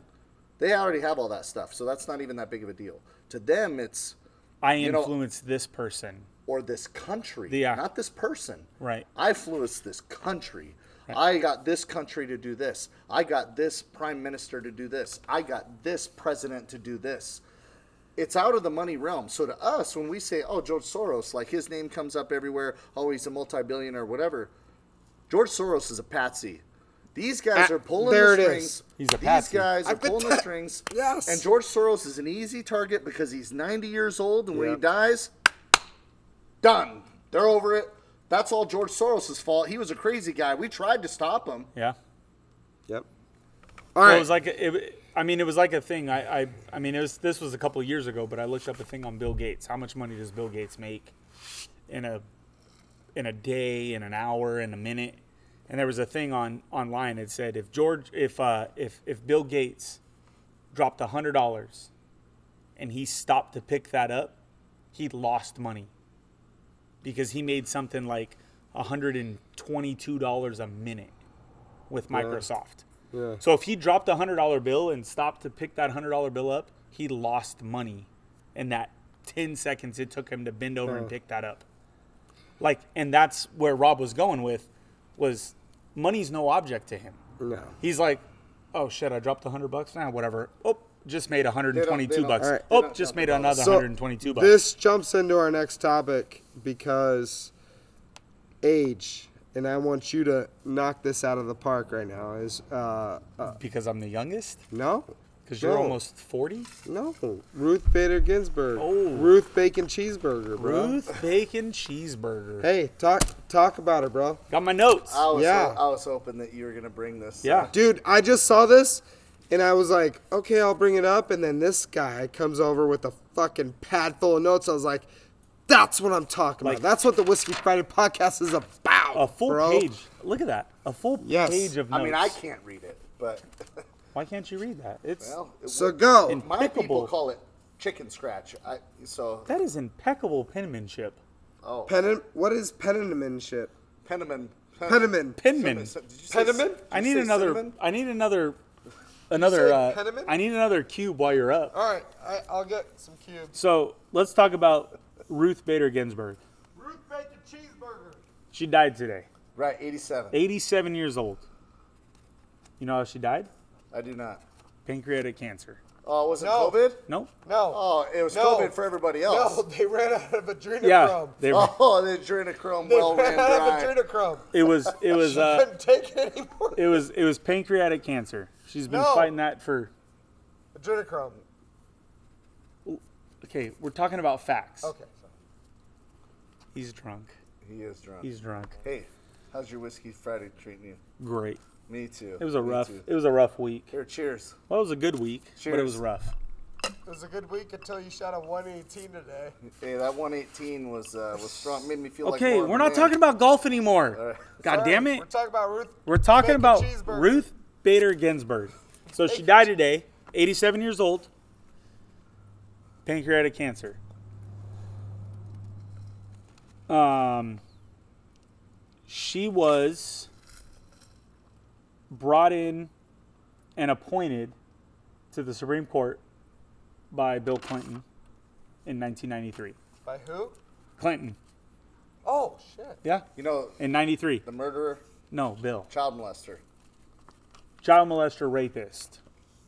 Speaker 3: they already have all that stuff, so that's not even that big of a deal. To them, it's
Speaker 4: I
Speaker 3: you know-
Speaker 4: influence this person.
Speaker 3: or this country,
Speaker 4: Yeah.
Speaker 3: not this person.
Speaker 4: Right.
Speaker 3: I influence this country. I got this country to do this. I got this prime minister to do this. I got this president to do this. It's out of the money realm. So to us, when we say, "Oh, George Soros," like his name comes up everywhere. Oh, he's a multi-billionaire, whatever. George Soros is a patsy. These guys
Speaker 1: Ah,
Speaker 3: are pulling
Speaker 1: there
Speaker 3: the
Speaker 1: it
Speaker 3: strings.
Speaker 1: is.
Speaker 4: He's a
Speaker 3: These
Speaker 4: patsy.
Speaker 3: guys are
Speaker 1: I've been
Speaker 3: pulling the strings.
Speaker 1: Yes.
Speaker 3: And George Soros is an easy target because he's 90 years old, and when he dies, done. They're over it. That's all George Soros' fault. He was a crazy guy. We tried to stop him.
Speaker 4: Yeah.
Speaker 1: Yep. All
Speaker 4: Well, it was like a- it, I mean, it was like a thing. I, I, I mean, it was this was a couple of years ago, but I looked up a thing on Bill Gates. How much money does Bill Gates make in a in a day, in an hour, in a minute? And there was a thing on online. that said if George, if uh, if if Bill Gates dropped a hundred dollars, and he stopped to pick that up, he lost money because he made something like hundred and twenty-two dollars a minute with Microsoft.
Speaker 1: Yeah.
Speaker 4: So if he dropped a hundred dollar bill and stopped to pick that hundred dollar bill up, he lost money in that ten seconds it took him to bend over and pick that up. Like, and that's where Rob was going with, was money's no object to him.
Speaker 1: no.
Speaker 4: He's like, oh shit, I dropped a hundred bucks now, whatever. Oh, just made 122
Speaker 3: don't-
Speaker 4: bucks.
Speaker 1: Right.
Speaker 4: Oh, just made another
Speaker 1: So,
Speaker 4: 122 bucks.
Speaker 1: This jumps into our next topic because age, and I want you to knock this out of the park right now. Is uh, uh
Speaker 4: because I'm the youngest.
Speaker 1: no,
Speaker 4: Because you're
Speaker 1: No.
Speaker 4: almost 40.
Speaker 1: no, Ruth Bader Ginsburg,
Speaker 4: Oh.
Speaker 1: Ruth Bacon Cheeseburger, bro.
Speaker 4: Ruth Bacon Cheeseburger.
Speaker 1: Hey, talk talk about her, bro.
Speaker 4: Got my notes.
Speaker 3: I was,
Speaker 1: Yeah.
Speaker 3: I was hoping that you were going to bring this.
Speaker 4: yeah.
Speaker 1: Uh, Dude, I just saw this and I was like, okay, I'll bring it up. And then this guy comes over with a fucking pad full of notes. I was like, that's what I'm talking
Speaker 4: Like-
Speaker 1: about. That's what the Whiskey Friday podcast is about.
Speaker 4: A full
Speaker 1: bro.
Speaker 4: page. Look at that. A full
Speaker 1: Yes.
Speaker 4: page of notes.
Speaker 3: I mean, I can't read it, but
Speaker 4: Why can't you read that? It's
Speaker 3: well, it
Speaker 1: So
Speaker 3: would-
Speaker 1: go.
Speaker 4: In-
Speaker 3: My people
Speaker 4: impeccable.
Speaker 3: call it chicken scratch. I so
Speaker 4: that is impeccable penmanship.
Speaker 3: oh
Speaker 1: Pen- what is penmanship?
Speaker 3: Penniman.
Speaker 1: Penniman.
Speaker 4: Penman.
Speaker 3: Did you say
Speaker 1: Penniman?
Speaker 3: did
Speaker 4: I
Speaker 3: you
Speaker 4: need
Speaker 3: say
Speaker 4: another.
Speaker 3: cinnamon?
Speaker 4: I need another. Another.
Speaker 1: say
Speaker 4: Uh,
Speaker 1: Penniman?
Speaker 4: I need another cube while you're up.
Speaker 1: All right, I, I'll get some cubes.
Speaker 4: So let's talk about Ruth Bader Ginsburg.
Speaker 1: Ruth Bacon Cheeseburger.
Speaker 4: She died today,
Speaker 3: Right, 87.
Speaker 4: 87 years old. You know how she died?
Speaker 3: I do not.
Speaker 4: Pancreatic cancer.
Speaker 3: Oh, was it
Speaker 1: No.
Speaker 3: COVID?
Speaker 4: Nope.
Speaker 1: No.
Speaker 3: Oh, it was
Speaker 1: No.
Speaker 3: COVID for everybody else.
Speaker 1: No, they ran out of adrenochrome.
Speaker 4: Yeah. They,
Speaker 3: Oh, the adrenochrome
Speaker 1: They
Speaker 3: well
Speaker 1: ran
Speaker 3: ran
Speaker 1: out
Speaker 3: dry.
Speaker 1: of adrenochrome.
Speaker 4: it was. It was.
Speaker 1: She
Speaker 4: Uh,
Speaker 1: couldn't take it anymore.
Speaker 4: it was. It was pancreatic cancer. She's been
Speaker 1: No.
Speaker 4: fighting that for.
Speaker 1: Adrenochrome.
Speaker 4: Okay, we're talking about facts.
Speaker 1: Okay.
Speaker 4: He's drunk.
Speaker 3: He is drunk.
Speaker 4: He's drunk.
Speaker 3: Hey, how's your whiskey Friday treating you?
Speaker 4: Great.
Speaker 3: Me too.
Speaker 4: It was a
Speaker 3: Me
Speaker 4: rough.
Speaker 3: too.
Speaker 4: It was a rough week.
Speaker 3: Here, cheers.
Speaker 4: Well, it was a good week, but it was
Speaker 3: Cheers.
Speaker 4: rough.
Speaker 1: It was a good week until you shot a 118 today.
Speaker 3: Hey, that 118 was uh, was strong. Made me feel like
Speaker 4: Okay,
Speaker 3: more of
Speaker 4: we're
Speaker 3: a
Speaker 4: not
Speaker 3: man.
Speaker 4: talking about golf anymore.
Speaker 3: All right.
Speaker 4: God
Speaker 1: Sorry,
Speaker 4: damn it.
Speaker 1: We're talking about Ruth.
Speaker 4: We're talking
Speaker 1: Bacon
Speaker 4: about
Speaker 1: cheeseburger.
Speaker 4: Ruth Bader Ginsburg. So she died today, 87 years old, pancreatic cancer. Um, she was brought in and appointed to the Supreme Court by Bill Clinton in 1993.
Speaker 1: By who?
Speaker 4: Clinton,
Speaker 1: Oh shit.
Speaker 4: yeah,
Speaker 3: You know,
Speaker 4: in 93.
Speaker 3: the murderer,
Speaker 4: No, Bill.
Speaker 3: child molester.
Speaker 4: Child molester, rapist.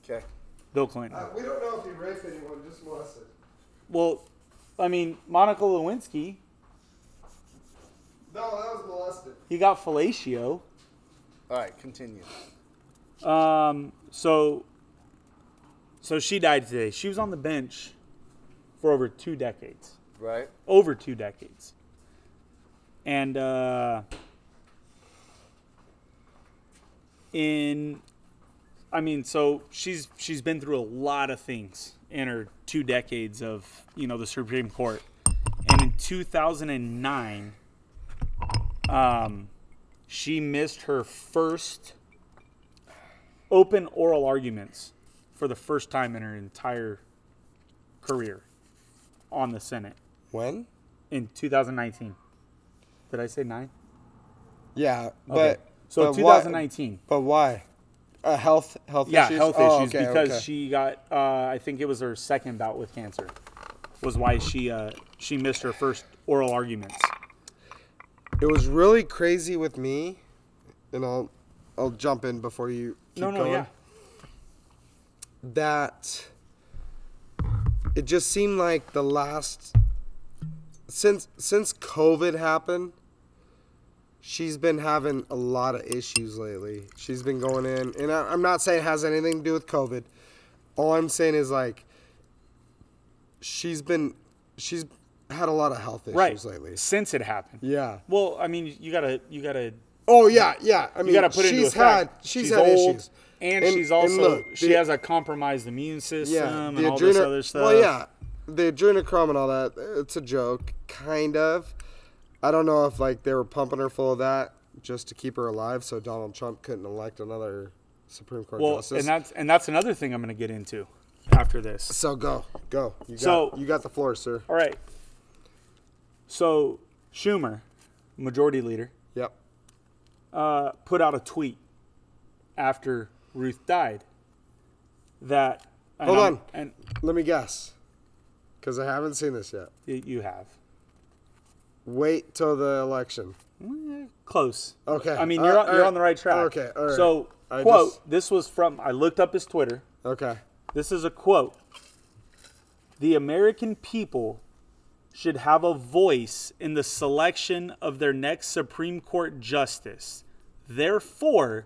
Speaker 3: Okay.
Speaker 4: Bill Clinton.
Speaker 1: Uh, we don't know if he raped anyone, just molested.
Speaker 4: Well, I mean, Monica Lewinsky,
Speaker 1: No, that was molested.
Speaker 4: he got fellatio.
Speaker 3: All right, continue.
Speaker 4: Um, so, so she died today. She was on the bench for over two decades.
Speaker 3: Right.
Speaker 4: Over two decades. And uh, in, I mean, so she's she's been through a lot of things in her two decades of you know the Supreme Court. And in 2009, um, she missed her first open oral arguments for the first time in her entire career on the Senate
Speaker 1: When?
Speaker 4: in 2019. Did I say nine?
Speaker 1: Yeah, but
Speaker 4: Okay. So
Speaker 1: but why-
Speaker 4: 2019.
Speaker 1: But why? Uh, health health
Speaker 4: Yeah,
Speaker 1: issues.
Speaker 4: health
Speaker 1: Oh,
Speaker 4: issues
Speaker 1: okay,
Speaker 4: because
Speaker 1: okay.
Speaker 4: she got. Uh, I think it was her second bout with cancer. Was why she uh, she missed her first oral arguments.
Speaker 1: It was really crazy with me, and I'll I'll jump in before you keep
Speaker 4: no, no,
Speaker 1: going.
Speaker 4: yeah.
Speaker 1: That it just seemed like the last since since COVID happened, she's been having a lot of issues lately. She's been going in, and I, I'm not saying it has anything to do with COVID. All I'm saying is like she's been she's had a lot of health issues
Speaker 4: Right.
Speaker 1: lately.
Speaker 4: Since it happened.
Speaker 1: Yeah.
Speaker 4: Well, I mean, you gotta you gotta
Speaker 1: Oh yeah, yeah. I mean,
Speaker 4: you gotta put
Speaker 1: she's had she's,
Speaker 4: she's
Speaker 1: had
Speaker 4: old,
Speaker 1: issues,
Speaker 4: and,
Speaker 1: And-
Speaker 4: she's
Speaker 1: and
Speaker 4: also
Speaker 1: look,
Speaker 4: she
Speaker 1: the-
Speaker 4: has a compromised immune system
Speaker 1: yeah,
Speaker 4: and
Speaker 1: the
Speaker 4: all this other stuff.
Speaker 1: Well, yeah, the adrenochrome and all that. It's a joke, kind of. I don't know if like they were pumping her full of that just to keep her alive, so Donald Trump couldn't elect another Supreme Court
Speaker 4: Well,
Speaker 1: justice.
Speaker 4: and that's and that's another thing I'm gonna get into after this.
Speaker 1: so go, go. You got,
Speaker 4: So-
Speaker 1: you got the floor, sir.
Speaker 4: All right. So Schumer, majority leader,
Speaker 1: Yep.
Speaker 4: uh, put out a tweet after Ruth died that and
Speaker 1: Hold
Speaker 4: I'm-
Speaker 1: on.
Speaker 4: and
Speaker 1: Let me guess, because I haven't seen this yet.
Speaker 4: y- you have
Speaker 1: Wait till the election.
Speaker 4: close.
Speaker 1: Okay.
Speaker 4: I mean,
Speaker 1: Uh,
Speaker 4: you're on, you're
Speaker 1: right.
Speaker 4: on the right track.
Speaker 1: Okay, all right.
Speaker 4: So
Speaker 1: I
Speaker 4: quote.
Speaker 1: just-
Speaker 4: This was from I looked up his Twitter.
Speaker 1: Okay.
Speaker 4: This is a quote. The American people should have a voice in the selection of their next Supreme Court justice. Therefore,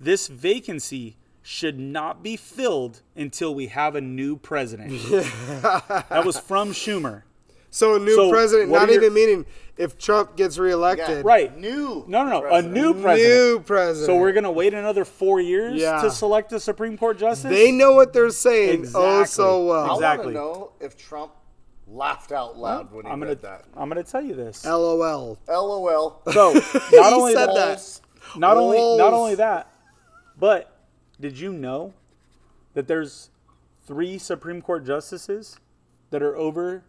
Speaker 4: this vacancy should not be filled until we have a new president. that was from Schumer.
Speaker 1: So a new
Speaker 4: So,
Speaker 1: president, not
Speaker 4: are your-
Speaker 1: even meaning if Trump gets reelected.
Speaker 4: Right.
Speaker 3: New.
Speaker 4: No, no, no. A
Speaker 3: president.
Speaker 4: new president.
Speaker 1: New president.
Speaker 4: So we're going to wait another four years
Speaker 1: Yeah.
Speaker 4: to select a Supreme Court justice?
Speaker 1: They know what they're saying oh so well. Exactly.
Speaker 3: I
Speaker 4: Exactly.
Speaker 3: want to know if Trump laughed out loud when he
Speaker 4: I'm
Speaker 3: read
Speaker 4: gonna,
Speaker 3: that.
Speaker 4: I'm gonna tell you this.
Speaker 1: LOL.
Speaker 3: LOL.
Speaker 4: So not only
Speaker 1: said
Speaker 4: that,
Speaker 1: that.
Speaker 4: not only not only that, but did you know that there's three Supreme Court justices that are over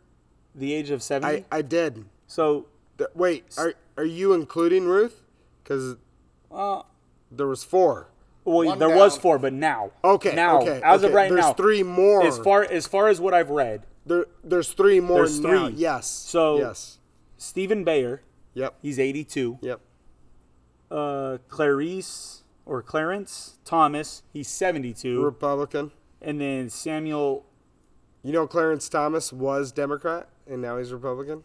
Speaker 4: the age of 70?
Speaker 1: I, I did.
Speaker 4: so
Speaker 1: Th- Wait, are are you including Ruth? Because
Speaker 4: uh,
Speaker 1: there was four.
Speaker 4: well,
Speaker 3: One
Speaker 4: there was four, but now,
Speaker 1: Okay,
Speaker 4: now
Speaker 1: okay,
Speaker 4: as of
Speaker 1: okay.
Speaker 4: right
Speaker 1: There's
Speaker 4: now,
Speaker 1: three more.
Speaker 4: As far as far as what I've read,
Speaker 1: There, there's three more
Speaker 4: There's
Speaker 1: now.
Speaker 4: three.
Speaker 1: Yes.
Speaker 4: So-
Speaker 1: yes.
Speaker 4: Stephen Breyer,
Speaker 1: Yep.
Speaker 4: he's 82.
Speaker 1: Yep.
Speaker 4: Uh, Clarice or Clarence Thomas, he's 72,
Speaker 1: Republican.
Speaker 4: and then Samuel
Speaker 1: You know, Clarence Thomas was Democrat and now he's Republican.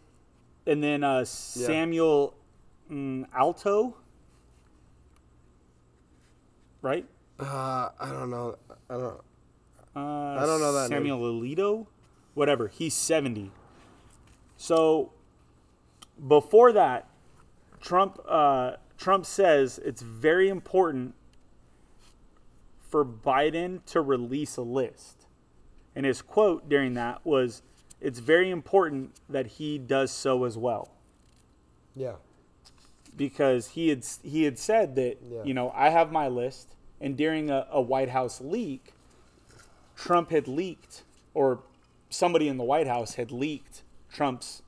Speaker 4: and then uh, Samuel mm, Alto, right?
Speaker 1: Uh, I don't know. I don't.
Speaker 4: Uh,
Speaker 1: I don't know that name.
Speaker 4: Samuel Alito, whatever. He's seventy. So before that, Trump uh, Trump says it's very important for Biden to release a list, and his quote during that was, "It's very important that he does so as well."
Speaker 1: Yeah.
Speaker 4: because he had he had said that
Speaker 1: Yeah.
Speaker 4: you know I have my list, and during a, a White House leak, Trump had leaked, or somebody in the White House had leaked Trump's,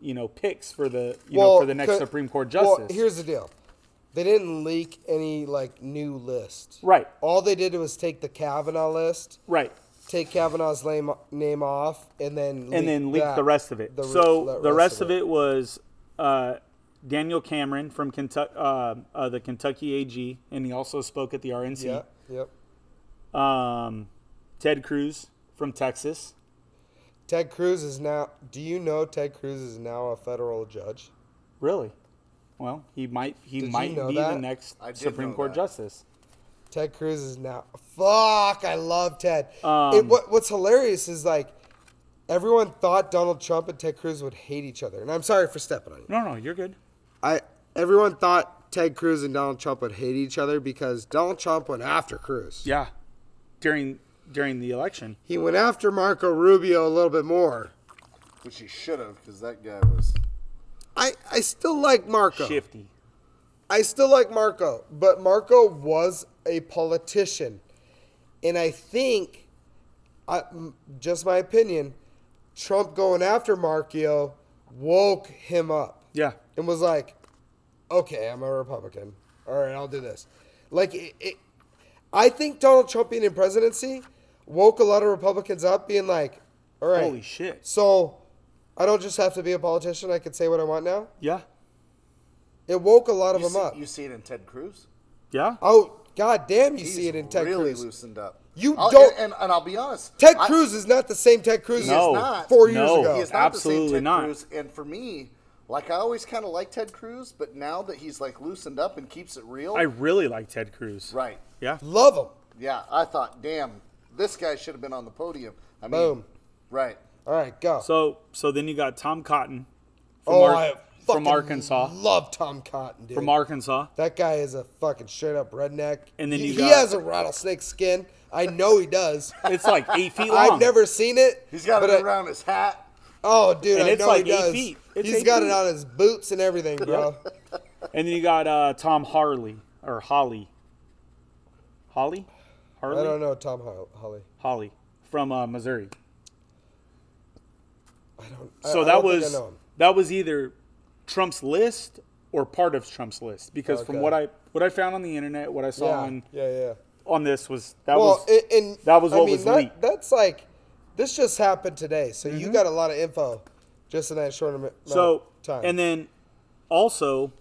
Speaker 4: you know, picks for the you know for the next Supreme Court
Speaker 1: well,
Speaker 4: justice.
Speaker 1: here's the deal. They didn't leak any like new list.
Speaker 4: right,
Speaker 1: All they did was take the Kavanaugh list,
Speaker 4: right,
Speaker 1: take Kavanaugh's name, name off, and then
Speaker 4: and then leak
Speaker 1: that-
Speaker 4: the rest of it.
Speaker 1: the
Speaker 4: so the rest of it was uh, Daniel Cameron from Kentucky, uh, uh, the Kentucky AG, and he also spoke at the RNC.
Speaker 1: Yeah. Yep.
Speaker 4: Um, Ted Cruz from Texas.
Speaker 1: Ted Cruz is now. Do you know Ted Cruz is now a federal judge?
Speaker 4: Really? Well, he might he
Speaker 1: Did you
Speaker 4: might
Speaker 1: know
Speaker 4: be the next Supreme Court
Speaker 3: that.
Speaker 4: justice.
Speaker 1: Ted Cruz is now. Fuck! I love Ted.
Speaker 4: Um,
Speaker 1: it, what, what's hilarious is like everyone thought Donald Trump and Ted Cruz would hate each other, and I'm sorry for stepping on you.
Speaker 4: No, no, you're good.
Speaker 1: I everyone thought Ted Cruz and Donald Trump would hate each other because Donald Trump went after Cruz.
Speaker 4: Yeah. During during the election.
Speaker 1: He went after Marco Rubio a little bit more.
Speaker 3: Which he should have, because that guy was.
Speaker 1: I, I still like Marco.
Speaker 4: Shifty.
Speaker 1: I still like Marco, but Marco was a politician. And I think, I, m- just my opinion, Trump going after Marco woke him up
Speaker 4: Yeah.
Speaker 1: and was like, okay, I'm a Republican. All right, I'll do this. Like, it, it, I think Donald Trump being in presidency woke a lot of Republicans up, being like, all right,
Speaker 4: Holy shit.
Speaker 1: so I don't just have to be a politician. I can say what I want now.
Speaker 4: Yeah.
Speaker 1: It woke a lot of
Speaker 3: You
Speaker 1: them
Speaker 3: see,
Speaker 1: up.
Speaker 3: you see it in Ted Cruz.
Speaker 4: Yeah.
Speaker 1: Oh, god damn, you
Speaker 3: He's
Speaker 1: see it in Ted
Speaker 3: really
Speaker 1: Cruz.
Speaker 3: loosened up.
Speaker 1: You
Speaker 3: I'll-
Speaker 1: don't-
Speaker 3: And, and I'll be honest.
Speaker 1: Ted
Speaker 3: I-
Speaker 1: Cruz is not the same Ted Cruz
Speaker 4: No.
Speaker 1: as
Speaker 3: not.
Speaker 1: four years
Speaker 4: No.
Speaker 1: ago.
Speaker 3: He is not the
Speaker 4: Absolutely
Speaker 3: same Ted
Speaker 4: not.
Speaker 3: Cruz. And for me, like I always kind of like Ted Cruz, but now that he's like loosened up and keeps it real,
Speaker 4: I really like Ted Cruz.
Speaker 3: right?
Speaker 4: Yeah.
Speaker 1: Love him.
Speaker 3: Yeah, I thought, damn, this guy should have been on the podium. I mean,
Speaker 1: Boom.
Speaker 3: right?
Speaker 1: All right, go.
Speaker 4: So so then you got Tom Cotton from,
Speaker 1: oh,
Speaker 4: Ar-
Speaker 1: I
Speaker 4: from
Speaker 1: fucking
Speaker 4: Arkansas.
Speaker 1: Love Tom Cotton, dude.
Speaker 4: From Arkansas.
Speaker 1: That guy is a fucking straight up redneck.
Speaker 4: And then
Speaker 1: he,
Speaker 4: you
Speaker 1: he
Speaker 4: got-
Speaker 1: has a rattlesnake skin. I know he does.
Speaker 4: It's like eight feet long.
Speaker 1: I've never seen it.
Speaker 3: He's got it
Speaker 1: I-
Speaker 3: around his hat.
Speaker 1: Oh, dude,
Speaker 4: And
Speaker 1: I
Speaker 4: it's
Speaker 1: know
Speaker 4: like
Speaker 1: he
Speaker 4: eight
Speaker 1: does.
Speaker 4: feet. It's
Speaker 1: He's
Speaker 4: eight
Speaker 1: got
Speaker 4: feet.
Speaker 1: it on his boots and everything, bro.
Speaker 4: And then you got uh, Tom Harley or Holly. Holly? Harley?
Speaker 1: I don't know Tom Ho- Holly.
Speaker 4: Holly from uh, Missouri.
Speaker 1: I don't. I-
Speaker 4: So
Speaker 1: I
Speaker 4: that
Speaker 1: don't think I
Speaker 4: was
Speaker 1: know him.
Speaker 4: that was either Trump's list or part of Trump's list because from
Speaker 1: Okay.
Speaker 4: what I what I found on the internet, what I saw on
Speaker 1: yeah, yeah.
Speaker 4: on this was that
Speaker 1: well,
Speaker 4: was
Speaker 1: and, and
Speaker 4: that was
Speaker 1: I
Speaker 4: what
Speaker 1: mean,
Speaker 4: was
Speaker 1: that-
Speaker 4: leaked.
Speaker 1: That's like, this just happened today, so
Speaker 4: Mm-hmm.
Speaker 1: you got a lot of info just in that short amount
Speaker 4: so
Speaker 1: of time.
Speaker 4: and then also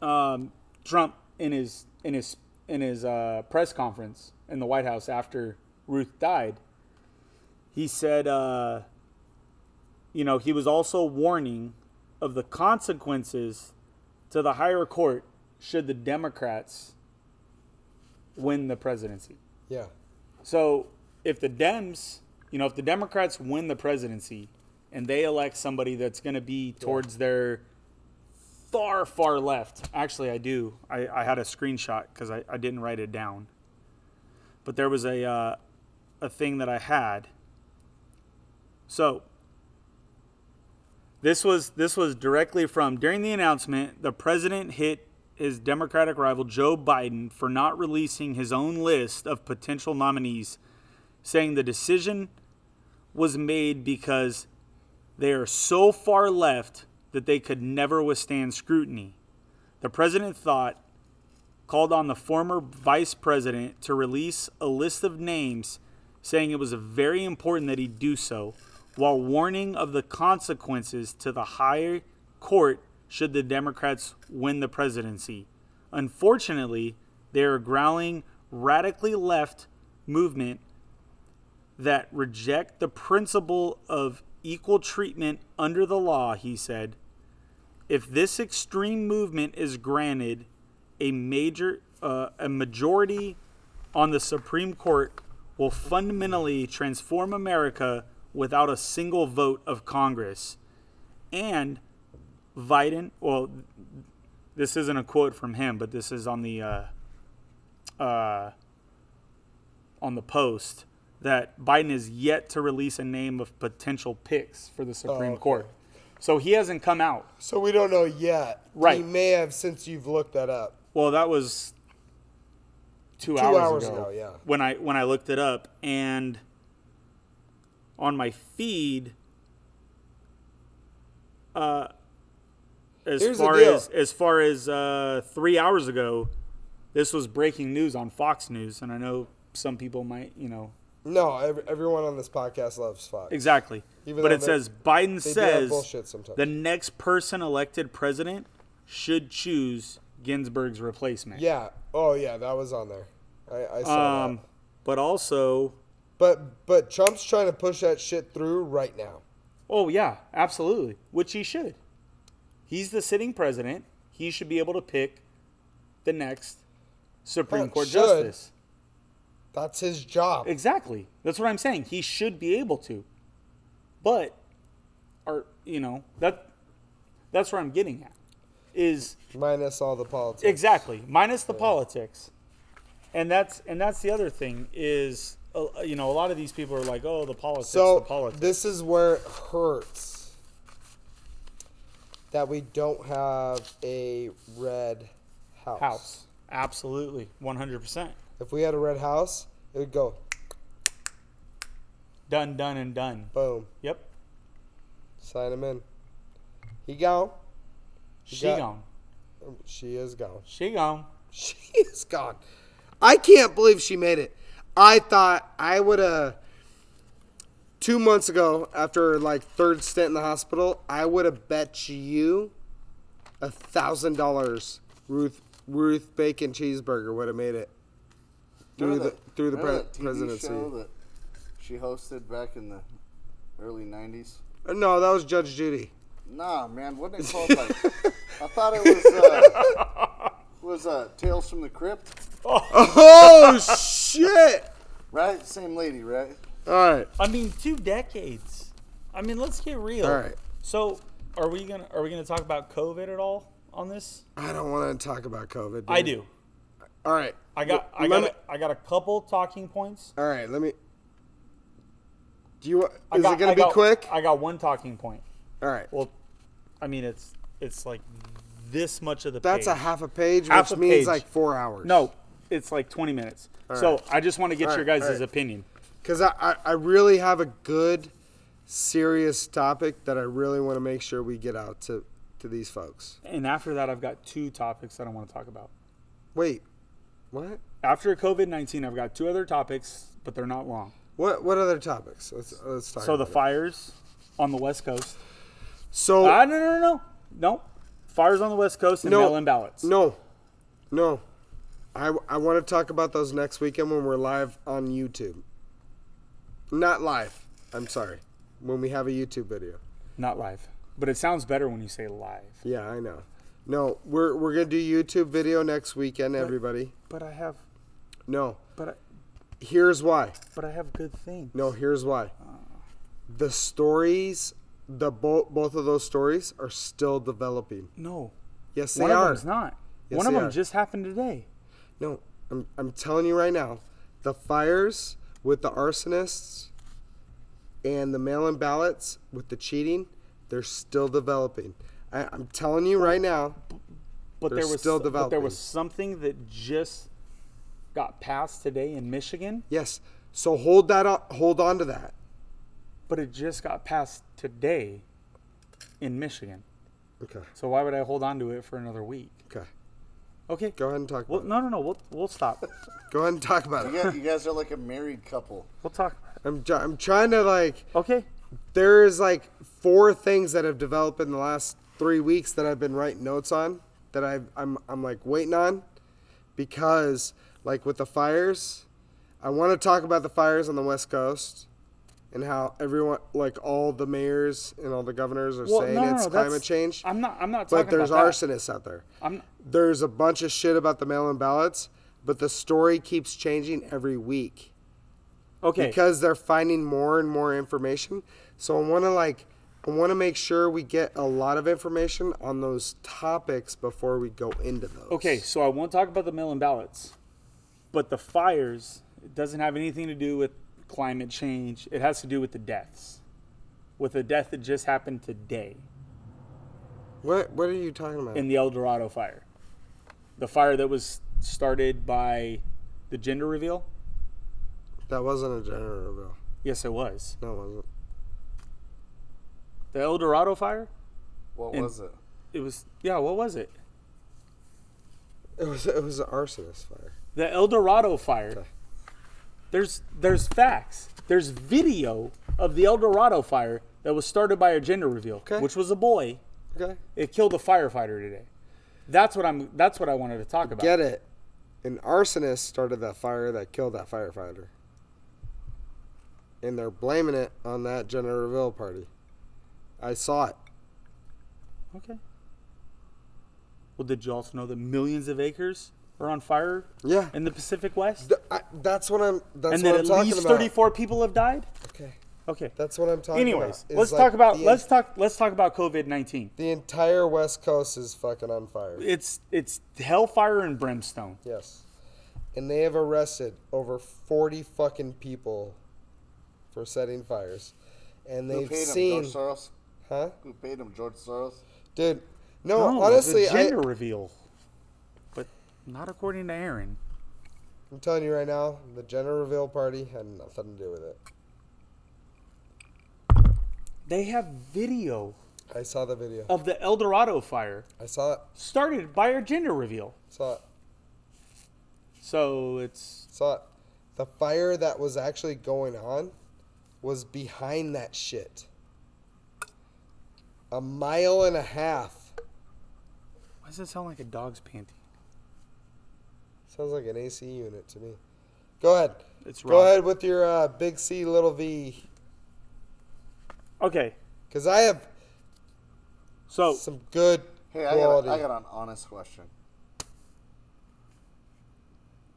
Speaker 4: um, Trump in his in his in his uh, press conference in the White House after Ruth died, he said, uh, you know, he was also warning of the consequences to the higher court should the Democrats win the presidency.
Speaker 1: yeah,
Speaker 4: So if the Dems, you know, if the Democrats win the presidency and they elect somebody that's going to be towards their far, far left, actually, I do. I, I had a screenshot because I, I didn't write it down. But there was a, uh, a thing that I had. So this was this was directly from during the announcement, the president hit his Democratic rival Joe Biden for not releasing his own list of potential nominees, saying the decision was made because they are so far left that they could never withstand scrutiny. The president thought called on the former vice president to release a list of names, saying it was very important that he do so, while warning of the consequences to the higher court should the Democrats win the presidency. Unfortunately, they are a growling radically left movement that reject the principle of equal treatment under the law, he said. If this extreme movement is granted a major uh, a majority on the Supreme Court will fundamentally transform America without a single vote of Congress. And Biden, well, this isn't a quote from him, but this is on the uh, uh, on the post that Biden is yet to release a name of potential picks for the Supreme
Speaker 1: okay.
Speaker 4: Court. So he hasn't come out.
Speaker 1: so we don't know yet.
Speaker 4: Right.
Speaker 1: He may have since you've looked that up.
Speaker 4: Well, that was two,
Speaker 1: Two
Speaker 4: hours,
Speaker 1: hours
Speaker 4: ago,
Speaker 1: ago, yeah.
Speaker 4: When I when I looked it up, and on my feed, uh, as
Speaker 1: Here's
Speaker 4: far as as far as uh, three hours ago, this was breaking news on Fox News, and I know some people might, you know,
Speaker 1: No, every, everyone on this podcast loves Fox.
Speaker 4: exactly.
Speaker 1: Even
Speaker 4: but it says Biden
Speaker 1: they do have
Speaker 4: says the next person elected president should choose Ginsburg's replacement.
Speaker 1: Yeah. Oh yeah, that was on there. I, I saw
Speaker 4: Um,
Speaker 1: that.
Speaker 4: but also,
Speaker 1: But but Trump's trying to push that shit through right now.
Speaker 4: oh yeah, absolutely, which he should. He's the sitting president. He should be able to pick the next Supreme Court
Speaker 1: should.
Speaker 4: justice.
Speaker 1: That's his job.
Speaker 4: Exactly. That's what I'm saying. He should be able to. But, are you know that that's where I'm getting at. Is
Speaker 1: Minus all the politics.
Speaker 4: Exactly, minus the politics, and that's and that's the other thing is uh, you know a lot of these people are like, oh, the politics,
Speaker 1: So
Speaker 4: the politics.
Speaker 1: this is where it hurts that we don't have a red house.
Speaker 4: House, absolutely, one hundred percent,
Speaker 1: If we had a red house, it would go
Speaker 4: done, done, and done.
Speaker 1: boom.
Speaker 4: Yep,
Speaker 1: Sign him in. He gone.
Speaker 4: she
Speaker 1: got-
Speaker 4: gone.
Speaker 1: She is gone.
Speaker 4: She gone.
Speaker 1: She is gone. I can't believe she made it. I thought I would have. Two months ago, after like third stint in the hospital, I would have bet you a thousand dollars Ruth Ruth Bacon cheeseburger would have made it through
Speaker 3: Remember
Speaker 1: the
Speaker 3: that-
Speaker 1: through the pre-
Speaker 3: that TV
Speaker 1: presidency.
Speaker 3: show that she hosted back in the early '90s.
Speaker 1: Uh, No, that was Judge Judy.
Speaker 3: Nah, man, wasn't it called like? I thought it was uh, was uh, Tales from the Crypt,
Speaker 1: Oh shit!
Speaker 3: right? Same lady, right?
Speaker 1: All right,
Speaker 4: I mean, two decades. I mean, let's get real.
Speaker 1: all right.
Speaker 4: So, are we gonna are we gonna talk about COVID at all on this?
Speaker 1: I don't want to talk about COVID.
Speaker 4: I do.
Speaker 1: All right.
Speaker 4: I got I got
Speaker 1: me-
Speaker 4: a, I got a couple talking points.
Speaker 1: All right. Let me. Do you?
Speaker 4: I
Speaker 1: Is
Speaker 4: got,
Speaker 1: it gonna be
Speaker 4: got-
Speaker 1: quick?
Speaker 4: I got one talking point.
Speaker 1: All right.
Speaker 4: Well, I mean, it's it's like this much of the.
Speaker 1: That's a half a page,
Speaker 4: Half
Speaker 1: which means
Speaker 4: page.
Speaker 1: like four hours.
Speaker 4: No, it's like 20 minutes. so
Speaker 1: right.
Speaker 4: I just want to get
Speaker 1: All
Speaker 4: your guys'
Speaker 1: right.
Speaker 4: opinion.
Speaker 1: because I, I I really have a good, serious topic that I really want to make sure we get out to to these folks.
Speaker 4: And after that, I've got two topics that I want to talk about.
Speaker 1: Wait, what?
Speaker 4: After COVID 19, I've got two other topics, but they're not long.
Speaker 1: What what other topics? Let's let's talk.
Speaker 4: So the
Speaker 1: it.
Speaker 4: fires on the West Coast.
Speaker 1: So
Speaker 4: Ah, no, no, no, no. No. Fires on the West Coast and
Speaker 1: No.
Speaker 4: mail in ballots.
Speaker 1: no, no. I I want to talk about those next weekend when we're live on YouTube. Not live. I'm sorry. When we have a YouTube video.
Speaker 4: Not live. But it sounds better when you say live.
Speaker 1: Yeah, I know. No, we're we're gonna do YouTube video next weekend, everybody.
Speaker 4: But I have,
Speaker 1: No,
Speaker 4: but I,
Speaker 1: here's why.
Speaker 4: but I have good things.
Speaker 1: No, here's why. The stories, the both both of those stories are still developing.
Speaker 4: No.
Speaker 1: Yes, they are.
Speaker 4: One of them's not.
Speaker 1: Yes,
Speaker 4: One of them
Speaker 1: are.
Speaker 4: just happened today.
Speaker 1: No, I'm I'm telling you right now, the fires with the arsonists and the mail-in ballots with the cheating, they're still developing. I, I'm telling you right now.
Speaker 4: But there was
Speaker 1: still
Speaker 4: but there was something that just got passed today in Michigan,
Speaker 1: Yes. So hold that up, hold on to that.
Speaker 4: but it just got passed today in Michigan.
Speaker 1: Okay.
Speaker 4: So why would I hold on to it for another week?
Speaker 1: Okay.
Speaker 4: Okay.
Speaker 1: Go ahead and talk
Speaker 4: Well,
Speaker 1: about
Speaker 4: no, no, no. We'll we'll stop.
Speaker 1: Go ahead and talk about
Speaker 3: You
Speaker 1: it.
Speaker 3: guys, you guys are like a married couple.
Speaker 4: We'll talk.
Speaker 1: I'm I'm trying to like
Speaker 4: Okay.
Speaker 1: there's like four things that have developed in the last three weeks that I've been writing notes on that I've, I'm I'm like waiting on because like with the fires, I want to talk about the fires on the West Coast and how everyone like all the mayors and all the governors are
Speaker 4: Well,
Speaker 1: saying
Speaker 4: no, no,
Speaker 1: it's
Speaker 4: no,
Speaker 1: climate change.
Speaker 4: I'm not. I'm not talking
Speaker 1: But there's arsonists out there.
Speaker 4: I'm.
Speaker 1: There's a bunch of shit about the mail-in ballots, but the story keeps changing every week
Speaker 4: Okay.
Speaker 1: because they're finding more and more information. So I want to like I want to make sure we get a lot of information on those topics before we go into those.
Speaker 4: Okay, so I won't talk about the mail-in ballots, but the fires it doesn't have anything to do with climate change. It has to do with the deaths, with the death that just happened today
Speaker 1: What what are you talking about?
Speaker 4: in the El Dorado fire, the fire that was started by the gender reveal.
Speaker 1: that wasn't a gender reveal.
Speaker 4: Yes, it was
Speaker 1: No, it wasn't.
Speaker 4: The El Dorado fire.
Speaker 3: What
Speaker 4: And-
Speaker 3: was it?
Speaker 4: It was yeah. What was it?
Speaker 1: It was it was an arsonist fire.
Speaker 4: The El Dorado fire.
Speaker 1: Okay.
Speaker 4: There's there's facts. There's video of the El Dorado fire that was started by a gender reveal,
Speaker 1: Okay.
Speaker 4: which was a boy.
Speaker 1: Okay.
Speaker 4: It killed a firefighter today. That's what I'm. That's what I wanted to talk about.
Speaker 1: Get it? An arsonist started that fire that killed that firefighter. And they're blaming it on that gender reveal party. I saw it.
Speaker 4: Okay. Well, did you also know that millions of acres are on fire
Speaker 1: Yeah.
Speaker 4: in the Pacific West,
Speaker 1: Th- I, that's what I'm. That's
Speaker 4: and
Speaker 1: what
Speaker 4: that
Speaker 1: I'm
Speaker 4: at
Speaker 1: talking
Speaker 4: least
Speaker 1: about.
Speaker 4: 34 people have died?
Speaker 1: Okay.
Speaker 4: Okay.
Speaker 1: That's what I'm talking
Speaker 4: Anyways,
Speaker 1: about. Anyways,
Speaker 4: let's
Speaker 1: like
Speaker 4: talk about let's talk let's talk about COVID 19.
Speaker 1: The entire West Coast is fucking on fire.
Speaker 4: It's it's hellfire and brimstone.
Speaker 1: Yes. And they have arrested over 40 fucking people for setting fires. And they've seen.
Speaker 3: George Soros.
Speaker 1: Huh?
Speaker 3: Who paid him? George Soros.
Speaker 1: Dude, no,
Speaker 4: No,
Speaker 1: honestly,
Speaker 4: the
Speaker 1: I,
Speaker 4: gender reveal, but not according to Aaron.
Speaker 1: I'm telling you right now, the gender reveal party had nothing to do with it.
Speaker 4: They have video
Speaker 1: I saw the video.
Speaker 4: of the El Dorado fire
Speaker 1: I saw it.
Speaker 4: started by our gender reveal.
Speaker 1: Saw it.
Speaker 4: So it's
Speaker 1: Saw it. The fire that was actually going on was behind that shit. A mile and a half.
Speaker 4: why does it sound like a dog's panty?
Speaker 1: Sounds like an AC unit to me. Go ahead.
Speaker 4: It's
Speaker 1: Go
Speaker 4: Rob.
Speaker 1: ahead with your uh, big C, little V.
Speaker 4: Okay,
Speaker 1: Because I have
Speaker 4: so
Speaker 1: some good
Speaker 3: Hey, I got,
Speaker 1: quality.
Speaker 3: a, I got an honest question.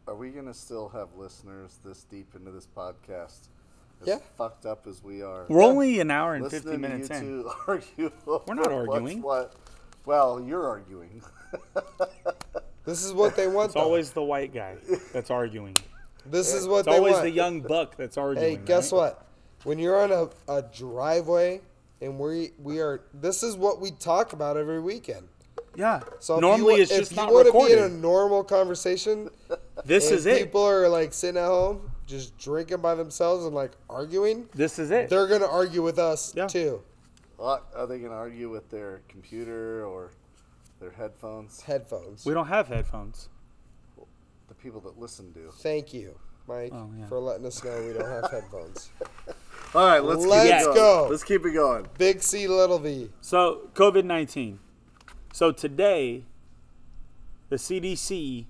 Speaker 3: Are we gonna still have listeners this deep into this podcast? As
Speaker 1: Yeah.
Speaker 3: fucked up as we are.
Speaker 4: we're only an hour and
Speaker 3: Listening
Speaker 4: fifty
Speaker 3: to
Speaker 4: minutes
Speaker 3: you
Speaker 4: in.
Speaker 3: two argue.
Speaker 4: We're not arguing.
Speaker 3: What? Well, you're arguing.
Speaker 1: this is what they want.
Speaker 4: It's
Speaker 1: though.
Speaker 4: always the white guy that's arguing.
Speaker 1: this is what
Speaker 4: It's
Speaker 1: they
Speaker 4: always
Speaker 1: want.
Speaker 4: the young buck that's arguing.
Speaker 1: Hey, guess
Speaker 4: right?
Speaker 1: what? When you're on a, a driveway and we we are this is what we talk about every weekend.
Speaker 4: Yeah.
Speaker 1: So if
Speaker 4: normally
Speaker 1: you,
Speaker 4: it's
Speaker 1: if you want to be in a normal conversation,
Speaker 4: this
Speaker 1: and
Speaker 4: is it.
Speaker 1: people are like sitting at home just drinking by themselves and like arguing,
Speaker 4: This is it.
Speaker 1: they're gonna argue with us
Speaker 4: Yeah.
Speaker 1: too.
Speaker 3: What, are they gonna argue with their computer or their headphones?
Speaker 1: Headphones.
Speaker 4: We don't have headphones.
Speaker 3: The people that listen do.
Speaker 1: Thank you, Mike,
Speaker 4: Oh, yeah.
Speaker 1: for letting us know we don't have headphones.
Speaker 3: All right, let's,
Speaker 1: Let's
Speaker 3: keep it going.
Speaker 1: go.
Speaker 3: Let's keep it going.
Speaker 1: Big C, little V.
Speaker 4: So COVID nineteen. So today, the CDC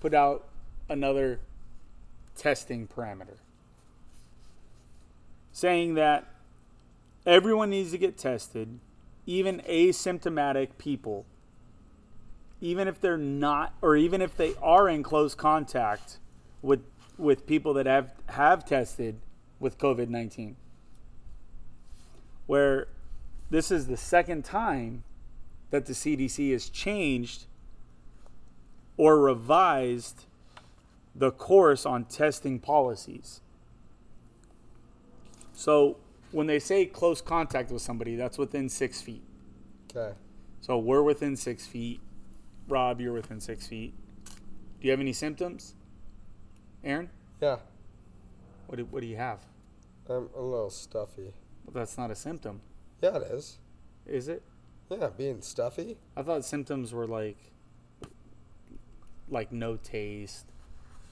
Speaker 4: put out another testing parameter, saying that everyone needs to get tested, even asymptomatic people, even if they're not, or even if they are in close contact with with people that have have tested with COVID nineteen. Where this is the second time that the CDC has changed or revised the course on testing policies. So when they say close contact with somebody, that's within six feet.
Speaker 1: Okay.
Speaker 4: So we're within six feet. Rob, you're within six feet. Do you have any symptoms? Aaron,
Speaker 1: Yeah.
Speaker 4: what do, what do you have?
Speaker 1: I'm a little stuffy.
Speaker 4: Well, that's not a symptom,
Speaker 1: Yeah, it is.
Speaker 4: is it?
Speaker 1: Yeah, being stuffy.
Speaker 4: I thought symptoms were like like no taste,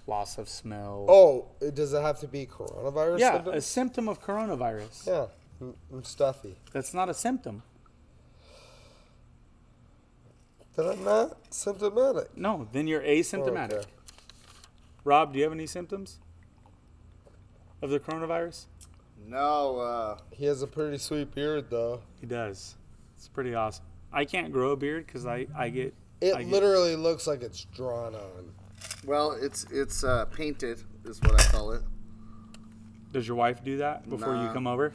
Speaker 4: loss of smell.
Speaker 1: Oh, does it have to be coronavirus
Speaker 4: yeah, a symptom of coronavirus.
Speaker 1: Yeah, I'm, I'm stuffy.
Speaker 4: That's not a symptom.
Speaker 1: Then I'm not symptomatic.
Speaker 4: No, then you're asymptomatic.
Speaker 1: Okay.
Speaker 4: Rob, do you have any symptoms of the coronavirus?
Speaker 3: No, uh,
Speaker 1: He has a pretty sweet beard, though.
Speaker 4: He does. It's pretty awesome. I can't grow a beard because I, I get
Speaker 1: It
Speaker 4: I get-
Speaker 1: literally looks like it's drawn on.
Speaker 3: Well, it's it's uh, painted, is what I call it.
Speaker 4: Does your wife do that before you come over?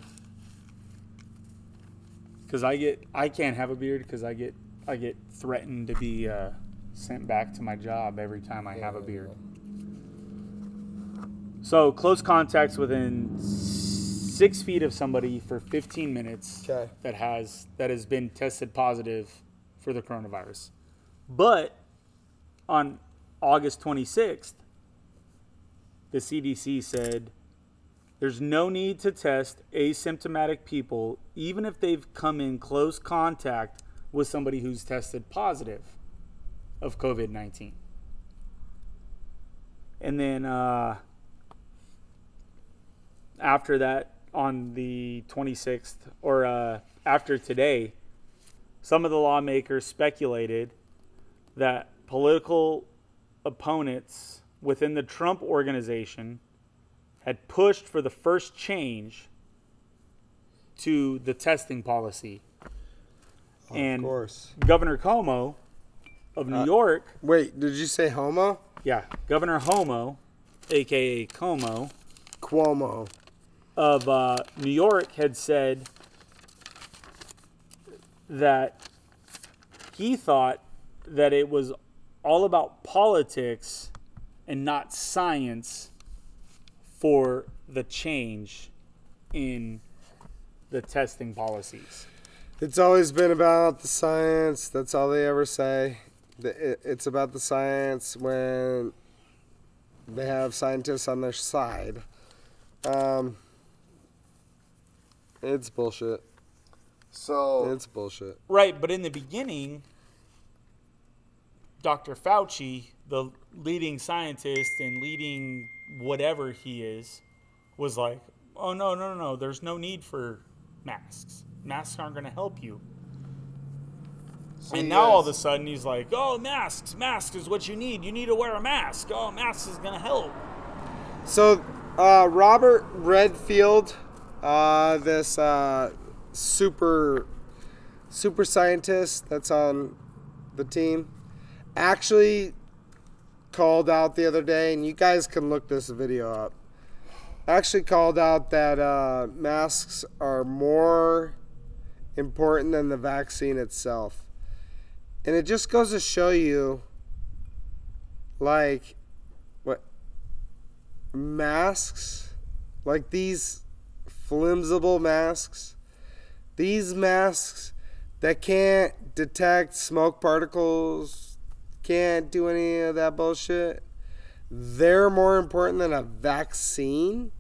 Speaker 4: Because I get I can't have a beard because I get I get threatened to be uh, sent back to my job every time I have a beard. So close contacts within six feet of somebody for 15 minutes
Speaker 1: Okay.
Speaker 4: that has that has been tested positive for the coronavirus. But on August 26th, the CDC said there's no need to test asymptomatic people, even if they've come in close contact with somebody who's tested positive of COVID 19. And then uh, after that, on the 26th, or uh, after today, some of the lawmakers speculated that political opponents within the Trump organization had pushed for the first change to the testing policy. and
Speaker 1: of course.
Speaker 4: Governor Cuomo of New
Speaker 1: Uh,
Speaker 4: York,
Speaker 1: Wait, did you say homo?
Speaker 4: yeah, Governor Homo, aka Como,
Speaker 1: Cuomo.
Speaker 4: of uh, New York had said that he thought that it was all about politics and not science for the change in the testing policies.
Speaker 1: It's always been about the science. That's all they ever say. It's about the science when they have scientists on their side. Um, it's bullshit.
Speaker 3: So
Speaker 1: It's bullshit.
Speaker 4: Right, but in the beginning, Dr. Fauci, the leading scientist and leading whatever he is, was like, "Oh no, no, no, no! There's no need for masks. Masks aren't going to help you."
Speaker 3: so
Speaker 4: and now all of a sudden he's like, "Oh, masks! Masks is what you need. You need to wear a mask. Oh, masks is going to help."
Speaker 1: So, uh, Robert Redfield, uh, this uh, super super scientist that's on the team, actually called out the other day, and you guys can look this video up. Actually, called out that uh, masks are more important than the vaccine itself, and it just goes to show you, like, what masks, like these flimsible masks, these masks that can't detect smoke particles, can't do any of that bullshit, they're more important than a vaccine.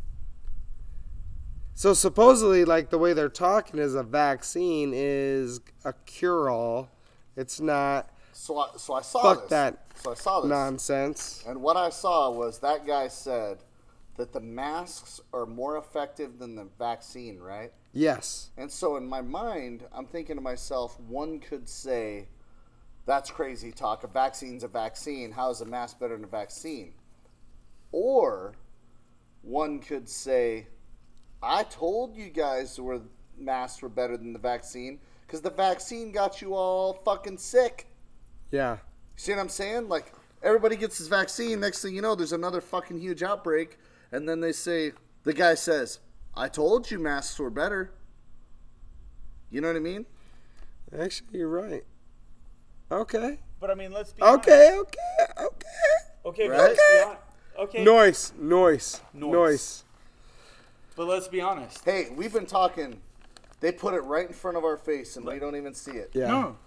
Speaker 1: So supposedly, like the way they're talking is a vaccine is a cure-all. It's not
Speaker 3: So I, so I saw
Speaker 1: Fuck
Speaker 3: this.
Speaker 1: that
Speaker 3: So I saw this.
Speaker 1: nonsense.
Speaker 3: And what I saw was that guy said that the masks are more effective than the vaccine, right?
Speaker 1: Yes.
Speaker 3: And so in my mind, I'm thinking to myself, one could say, that's crazy talk. A vaccine's a vaccine. How is a mask better than a vaccine? Or one could say, I told you guys were masks were better than the vaccine because the vaccine got you all fucking sick.
Speaker 1: Yeah.
Speaker 3: See what I'm saying? Like everybody gets this vaccine. Next thing you know, there's another fucking huge outbreak, and then they say the guy says, "I told you masks were better." You know what I mean?
Speaker 1: Actually, you're right. Okay.
Speaker 4: But I mean, let's be
Speaker 1: Okay. Okay. Okay.
Speaker 4: Okay, but
Speaker 3: Right?
Speaker 4: let's be honest. Okay,
Speaker 1: Noise. Noise.
Speaker 4: Noise.
Speaker 1: Noise.
Speaker 4: but let's be honest.
Speaker 3: Hey, we've been talking. They put it right in front of our face, and we don't even see it.
Speaker 1: Yeah.
Speaker 4: No,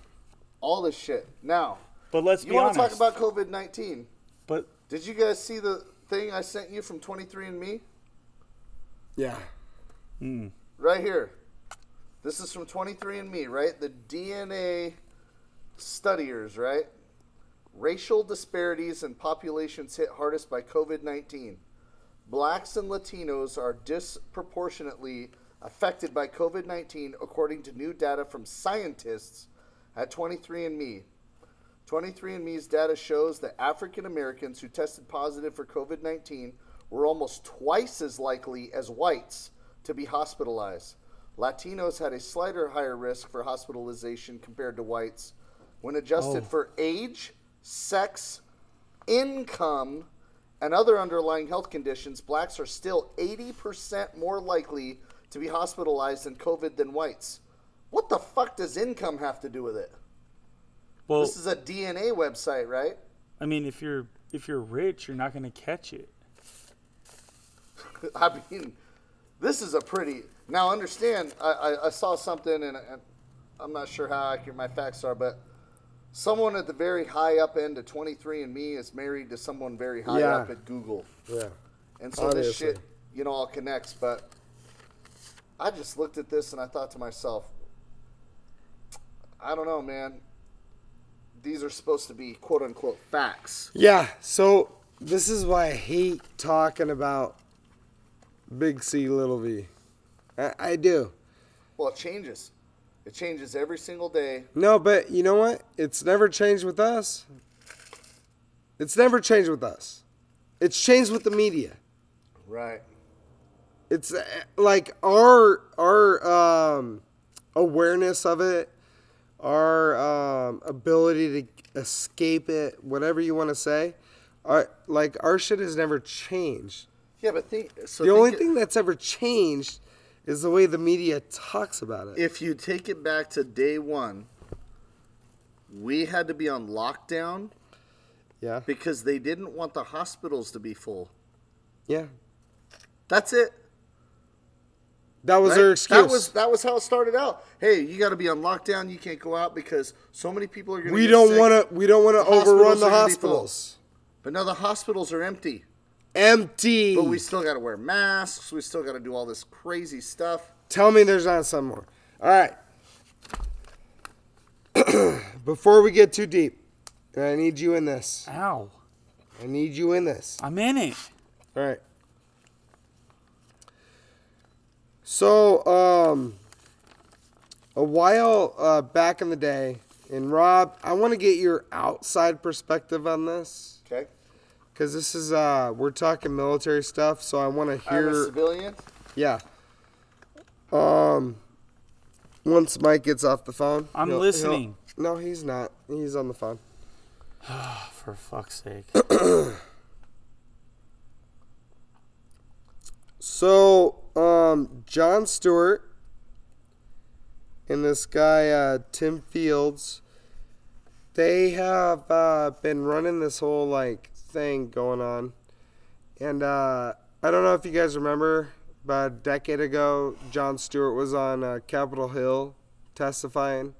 Speaker 3: All this shit. Now,
Speaker 4: but let's
Speaker 3: you
Speaker 4: be
Speaker 3: want
Speaker 4: honest.
Speaker 3: to talk about COVID nineteen?
Speaker 4: but
Speaker 3: Did you guys see the thing I sent you from 23andMe?
Speaker 1: Yeah. Hmm.
Speaker 3: Right here. This is from 23andMe, right? The DNA studiers, right? Racial disparities and populations hit hardest by COVID 19. Blacks and Latinos are disproportionately affected by COVID 19, according to new data from scientists at 23andMe. 23andMe's data shows that African Americans who tested positive for COVID 19 were almost twice as likely as whites to be hospitalized. Latinos had a slighter higher risk for hospitalization compared to whites. When adjusted oh. for age, sex, income, and other underlying health conditions, blacks are still 80% more likely to be hospitalized in COVID than whites. What the fuck does income have to do with it?
Speaker 4: well,
Speaker 3: This is a DNA website, right?
Speaker 4: I mean, if you're if you're rich, you're not going to catch it.
Speaker 3: I mean, this is a pretty. Now, understand, I, I, I saw something, and, and I'm not sure how accurate my facts are, but someone at the very high up end of 23andMe is married to someone very high
Speaker 1: Yeah.
Speaker 3: up at Google.
Speaker 1: Yeah.
Speaker 3: And so this
Speaker 1: Obviously.
Speaker 3: shit, you know, all connects. But I just looked at this and I thought to myself, I don't know, man. These are supposed to be quote unquote facts.
Speaker 1: Yeah. So this is why I hate talking about Big C, Little V. I, I do.
Speaker 3: Well, it changes. It changes every single day.
Speaker 1: No, but you know what? It's never changed with us. It's never changed with us. It's changed with the media.
Speaker 3: Right.
Speaker 1: It's uh, like our our um, awareness of it, our um, ability to escape it, whatever you want to say. Our, like our shit has never changed.
Speaker 3: Yeah, but think. So
Speaker 1: the only
Speaker 3: it-
Speaker 1: thing that's ever changed is the way the media talks about it.
Speaker 3: if you take it back to day one, we had to be on lockdown
Speaker 1: yeah,
Speaker 3: because they didn't want the hospitals to be full.
Speaker 1: yeah.
Speaker 3: That's it.
Speaker 1: That was
Speaker 3: right?
Speaker 1: their excuse.
Speaker 3: That was that was how it started out. Hey, you got to be on lockdown. You can't go out because so many people are going to.
Speaker 1: we don't want to. We don't want to overrun the
Speaker 3: are gonna be full.
Speaker 1: hospitals.
Speaker 3: But now the hospitals are empty.
Speaker 1: Empty.
Speaker 3: But we still got to wear masks. We still got to do all this crazy stuff.
Speaker 1: Tell me there's not some more. All right. before we get too deep, I need you in this.
Speaker 4: Ow.
Speaker 1: I need you in this.
Speaker 4: I'm in it.
Speaker 1: All right. So, um, a while uh, back in the day, and Rob, I want to get your outside perspective on this
Speaker 3: Okay.
Speaker 1: Because this is uh, we're talking military stuff, so I want to
Speaker 3: I'm a
Speaker 1: hear.
Speaker 3: civilian.
Speaker 1: Yeah. Um. Once Mike gets off the phone,
Speaker 4: I'm
Speaker 1: he'll- he'll-
Speaker 4: listening.
Speaker 1: no, he's not. He's on the phone.
Speaker 4: For fuck's sake.
Speaker 1: So, um, Jon Stewart and this guy uh, Tim Fields, they have uh, been running this whole like thing going on, and uh, I don't know if you guys remember, about a decade ago, Jon Stewart was on uh, Capitol Hill testifying.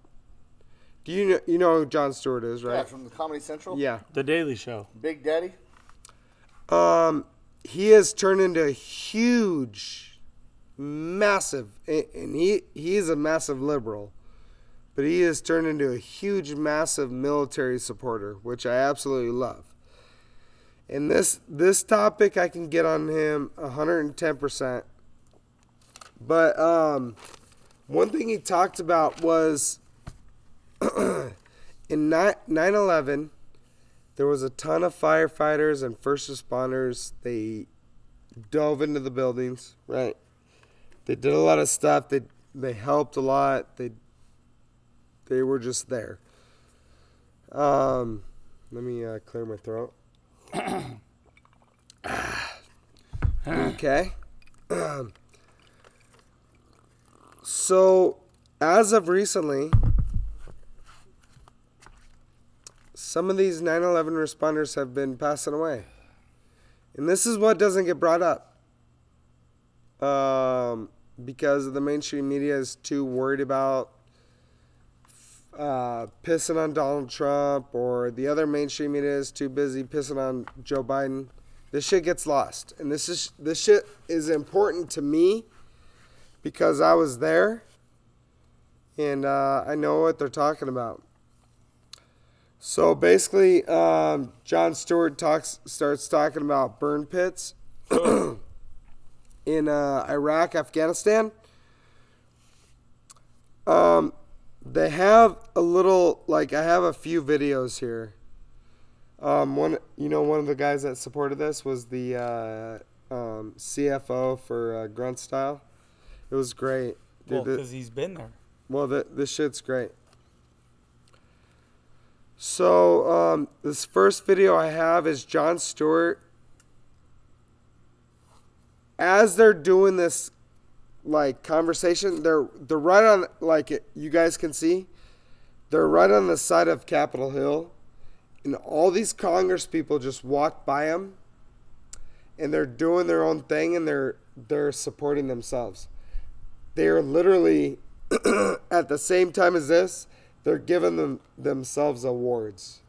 Speaker 1: Do you know, you know who Jon Stewart is, right?
Speaker 3: Yeah, from the Comedy Central.
Speaker 1: Yeah.
Speaker 4: The Daily Show.
Speaker 3: Big Daddy.
Speaker 1: Um, he has turned into a huge, massive, and and he he is a massive liberal, but he has turned into a huge, massive military supporter, which I absolutely love. And this this topic, I can get on him hundred and ten percent. But um, one thing he talked about was in 9 11 there was a ton of firefighters and first responders. They dove into the buildings, right? They did a lot of stuff. They they helped a lot. They they were just there. Um, let me uh, clear my throat. Okay. so, as of recently, some of these 9 11 responders have been passing away. And this is what doesn't get brought up. Um, because the mainstream media is too worried about uh, pissing on Donald Trump, or the other mainstream media is too busy pissing on Joe Biden. This shit gets lost. And this is this shit is important to me because I was there and uh, I know what they're talking about. So basically, um, Jon Stewart talks starts talking about burn pits in uh, Iraq, Afghanistan. Um, they have a little like I have a few videos here. Um, one, you know, one of the guys that supported this was the uh, um, CFO for uh, Grunt Style. It was great.
Speaker 4: Well,
Speaker 1: Dude,
Speaker 4: because he's been there.
Speaker 1: well, the, this shit's great. So, um, this first video I have is Jon Stewart. As they're doing this, like conversation, they're they're right on like you guys can see, they're right on the side of Capitol Hill, and all these Congress people just walk by them, and they're doing their own thing, and they're they're supporting themselves. They are literally at the same time as this, they're giving them themselves awards.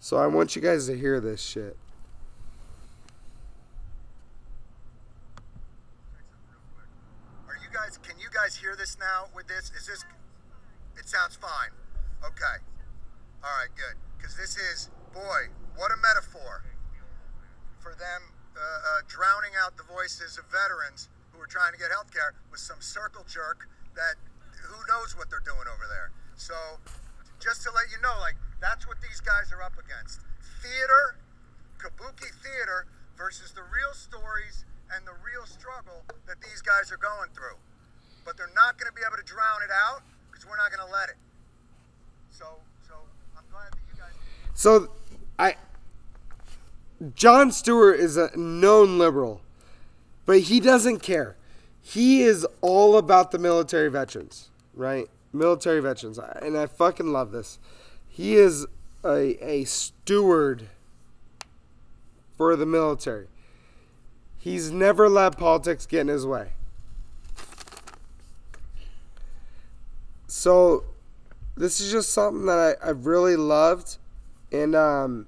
Speaker 1: So I want you guys to hear this shit.
Speaker 10: Are you guys? Hear this now? With this, is this? It sounds fine. Okay. All right. Good. Because this is, boy, what a metaphor for them uh, uh, drowning out the voices of veterans who are trying to get health care with some circle jerk that who knows what they're doing over there. So, just to let you know, like that's what these guys are up against. Theater, kabuki theater versus the real stories and the real struggle that these guys are going through. But they're not going to be able to drown it out because we're not going to let it. So, so I'm glad that you guys.
Speaker 1: So I Jon Stewart is a known liberal, but he doesn't care. He is all about the military veterans, right? Military veterans. And I fucking love this. He is a, a steward for the military. He's never let politics get in his way. So this is just something that I, I've really loved. And um,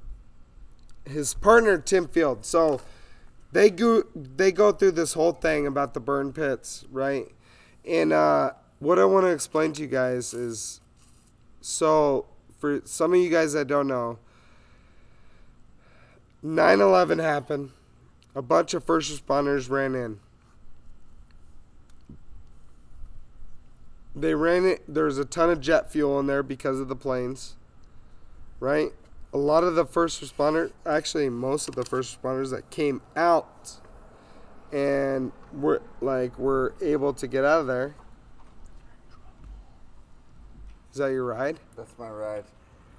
Speaker 1: his partner Tim Field. So they go they go through this whole thing about the burn pits, right? And uh, what I want to explain to you guys is So, for some of you guys that don't know, 9 11 happened. A bunch of first responders ran in. They ran it. There's a ton of jet fuel in there because of the planes, right? A lot of the first responders, actually, most of the first responders that came out and were like were able to get out of there. Is that your ride?
Speaker 3: That's my ride.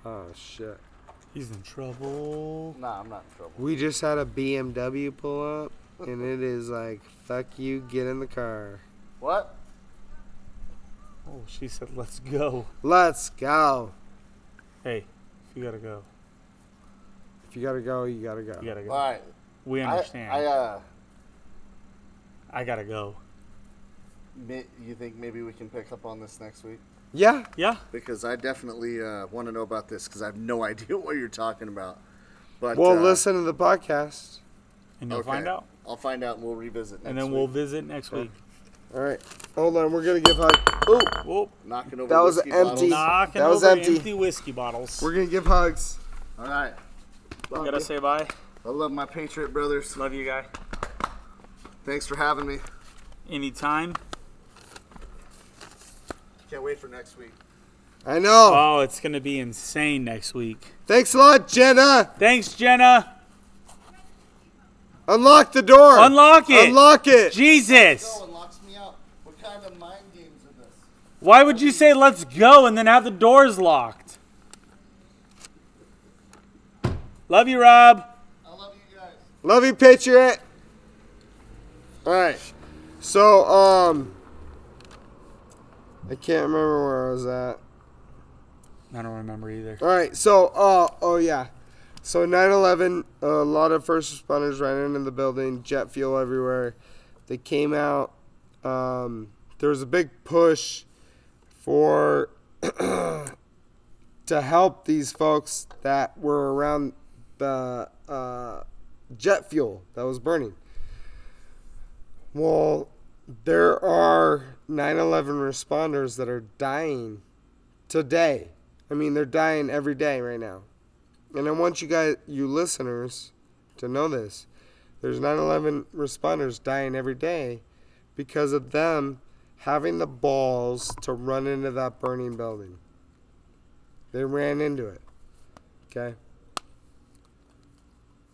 Speaker 1: Oh shit.
Speaker 4: He's in trouble.
Speaker 3: Nah, I'm not in trouble.
Speaker 1: We just had a BMW pull up, and it is like, fuck you, get in the car.
Speaker 3: What?
Speaker 4: Oh, she said, "Let's go."
Speaker 1: Let's go.
Speaker 4: Hey, if you gotta go,
Speaker 1: If you gotta go, you gotta go.
Speaker 4: you gotta go.
Speaker 3: All right.
Speaker 4: We understand.
Speaker 3: I
Speaker 4: I,
Speaker 3: uh,
Speaker 4: gotta go.
Speaker 3: may, you think maybe we can pick up on this next week?
Speaker 1: Yeah.
Speaker 4: Yeah.
Speaker 3: Because I definitely uh, want to know about this because I have no idea what you're talking about. But
Speaker 1: Well,
Speaker 3: uh,
Speaker 1: listen to the podcast.
Speaker 4: And you'll
Speaker 3: okay.
Speaker 4: find out.
Speaker 3: I'll find out and we'll revisit. Next
Speaker 4: And then
Speaker 3: week.
Speaker 4: we'll visit next week.
Speaker 1: All right. Hold on. We're gonna give hug. Oh,
Speaker 4: Whoop.
Speaker 3: knocking over.
Speaker 1: That was
Speaker 3: whiskey
Speaker 1: empty.
Speaker 3: bottles.
Speaker 4: Knocking
Speaker 1: That was
Speaker 4: over
Speaker 1: empty.
Speaker 4: empty whiskey bottles.
Speaker 1: we're gonna give hugs.
Speaker 3: All right.
Speaker 4: We gotta say bye.
Speaker 3: I love my Patriot brothers.
Speaker 4: Love you, guy.
Speaker 3: Thanks for having me.
Speaker 4: Anytime.
Speaker 3: Can't wait for next week.
Speaker 1: I know.
Speaker 4: Oh, it's gonna be insane next week.
Speaker 1: Thanks a lot, Jenna.
Speaker 4: Thanks, Jenna.
Speaker 1: Unlock the door.
Speaker 4: Unlock it.
Speaker 1: Unlock it.
Speaker 4: Jesus.
Speaker 3: and locks me out. What kind of mind games are this?
Speaker 4: Why would you say let's go and then have the doors locked? Love you, Rob.
Speaker 3: I love you guys.
Speaker 1: Love you, Patriot. All right. So, um, I can't remember where I was at.
Speaker 4: I don't remember either.
Speaker 1: All right. So, uh, oh yeah. So 9/11, a lot of first responders ran into the building, jet fuel everywhere. They came out. Um, there was a big push for to help these folks that were around the uh, jet fuel that was burning. Well, there are 9/11 responders that are dying today. I mean, they're dying every day right now. And I want you guys, you listeners, to know this. There's 9/11 responders dying every day because of them having the balls to run into that burning building. They ran into it. Okay.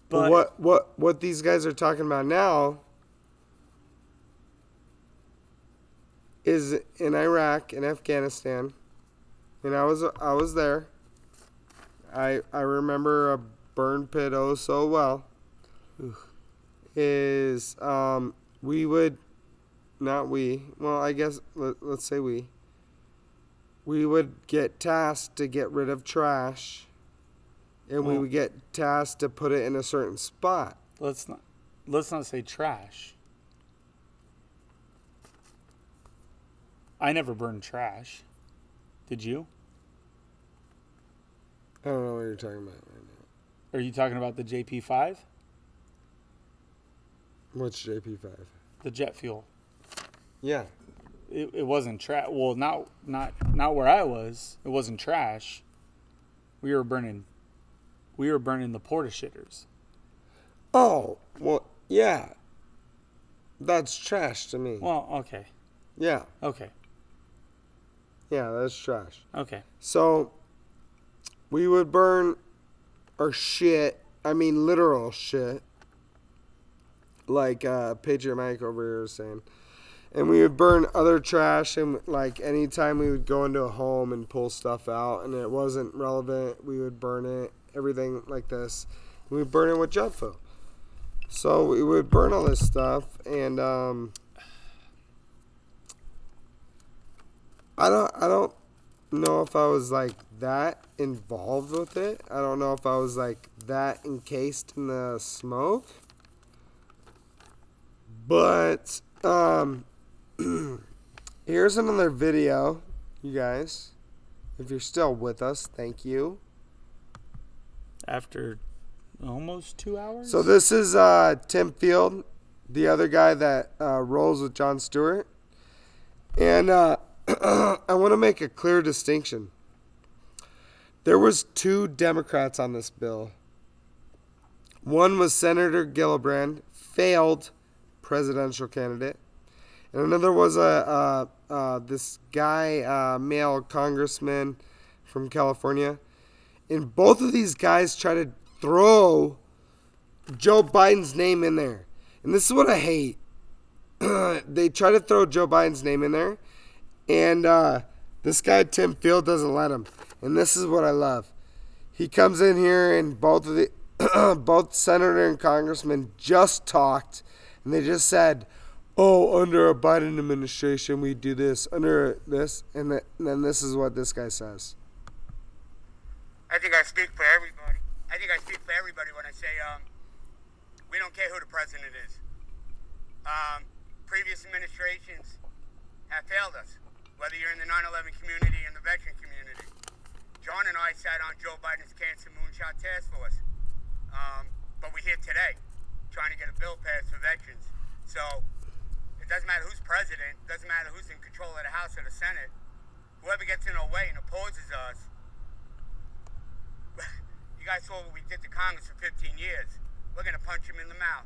Speaker 1: But
Speaker 4: But
Speaker 1: what what what these guys are talking about now is in Iraq and Afghanistan, and I was I was there. I I remember a burn pit oh so well. Is um we would not we well I guess let, let's say we we would get tasked to get rid of trash and we would get tasked to put it in a certain spot.
Speaker 4: let's not let's not say trash. I never burned trash. Did you?
Speaker 1: I don't know what you're talking about right now.
Speaker 4: Are you talking about the JP5?
Speaker 1: What's JP5?
Speaker 4: The jet fuel.
Speaker 1: Yeah.
Speaker 4: It, it wasn't trash. Well, not not not where I was. It wasn't trash. We were burning. We were burning the porta shitters.
Speaker 1: Oh, well, yeah. That's trash to me.
Speaker 4: Well, okay,
Speaker 1: Yeah.
Speaker 4: okay,
Speaker 1: Yeah, that's trash.
Speaker 4: okay.
Speaker 1: So we would burn our shit. I mean, literal shit. Like uh, Patriot Mike over here was saying. And we would burn other trash. And like anytime we would go into a home and pull stuff out and it wasn't relevant, we would burn it. Everything like this. We would burn it with jet fuel. So we would burn all this stuff. And um, I don't, I don't know if I was like that involved with it. I don't know if I was like that encased in the smoke. But um here's another video, you guys. If you're still with us, thank you.
Speaker 4: After almost two hours.
Speaker 1: So this is uh Tim Field, the other guy that uh, rolls with Jon Stewart. And uh I want to make a clear distinction. There was two Democrats on this bill. One was Senator Gillibrand, failed presidential candidate, and another was a uh, uh, this guy, uh, male congressman from California. And both of these guys try to throw Joe Biden's name in there, and this is what I hate. they try to throw Joe Biden's name in there, and uh, this guy Tim Field doesn't let him. And this is what I love. He comes in here, and both of the both senator and congressman just talked, and they just said, "Oh, under a Biden administration, we do this. Under this, and, th- and then this is what this guy says."
Speaker 11: I think I speak for everybody. I think I speak for everybody when I say um, we don't care who the president is. Um, previous administrations have failed us, whether you're in the 9/11 community and the veteran community. Jon and I sat on Joe Biden's cancer moonshot task force, um, but we're here today trying to get a bill passed for veterans. So it doesn't matter who's president, it doesn't matter who's in control of the House or the Senate. Whoever gets in our way and opposes us, you guys saw what we did to Congress for 15 years. We're gonna punch him in the mouth.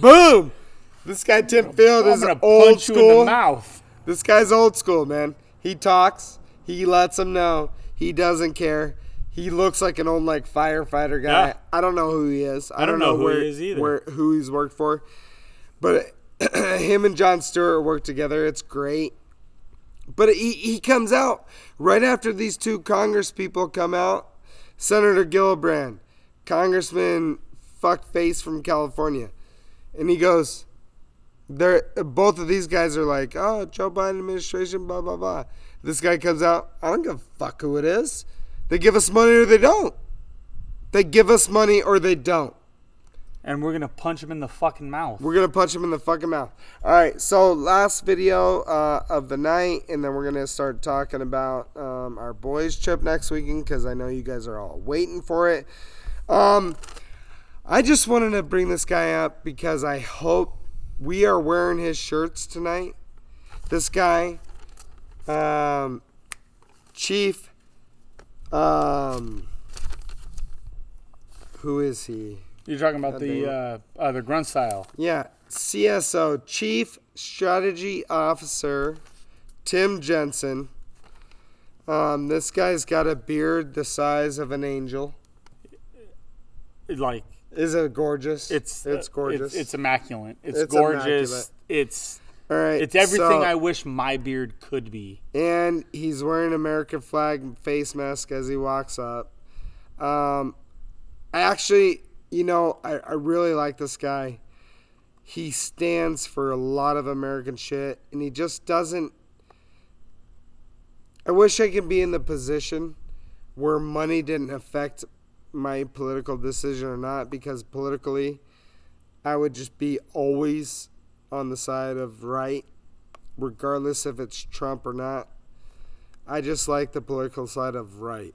Speaker 1: Boom! This guy Tim Field
Speaker 4: I'm
Speaker 1: is old
Speaker 4: punch you in
Speaker 1: school.
Speaker 4: the mouth.
Speaker 1: This guy's old school, man. He talks. He lets them know. He doesn't care. He looks like an old like firefighter guy.
Speaker 4: Yeah.
Speaker 1: I don't know who he is. I,
Speaker 4: I don't know who he
Speaker 1: where,
Speaker 4: is either.
Speaker 1: Where who he's worked for, but him and Jon Stewart work together. It's great. But he, he comes out right after these two Congress people come out. Senator Gillibrand, Congressman fuckface from California, and he goes, "They're both of these guys are like, oh, Joe Biden administration, blah blah blah." This guy comes out. I don't give a fuck who it is. They give us money or they don't. They give us money or they don't.
Speaker 4: And we're gonna punch him in the fucking mouth.
Speaker 1: We're gonna punch him in the fucking mouth. All right. So last video uh, of the night, and then we're gonna start talking about um, our boys' trip next weekend because I know you guys are all waiting for it. Um, I just wanted to bring this guy up because I hope we are wearing his shirts tonight. This guy, um, Chief. Um, who is he?
Speaker 4: You're talking about the uh, uh, the grunt style.
Speaker 1: Yeah, CSO, Chief Strategy Officer, Tim Jensen. Um, this guy's got a beard the size of an angel.
Speaker 4: Like
Speaker 1: Is it gorgeous?
Speaker 4: it's
Speaker 1: it's
Speaker 4: uh,
Speaker 1: gorgeous.
Speaker 4: It's, it's immaculate. It's,
Speaker 1: It's
Speaker 4: gorgeous.
Speaker 1: immaculate.
Speaker 4: It's
Speaker 1: All right,
Speaker 4: it's everything
Speaker 1: so-
Speaker 4: I wish my beard could be.
Speaker 1: and he's wearing an American flag face mask as he walks up. Um, I actually, you know, I, I really like this guy. He stands for a lot of American shit, and he just doesn't. I wish I could be in the position where money didn't affect my political decision or not, because politically, I would just be always on the side of right regardless if it's Trump or not. I just like the political side of right.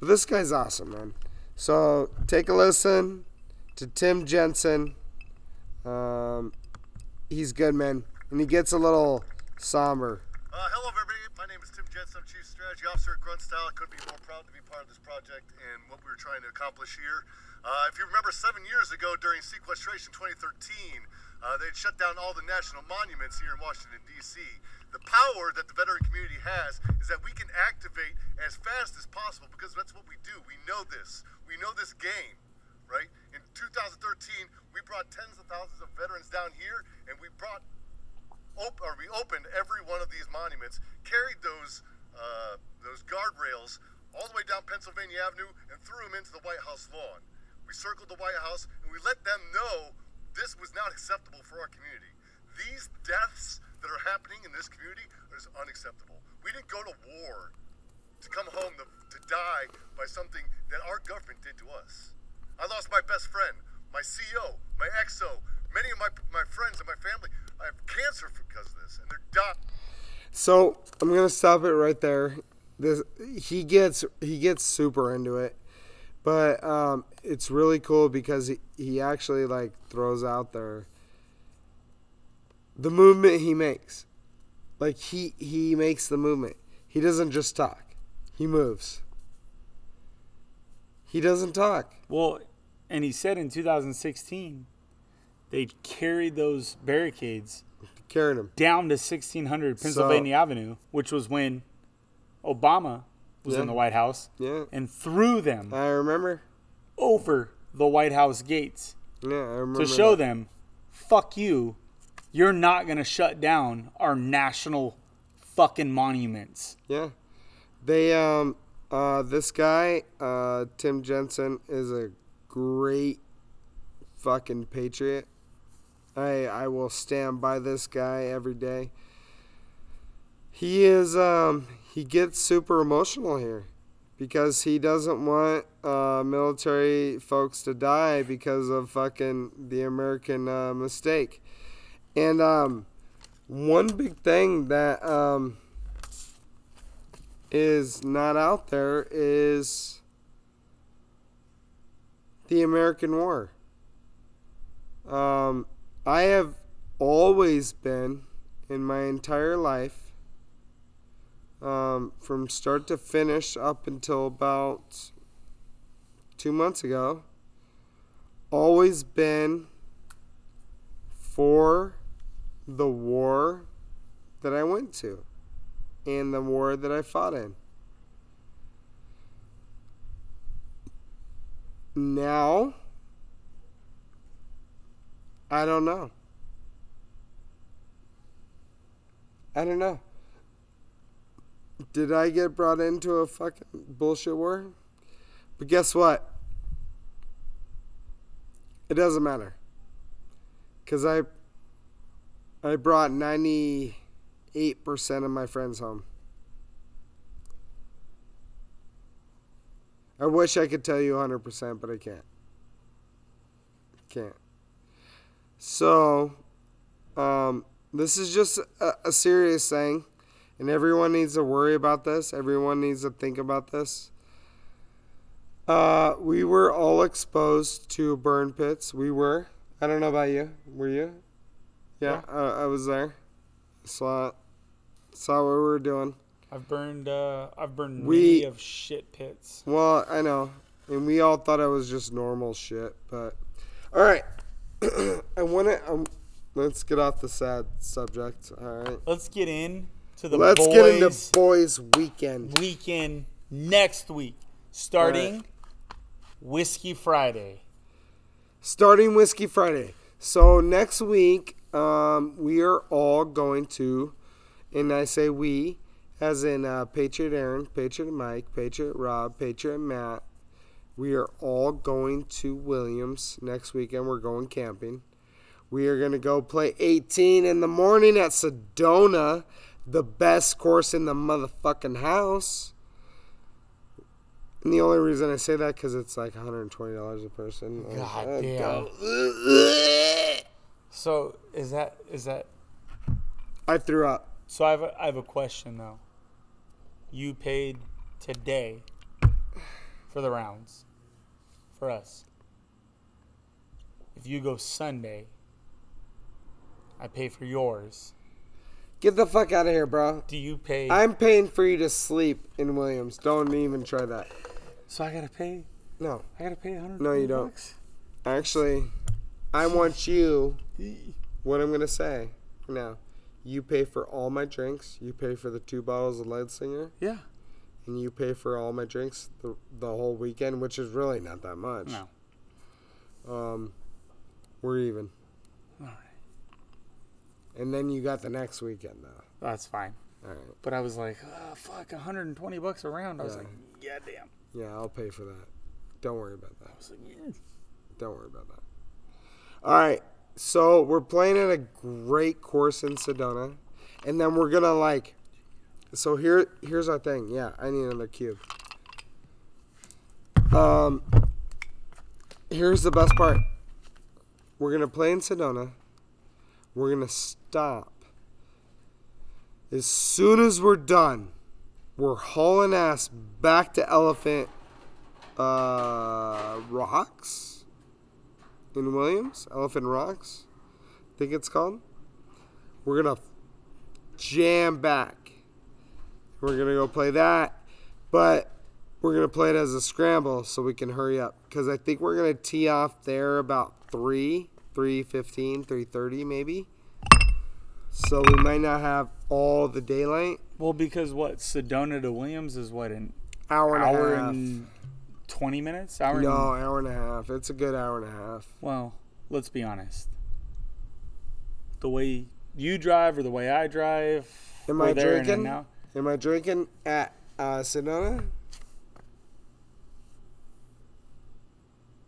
Speaker 1: But this guy's awesome, man. So take a listen to Tim Jensen. Um, he's good, man. And he gets a little somber.
Speaker 12: Uh, hello, everybody. My name is Tim Jensen. I'm Chief Strategy Officer at Grunt Style. I couldn't be more proud to be part of this project and what we were trying to accomplish here. Uh, if you remember, seven years ago during sequestration 2013, uh, they'd shut down all the national monuments here in Washington, D.C. The power that the veteran community has is that we can activate as fast as possible because that's what we do. We know this. We know this game, right? In 2013, we brought tens of thousands of veterans down here, and we brought op- or we opened every one of these monuments, carried those uh, those guardrails all the way down Pennsylvania Avenue, and threw them into the White House lawn. We circled the White House, and we let them know this was not acceptable for our community. These deaths that are happening in this community is unacceptable. We didn't go to war to come home to, to die by something that our government did to us. I lost my best friend, my CEO, my EXO, many of my, my friends and my family. I have cancer because of this, and they're dying.
Speaker 1: So I'm gonna stop it right there. This he gets he gets super into it, but um, it's really cool because he, he actually like throws out there the movement he makes. Like he he makes the movement. He doesn't just talk. He moves. He doesn't talk.
Speaker 4: Well, and he said in 2016 they carried those barricades
Speaker 1: Carrying them
Speaker 4: down to 1600 Pennsylvania Avenue, which was when Obama was
Speaker 1: Yeah.
Speaker 4: in the White House,
Speaker 1: Yeah.
Speaker 4: and threw them
Speaker 1: I remember.
Speaker 4: over the White House gates
Speaker 1: Yeah, I remember.
Speaker 4: to show
Speaker 1: that.
Speaker 4: them, fuck you, you're not going to shut down our national fucking monuments.
Speaker 1: Yeah. They um uh this guy, uh Tim Jensen is a great fucking patriot. I I will stand by this guy every day. He is um he gets super emotional here because he doesn't want uh military folks to die because of fucking the American uh, mistake. And um one big thing that um is not out there is the American War. Um, I have always been, in my entire life, um, from start to finish up until about two months ago, always been for the war that I went to and the war that I fought in. Now, I don't know. I don't know. Did I get brought into a fucking bullshit war? But guess what? It doesn't matter. Cuz I I brought 98% of my friends home. I wish I could tell you 100%, but I can't. Can't. So, um, this is just a, a serious thing, and everyone needs to worry about this. Everyone needs to think about this. Uh, we were all exposed to burn pits. We were. I don't know about you. Were you? Yeah, I, I was there. Saw it. Saw what we were doing.
Speaker 4: I've burned uh, I've burned
Speaker 1: We-
Speaker 4: many of shit pits.
Speaker 1: Well, I know, and we all thought it was just normal shit, but all right. I want to. Um, let's get off the sad subject. All right.
Speaker 4: Let's get in to the
Speaker 1: Let's
Speaker 4: boys
Speaker 1: get into boys' weekend.
Speaker 4: weekend next week, starting Whiskey Friday.
Speaker 1: Starting Whiskey Friday. So next week, um, we are all going to, and I say we, as in uh, Patriot Aaron, Patriot Mike, Patriot Rob, Patriot Matt. We are all going to Williams next weekend. We're going camping. We are going to go play 18 in the morning at Sedona, the best course in the motherfucking house. And the only reason I say that because it's like $120 a person.
Speaker 4: God
Speaker 1: Uh,
Speaker 4: damn. So is that is that?
Speaker 1: I threw up.
Speaker 4: So I have a, I have a question though. You paid today for the rounds for us. If you go Sunday, I pay for yours.
Speaker 1: Get the fuck out of here, bro.
Speaker 4: Do you pay?
Speaker 1: I'm paying for you to sleep in Williams. Don't even try that.
Speaker 4: so I gotta pay.
Speaker 1: No.
Speaker 4: I gotta pay 100.
Speaker 1: No, you don't. Actually, I want you. What I'm gonna say now. You pay for all my drinks. You pay for the two bottles of Lead Singer.
Speaker 4: Yeah.
Speaker 1: And you pay for all my drinks the, the whole weekend, which is really not that much.
Speaker 4: No.
Speaker 1: Um, we're even.
Speaker 4: All right.
Speaker 1: And then you got the next weekend though.
Speaker 4: That's fine.
Speaker 1: All right.
Speaker 4: But I was like, oh, fuck, 120 bucks a round. I was
Speaker 1: Yeah.
Speaker 4: like, yeah, damn.
Speaker 1: Yeah, I'll pay for that. Don't worry about that.
Speaker 4: I was like, yeah.
Speaker 1: Don't worry about that. All right. So we're playing at a great course in Sedona, and then we're gonna like. So here, here's our thing. Yeah, I need another cube. Um. Here's the best part. We're gonna play in Sedona. We're gonna stop. As soon as we're done, we're hauling ass back to Elephant uh, Rocks in Williams. Elephant Rocks, I think it's called. We're gonna jam back. We're gonna go play that, but we're gonna play it as a scramble so we can hurry up because I think we're gonna tee off there about three, three fifteen, three thirty maybe. So we might not have all the daylight.
Speaker 4: Well, because what Sedona to Williams is what an
Speaker 1: Hour and
Speaker 4: hour
Speaker 1: a half.
Speaker 4: and twenty minutes. Hour.
Speaker 1: no,
Speaker 4: And,
Speaker 1: hour and a half. It's a good hour and a half.
Speaker 4: well, let's be honest. The way you drive or the way I drive.
Speaker 1: Am I drinking? Am I drinking at uh, Sedona?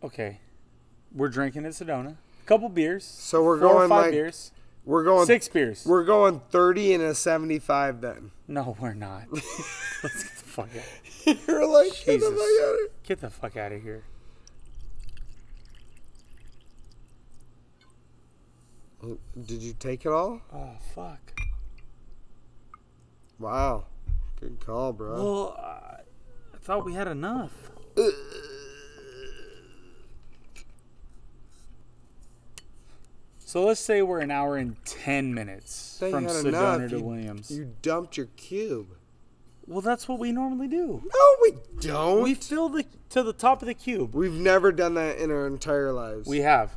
Speaker 4: Okay, we're drinking at Sedona. A couple beers.
Speaker 1: So we're
Speaker 4: four or
Speaker 1: going
Speaker 4: five
Speaker 1: like
Speaker 4: beers.
Speaker 1: we're going
Speaker 4: Six beers.
Speaker 1: We're going thirty and a seventy-five then.
Speaker 4: No, we're not. Let's get the fuck out.
Speaker 1: You're like get the
Speaker 4: Jesus.
Speaker 1: fuck out of
Speaker 4: Get the fuck out of here.
Speaker 1: here. Did you take it all?
Speaker 4: Oh fuck.
Speaker 1: Wow, good call, bro.
Speaker 4: Well, uh, I thought we had enough. So let's say we're an hour and ten minutes
Speaker 1: Then
Speaker 4: from Sedona
Speaker 1: enough.
Speaker 4: to
Speaker 1: You-
Speaker 4: Williams.
Speaker 1: You dumped your cube.
Speaker 4: Well, that's what we normally do.
Speaker 1: No, we don't.
Speaker 4: We fill the to the top of the cube.
Speaker 1: We've never done that in our entire lives.
Speaker 4: We have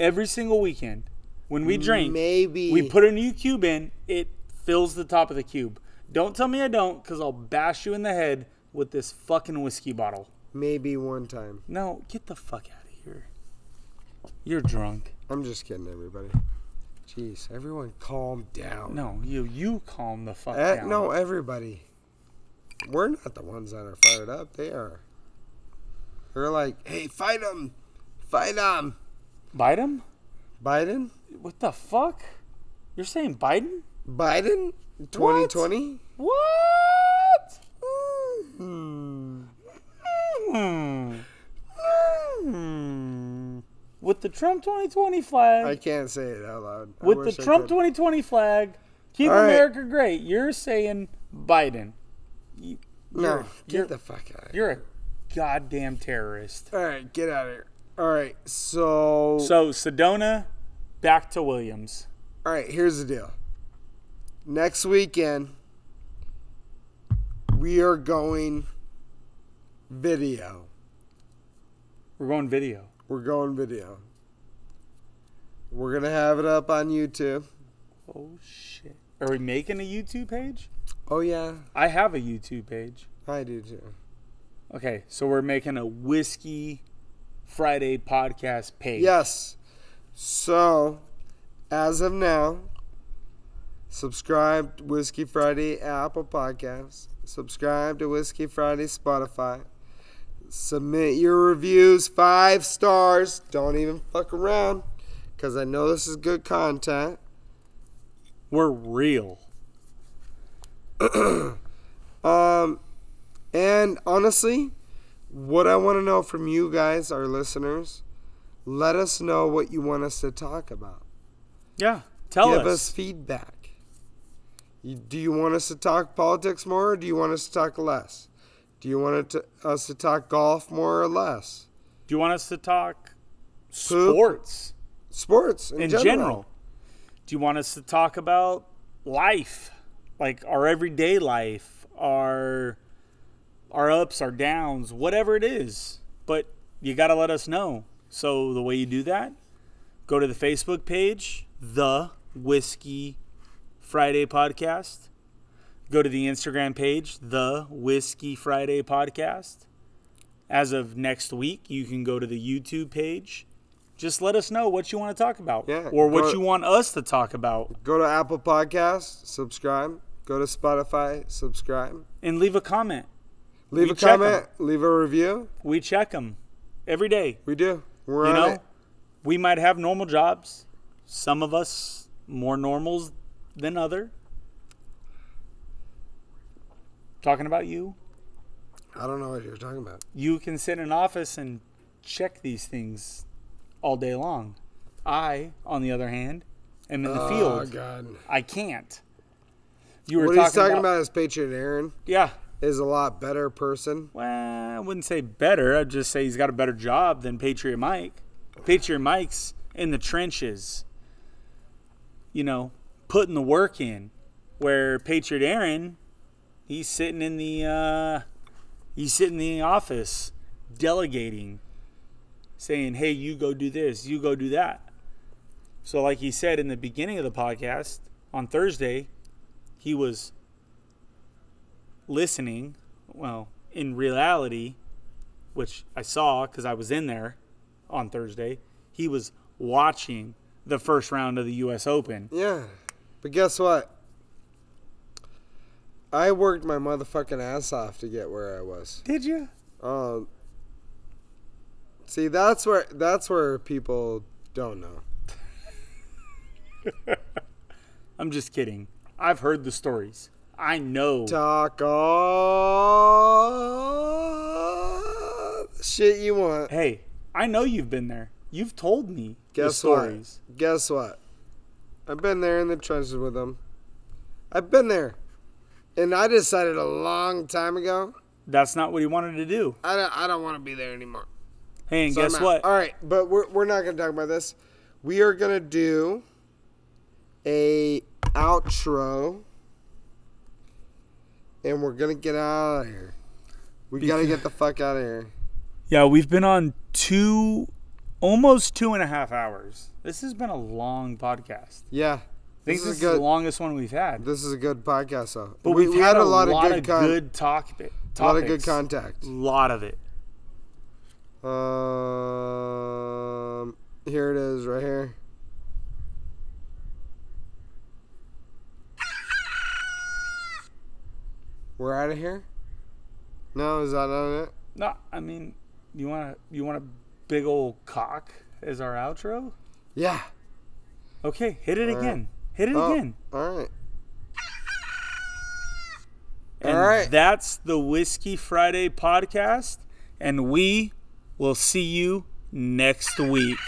Speaker 4: every single weekend when we drink.
Speaker 1: Maybe
Speaker 4: we put a new cube in. It fills the top of the cube. Don't tell me I don't, because I'll bash you in the head with this fucking whiskey bottle.
Speaker 1: maybe one time.
Speaker 4: No, get the fuck out of here. You're drunk.
Speaker 1: I'm just kidding, everybody. Jeez, everyone, calm down.
Speaker 4: No, you you calm the fuck
Speaker 1: Eh,
Speaker 4: down.
Speaker 1: no, everybody. We're not the ones that are fired up. They are. They're like, hey, fight him, fight him.
Speaker 4: Bite him?
Speaker 1: Biden,
Speaker 4: What the fuck? You're saying Biden?
Speaker 1: Biden, 2020.
Speaker 4: What?
Speaker 1: Hmm.
Speaker 4: Hmm. Hmm. With the Trump 2020 flag.
Speaker 1: I can't say it out loud. I
Speaker 4: with the
Speaker 1: I
Speaker 4: Trump
Speaker 1: could.
Speaker 4: 2020 flag, keep
Speaker 1: All right.
Speaker 4: America great. You're saying Biden. You,
Speaker 1: No, get
Speaker 4: you're-
Speaker 1: the fuck out.
Speaker 4: You're a goddamn terrorist.
Speaker 1: All right, get out of here. All right, so
Speaker 4: So Sedona, back to Williams.
Speaker 1: all right, here's the deal. Next weekend, we are going video.
Speaker 4: We're going video.
Speaker 1: We're going video. We're gonna have it up on YouTube.
Speaker 4: Oh shit. Are we making a YouTube page?
Speaker 1: Oh yeah,
Speaker 4: I have a YouTube page.
Speaker 1: I do too.
Speaker 4: Okay, so we're making a whiskey Friday podcast page.
Speaker 1: Yes. So, as of now, subscribe to Whiskey Friday Apple Podcasts. Subscribe to Whiskey Friday Spotify. Submit your reviews five stars. Don't even fuck around, because I know this is good content.
Speaker 4: We're real.
Speaker 1: Um, and honestly, what I want to know from you guys, our listeners, let us know what you want us to talk about.
Speaker 4: Yeah. Tell
Speaker 1: Give
Speaker 4: us.
Speaker 1: Give us feedback. You, do you want us to talk politics more, or do you want us to talk less? Do you want it to, us to talk golf more or less?
Speaker 4: Do you want us to talk
Speaker 1: Poop?
Speaker 4: sports
Speaker 1: Sports in,
Speaker 4: in
Speaker 1: general.
Speaker 4: general? Do you want us to talk about life, like our everyday life, our our ups, our downs, whatever it is? But you got to let us know. So the way you do that, go to the Facebook page, the Whiskey Friday Podcast. Go to the Instagram page, the Whiskey Friday Podcast. As of next week, you can go to the YouTube page. Just let us know what you want to talk about
Speaker 1: Yeah,
Speaker 4: or what
Speaker 1: go-
Speaker 4: you want us to talk about
Speaker 1: Go to Apple Podcasts, subscribe. Go to Spotify, subscribe.
Speaker 4: and leave a comment.
Speaker 1: Leave
Speaker 4: We
Speaker 1: a comment, leave a review.
Speaker 4: We check them every day.
Speaker 1: We do. We're
Speaker 4: you
Speaker 1: on
Speaker 4: know,
Speaker 1: it.
Speaker 4: we might have normal jobs. Some of us more normals than other. Talking about you,
Speaker 1: I don't know what you're talking about.
Speaker 4: you can sit in an office and check these things all day long. I, on the other hand, am in the field.
Speaker 1: Oh,
Speaker 4: field.
Speaker 1: God.
Speaker 4: I can't. You were
Speaker 1: what
Speaker 4: talking,
Speaker 1: he's talking
Speaker 4: about,
Speaker 1: about is Patriot Aaron
Speaker 4: Yeah.
Speaker 1: is a lot better person.
Speaker 4: Well, I wouldn't say better. I'd just say he's got a better job than Patriot Mike. Patriot Mike's in the trenches, you know, putting the work in. Where Patriot Aaron, He's sitting in the uh, he's sitting in the office delegating, saying, "Hey, you go do this, you go do that." So, like he said in the beginning of the podcast on Thursday, he was listening. Well, in reality, which I saw because I was in there on Thursday, he was watching the first round of the U.S. Open.
Speaker 1: Yeah. But guess what? I worked my motherfucking ass off to get where I was.
Speaker 4: Did you?
Speaker 1: Oh. see, that's where that's where people don't know.
Speaker 4: I'm just kidding. I've heard the stories. I know.
Speaker 1: Talk all shit you want.
Speaker 4: Hey, I know you've been there. You've told me the
Speaker 1: Guess
Speaker 4: stories.
Speaker 1: what? Guess what? I've been there in the trenches with them. I've been there. And I decided a long time ago,
Speaker 4: That's not what he wanted to do.
Speaker 1: I don't, I don't want to be there anymore.
Speaker 4: Hey, and
Speaker 1: So
Speaker 4: guess what?
Speaker 1: All right, but we're, we're not going to talk about this. We are going to do a outro. And we're going to get out of here. We got to get the fuck out of here.
Speaker 4: Yeah, we've been on two, almost two and a half hours. This has been a long podcast.
Speaker 1: Yeah.
Speaker 4: This,
Speaker 1: a
Speaker 4: is the longest one we've had.
Speaker 1: This is a good podcast, though.
Speaker 4: But we've, had, a lot, of good,
Speaker 1: con-
Speaker 4: good talk.
Speaker 1: a lot of good contact.
Speaker 4: A lot of it.
Speaker 1: Um, here it is, right here. We're out of here. No, is that not it?
Speaker 4: No, I mean, you want to you want a big old cock as our outro?
Speaker 1: Yeah.
Speaker 4: Okay, hit it
Speaker 1: All right.
Speaker 4: Hit it
Speaker 1: Oh,
Speaker 4: again.
Speaker 1: All right.
Speaker 4: And
Speaker 1: All right.
Speaker 4: That's the Whiskey Friday podcast, and we will see you next week.